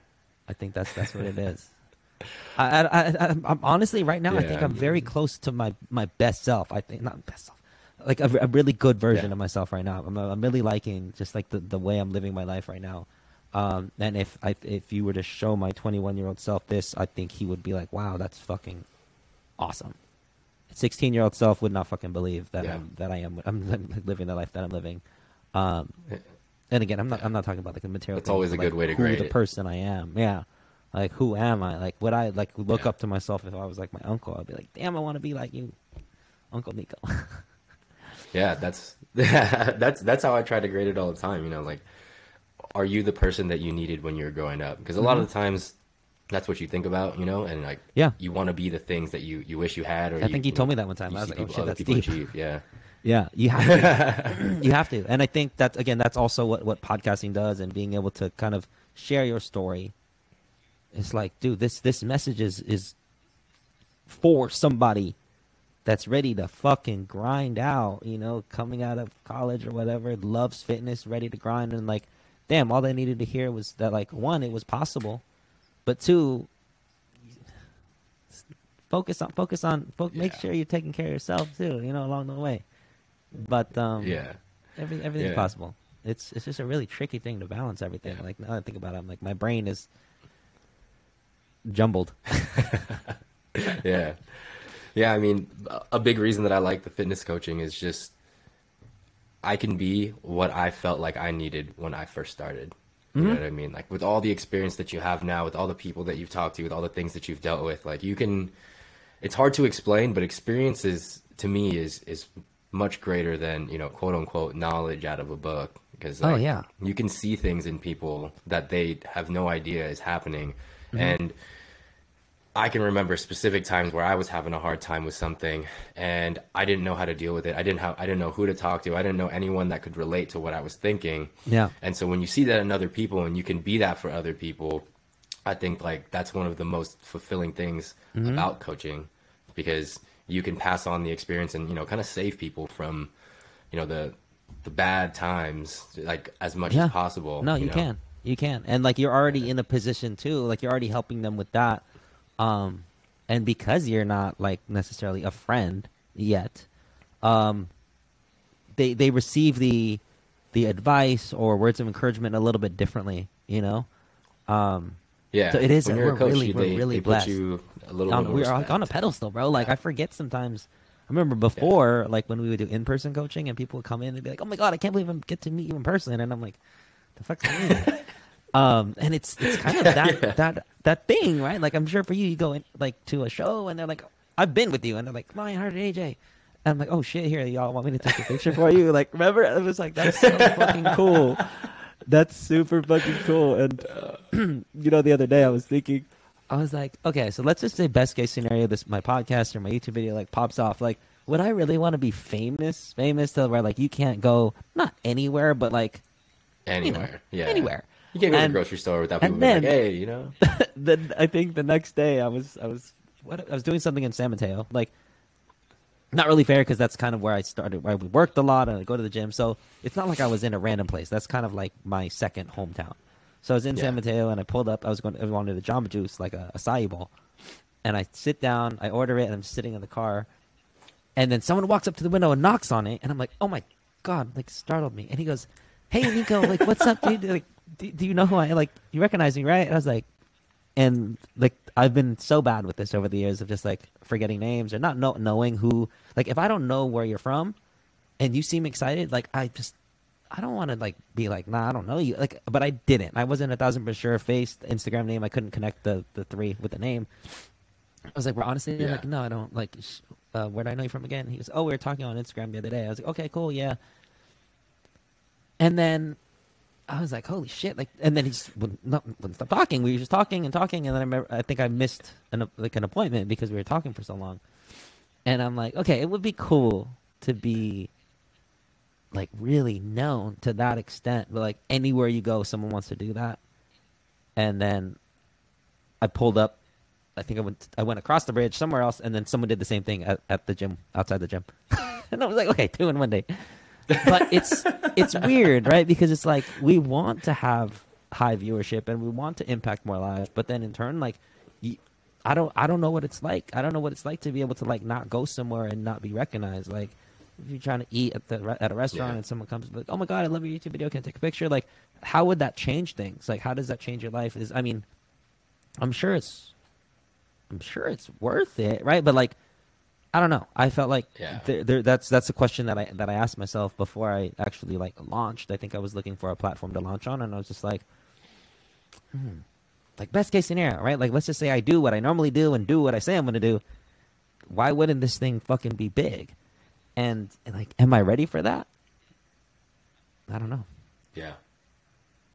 I think that's that's what it is. I, I, I, am honestly right now. Yeah, I think I'm very close to my my best self. I think not best self, like a, a really good version yeah. of myself right now. I'm, I'm really liking just like the, the way I'm living my life right now. Um, and if I if you were to show my 21 year old self this, I think he would be like, "Wow, that's fucking awesome." 16 year old self would not fucking believe that yeah. I'm, that I am I'm living the life that I'm living. Um, and again, I'm not I'm not talking about like the material. It's always a like good way to who grade the it. person I am. Yeah, like who am I? Like would I like look yeah. up to myself if I was like my uncle? I'd be like, damn, I want to be like you, Uncle Nico. yeah, that's that's that's how I try to grade it all the time. You know, like, are you the person that you needed when you were growing up? Because a mm-hmm. lot of the times that's what you think about, you know, and like yeah, you want to be the things that you you wish you had. Or I you, think he told me that one time. I was like, oh shit, that's deep. Achieve. Yeah, yeah, you have to. you have to, and I think that again, that's also what what podcasting does, and being able to kind of share your story. It's like, dude, this this message is is for somebody that's ready to fucking grind out, you know, coming out of college or whatever, loves fitness, ready to grind, and like, damn, all they needed to hear was that like one, it was possible, but two, focus on focus on fo- make sure you're taking care of yourself too. You know, along the way. But um, Yeah. every, everything's Yeah. possible. It's it's just a really tricky thing to balance everything. Yeah. Like now that I think about it, I'm like my brain is jumbled. yeah yeah i mean a big reason that i like the fitness coaching is just i can be what i felt like i needed when i first started. You know what i mean? Like with all the experience that you have now with all the people that you've talked to with all the things that you've dealt with like you can it's hard to explain but experience is to me is is much greater than you know quote unquote knowledge out of a book. Because Oh, yeah. you can see things in people that they have no idea is happening. Mm-hmm. and I can remember specific times where I was having a hard time with something and I didn't know how to deal with it. I didn't have I didn't know who to talk to. I didn't know anyone that could relate to what I was thinking. Yeah. And so when you see that in other people and you can be that for other people, I think like that's one of the most fulfilling things Mm-hmm. about coaching because you can pass on the experience and you know kind of save people from you know the the bad times like as much Yeah. as possible. No, you, know? can. You can. And like you're already in a position too. Like you're already helping them with that. Um and because you're not like necessarily a friend yet, um they they receive the the advice or words of encouragement a little bit differently, you know? Um Yeah. So it is- we're coach, really- you- we're they, really they blessed. put you a little on, we're like respect. on a pedestal, bro. Like I forget sometimes. I remember before, like when we would do in person coaching, and people would come in and be like, "Oh my god, I can't believe I get to meet you in person," and I'm like, "The on?" um, and it's it's kind of that that that thing, right? Like I'm sure for you, you go in like to a show, and they're like, "I've been with you," and they're like, "Lion Hearted AJ." And I'm like, oh shit, here, y'all want me to take a picture for you? Like, remember? It was like, that's so fucking cool. That's super fucking cool. And, you know, the other day I was thinking, I was like, okay, so let's just say best case scenario, this my podcast or my YouTube video like pops off. Like, would I really want to be famous? Famous to where like you can't go not anywhere, but like anywhere. yeah. anywhere. You can't go to And- the grocery store without people being like, hey, you know? then I think the next day I was I was what I was doing something in San Mateo, like not really fair because that's kind of where I started, where we worked a lot and I go to the gym. So it's not like I was in a random place. That's kind of like my second hometown. So I was in San Mateo and I pulled up. I was going. I wanted the Jamba Juice, like a acai bowl, and I sit down. I order it, and I'm sitting in the car, and then someone walks up to the window and knocks on it, and I'm like, "Oh my god!" Like startled me, and he goes, "Hey, Nico, like what's up, dude? Like, do, do you know who I like? You recognize me, right?" And I was like, and like I've been so bad with this over the years of just like forgetting names or not know, knowing who. Like if I don't know where you're from, and you seem excited, like I just I don't want to like be like nah I don't know you like but I didn't I wasn't a thousand percent sure face Instagram name I couldn't connect the the three with the name. I was like, we're honestly Yeah. like, no, I don't like. sh- Uh, where did I know you from again? He goes, oh, we were talking on Instagram the other day. I was like, okay, cool, yeah. And then I was like, holy shit! Like, and then he just wouldn't, wouldn't stop talking. We were just talking and talking, and then I remember, I think I missed an like an appointment because we were talking for so long. And I'm like, okay, it would be cool to be like really known to that extent, but like anywhere you go, someone wants to do that. And then I pulled up. I think I went. I went across the bridge somewhere else, and then someone did the same thing at, at the gym outside the gym. and I was like, okay, two in one day. But it's it's weird, right? Because it's like we want to have high viewership and we want to impact more lives, but then in turn, like, I don't I don't know what it's like. I don't know what it's like to be able to like not go somewhere and not be recognized. Like, if you're trying to eat at the at a restaurant Yeah. and someone comes like, oh my god, I love your YouTube video. Can I take a picture? Like, how would that change things? Like, how does that change your life? Is I mean, I'm sure it's I'm sure it's worth it, right? But like, I don't know. I felt like Yeah. that's that's a question that I that I asked myself before I actually like launched. I think I was looking for a platform to launch on, and I was just like, hmm, like best case scenario, right? Like, let's just say I do what I normally do and do what I say I'm going to do. Why wouldn't this thing fucking be big? And, and like, am I ready for that? I don't know. Yeah.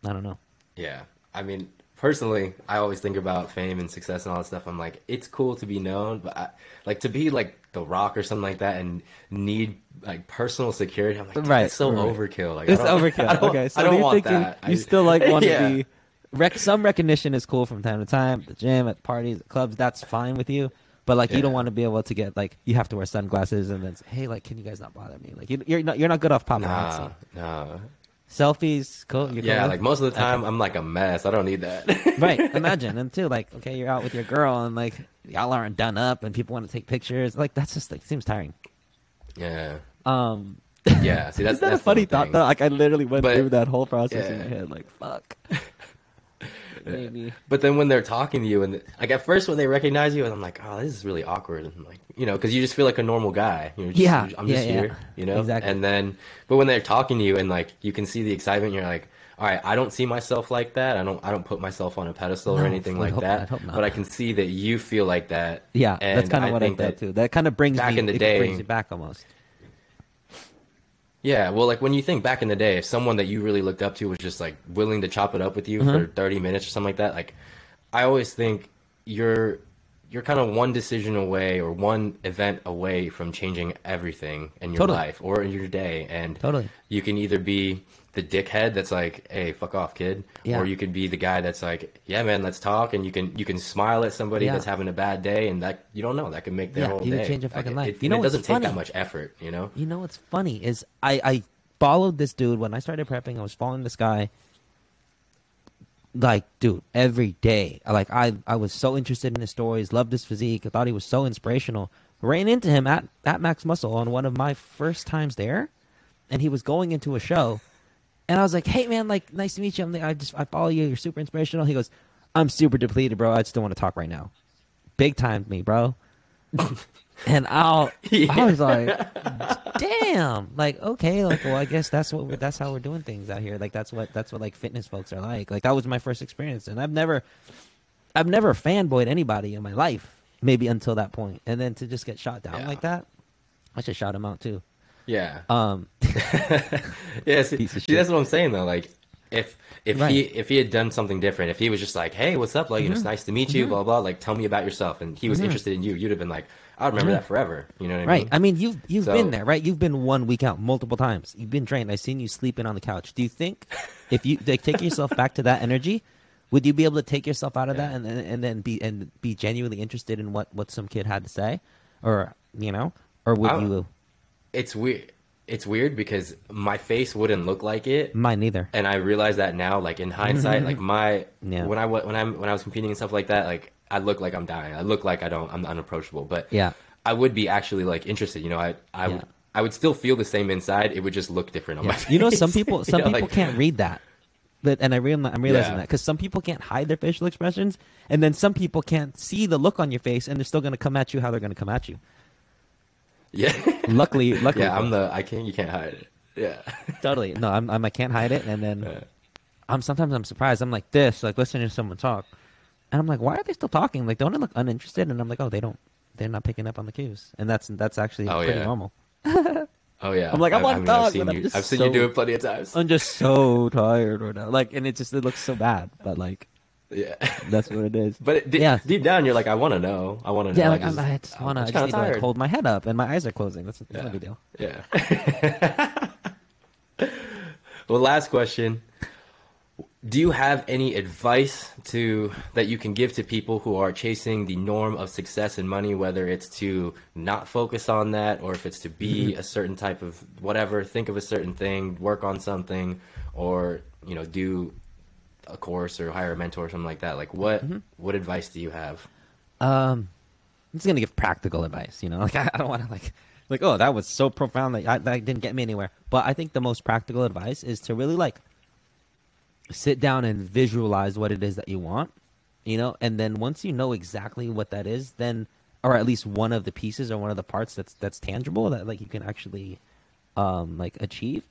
I don't know. Yeah. I mean, personally, I always think about fame and success and all that stuff. I'm like, it's cool to be known, but I, like to be like The Rock or something like that and need like personal security. I'm like, Right, that's so right. overkill. Like, It's I overkill. I don't, okay, so I don't want that. you still like want to be rec- some recognition is cool from time to time. The gym, at parties, at clubs, that's fine with you. But like you don't want to be able to get like you have to wear sunglasses and then say, hey, like can you guys not bother me? Like you, you're not you're not good off paparazzi. Nah, nah. Selfies, cool. yeah, cool. like most of the time, okay. I'm like a mess. I don't need that. right. Imagine and too, like, okay, you're out with your girl and like y'all aren't done up, and people want to take pictures. Like that's just like seems tiring. Yeah. Um. Yeah. See, that's, that that's a funny thought though. Like I literally went but, through that whole process yeah. in my head. Like fuck. Maybe. But then when they're talking to you, and like at first when they recognize you, and I'm like, oh, this is really awkward, and like you know, because you just feel like a normal guy. You know, just, yeah, I'm just yeah, here, you know. Exactly. And then, but when they're talking to you, and like you can see the excitement, you're like, all right, I don't see myself like that. I don't, I don't put myself on a pedestal no, or anything like hope, that. I but I can see that you feel like that. Yeah, that's kind of what I thought too. That kind of brings back me, in the day, brings me back almost. Yeah, well, like when you think back in the day, if someone that you really looked up to was just like willing to chop it up with you mm-hmm. for 30 minutes or something like that, like I always think you're you're kind of one decision away or one event away from changing everything in your totally. life or in your day and totally you can either be the dickhead that's like hey fuck off kid. Yeah. or you could be the guy that's like yeah man let's talk and you can you can smile at somebody yeah. that's having a bad day and that you don't know that can make their yeah, whole you day. change a fucking like, life. it, you know it doesn't take that much effort you know? You know what's funny is i i followed this dude when i started prepping. I was following this guy like dude every day. Like i i was so interested in his stories loved his physique. I thought he was so inspirational. Ran into him at at max muscle on one of my first times there and he was going into a show and i was like hey man like nice to meet you I'm like, i just i follow you you're super inspirational he goes i'm super depleted bro i just don't want to talk right now big time me bro and I'll, yeah. I was like, damn, like okay, like well, I guess that's what that's how we're doing things out here. Like that's what that's what like fitness folks are like. Like that was my first experience, and I've never, I've never fanboyed anybody in my life, maybe until that point. point, and then to just get shot down yeah. like that, I should shout him out too. Yeah. Um. yeah. See, see that's what I'm saying though. Like, if if right. he if he had done something different, if he was just like, "Hey, what's up? Like, mm-hmm. it's nice to meet you," mm-hmm. blah blah. Like, tell me about yourself, and he was mm-hmm. interested in you, you'd have been like, "I would remember that forever." You know what I right. mean? Right. I mean, you've you've so, been there, right? You've been one week out multiple times. You've been trained. I've seen you sleeping on the couch. Do you think if you like, take yourself back to that energy, would you be able to take yourself out of yeah. that and, and and then be and be genuinely interested in what what some kid had to say, or you know, or would I, you? It's weird it's weird because my face wouldn't look like it. Mine neither. And I realize that now, like in hindsight, like mm-hmm. my yeah. when I when I when I was competing and stuff like that, like I look like I'm dying. I look like I don't. I'm unapproachable. But yeah, I would be actually like interested. You know, I I yeah. I would still feel the same inside. It would just look different on yeah. my face. You know, some people some you know, people like, can't read that. But, and I real, I'm realizing that because some people can't hide their facial expressions, and then some people can't see the look on your face, and they're still going to come at you how they're going to come at you. Yeah. luckily, luckily. Yeah, I'm the. I can't. You can't hide it. Yeah. totally. No, I'm, I'm. I can't hide it, and then yeah. I'm sometimes I'm surprised. I'm like this, like listening to someone talk, and I'm like, why are they still talking? Like, don't they look uninterested? And I'm like, oh, they don't. They're not picking up on the cues, and that's that's actually oh, pretty yeah. normal. oh yeah. I'm like, I'm on oh, talk, I've seen, you, I've seen so, you do it plenty of times. I'm just so tired right now. Like, and it just it looks so bad, but like. Yeah, that's what it is. But it, yeah, deep down, you're like, I want to know. I want to know. Yeah, like, I just, I just want to. Like, hold my head up, and my eyes are closing. That's, that's yeah. no big deal. Yeah. well, last question. Do you have any advice to that you can give to people who are chasing the norm of success and money, whether it's to not focus on that or if it's to be mm-hmm. a certain type of whatever, think of a certain thing, work on something, or you know, do a course or hire a mentor or something like that, like what mm-hmm. what advice do you have? Um, I'm just gonna give practical advice. You know, like I, I don't want to like like oh that was so profound that, I, that didn't get me anywhere. But I think the most practical advice is to really like sit down and visualize what it is that you want. You know, and then once you know exactly what that is, then or at least one of the pieces or one of the parts that's that's tangible that like you can actually um like achieve,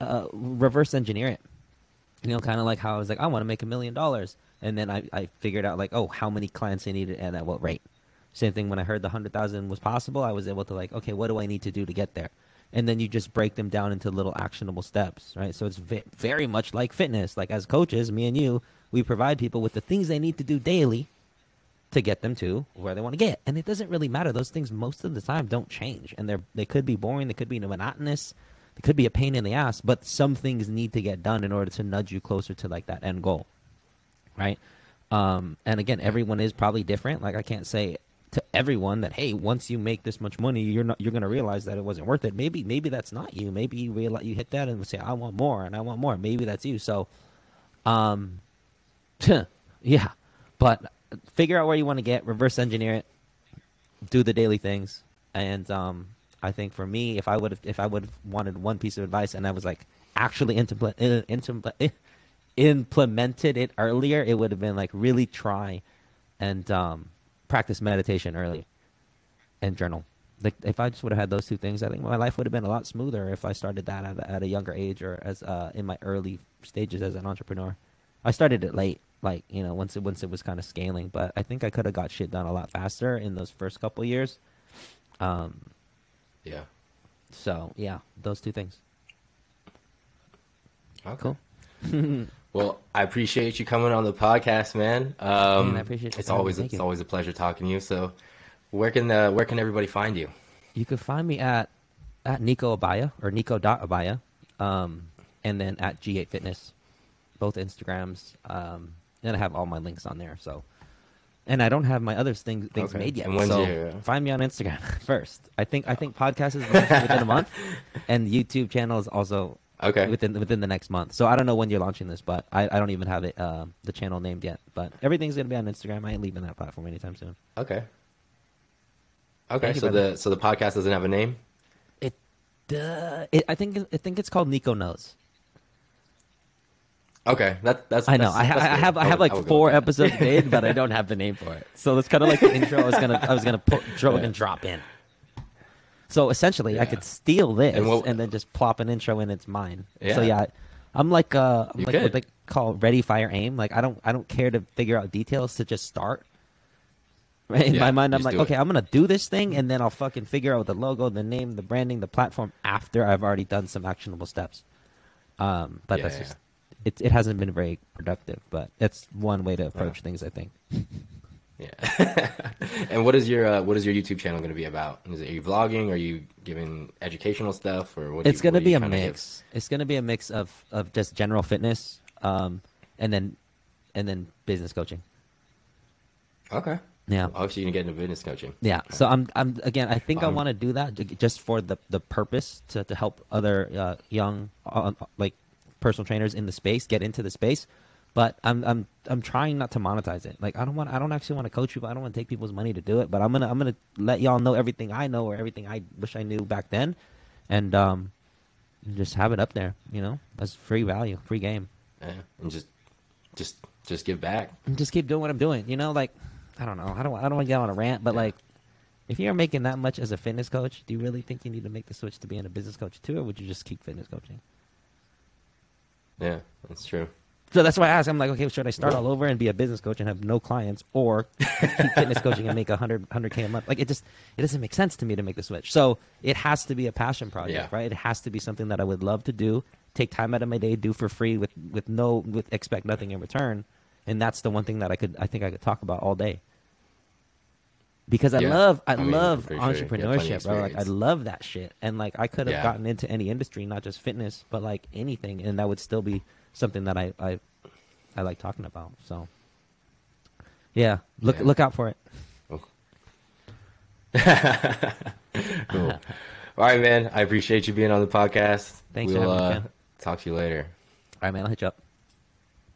uh, reverse engineer it you know, kind of like how I was like, I want to make a million dollars. And then I, I figured out like, oh, how many clients I needed and at what rate. Same thing when I heard the hundred thousand was possible, I was able to like, okay, what do I need to do to get there? And then you just break them down into little actionable steps, right? So it's v- very much like fitness. Like as coaches, me and you, we provide people with the things they need to do daily to get them to where they want to get. And it doesn't really matter. Those things most of the time don't change, and they're they could be boring, they could be monotonous, it could be a pain in the ass, but some things need to get done in order to nudge you closer to like that end goal, right? Um, and again, everyone is probably different. Like I can't say to everyone that hey, once you make this much money, you're not you're gonna realize that it wasn't worth it. Maybe maybe that's not you. Maybe you realize you hit that and say I want more and I want more. Maybe that's you. So, um, yeah, but figure out where you want to get, reverse engineer it, do the daily things, and um, I think for me, if I would have if I would have wanted one piece of advice and I was like actually implement, uh, uh, implemented it earlier, it would have been like really try and um, practice meditation early and journal. Like if I just would have had those two things, I think my life would have been a lot smoother if I started that at, at a younger age or as uh, in my early stages as an entrepreneur. I started it late, like you know, once it once it was kind of scaling. But I think I could have got shit done a lot faster in those first couple years. Um, yeah. So yeah, those two things. Okay. Cool. well, I appreciate you coming on the podcast, man. Um, man I appreciate it's always it's you. always a pleasure talking to you. So, where can uh, where can everybody find you? You can find me at at Nico Abaya or Nico Abaya, um, and then at G8 Fitness, both Instagrams. Um, and I have all my links on there. So, and I don't have my other things things okay. made yet. So find me on Instagram first. I think I think podcast is within a month, and YouTube channel is also Okay. Within within the next month. So I don't know when you're launching this, but I, I don't even have it uh, the channel named yet. But everything's gonna be on Instagram. I ain't leaving that platform anytime soon. Okay. Okay. so the so the podcast doesn't have a name. It, uh, it I think I think it's called Nico Knows. Okay, that, that's. I know. That's, I, I, have I, have like four episodes made, but I don't have the name for it. So it's kind of like the intro. I was gonna I was gonna put drag and drop in. So essentially, yeah. I could steal this and, what, and, then just plop an intro in. It's mine. Yeah. So yeah, I'm like uh, I'm you like could. what they call ready, fire, aim. Like I don't I don't care to figure out details to just start. Right? In yeah, my mind, I'm like, okay, it. I'm gonna do this thing, and then I'll fucking figure out the logo, the name, the branding, the platform after I've already done some actionable steps. Um, but yeah, that's just it. It hasn't been very productive, but it's one way to approach things. I think. Yeah. and what is your uh, what is your YouTube channel going to be about? Is it are you vlogging? Are you giving educational stuff, or what? It's going to be a mix. It's going to be a mix of of just general fitness, um, and then and then business coaching. Okay. Yeah. Obviously, you're gonna get into business coaching. Yeah. Okay. So I'm I'm again. I think um, I want to do that just for the the purpose to to help other uh, young uh, like personal trainers in the space get into the space but I'm I'm I'm trying not to monetize it. Like I don't want I don't actually want to coach people. I don't want to take people's money to do it. But I'm gonna I'm gonna let y'all know everything I know or everything I wish I knew back then, and um, just have it up there. You know, that's free value, free game. Yeah, and just just just give back. And just keep doing what I'm doing. You know, like I don't know. I don't I don't want to get on a rant, but yeah. like. If you're making that much as a fitness coach, do you really think you need to make the switch to being a business coach too, or would you just keep fitness coaching? Yeah, that's true. So that's why I asked. I'm like, okay, should I start all over and be a business coach and have no clients, or keep fitness coaching and make a hundred hundred k a month? Like it just it doesn't make sense to me to make the switch. So it has to be a passion project, yeah. right? It has to be something that I would love to do, take time out of my day, do for free with with no with expect nothing in return. And that's the one thing that I could I think I could talk about all day. Because I yeah. love I, I mean, love entrepreneurship, bro. Like I love that shit. And like I could have yeah. gotten into any industry, not just fitness, but like anything, and that would still be something that I I, I like talking about. So yeah, look yeah. look out for it. Oh. cool. All right, man. I appreciate you being on the podcast. Thanks we'll, for having uh, me. Talk to you later. All right, man. I'll hit you up.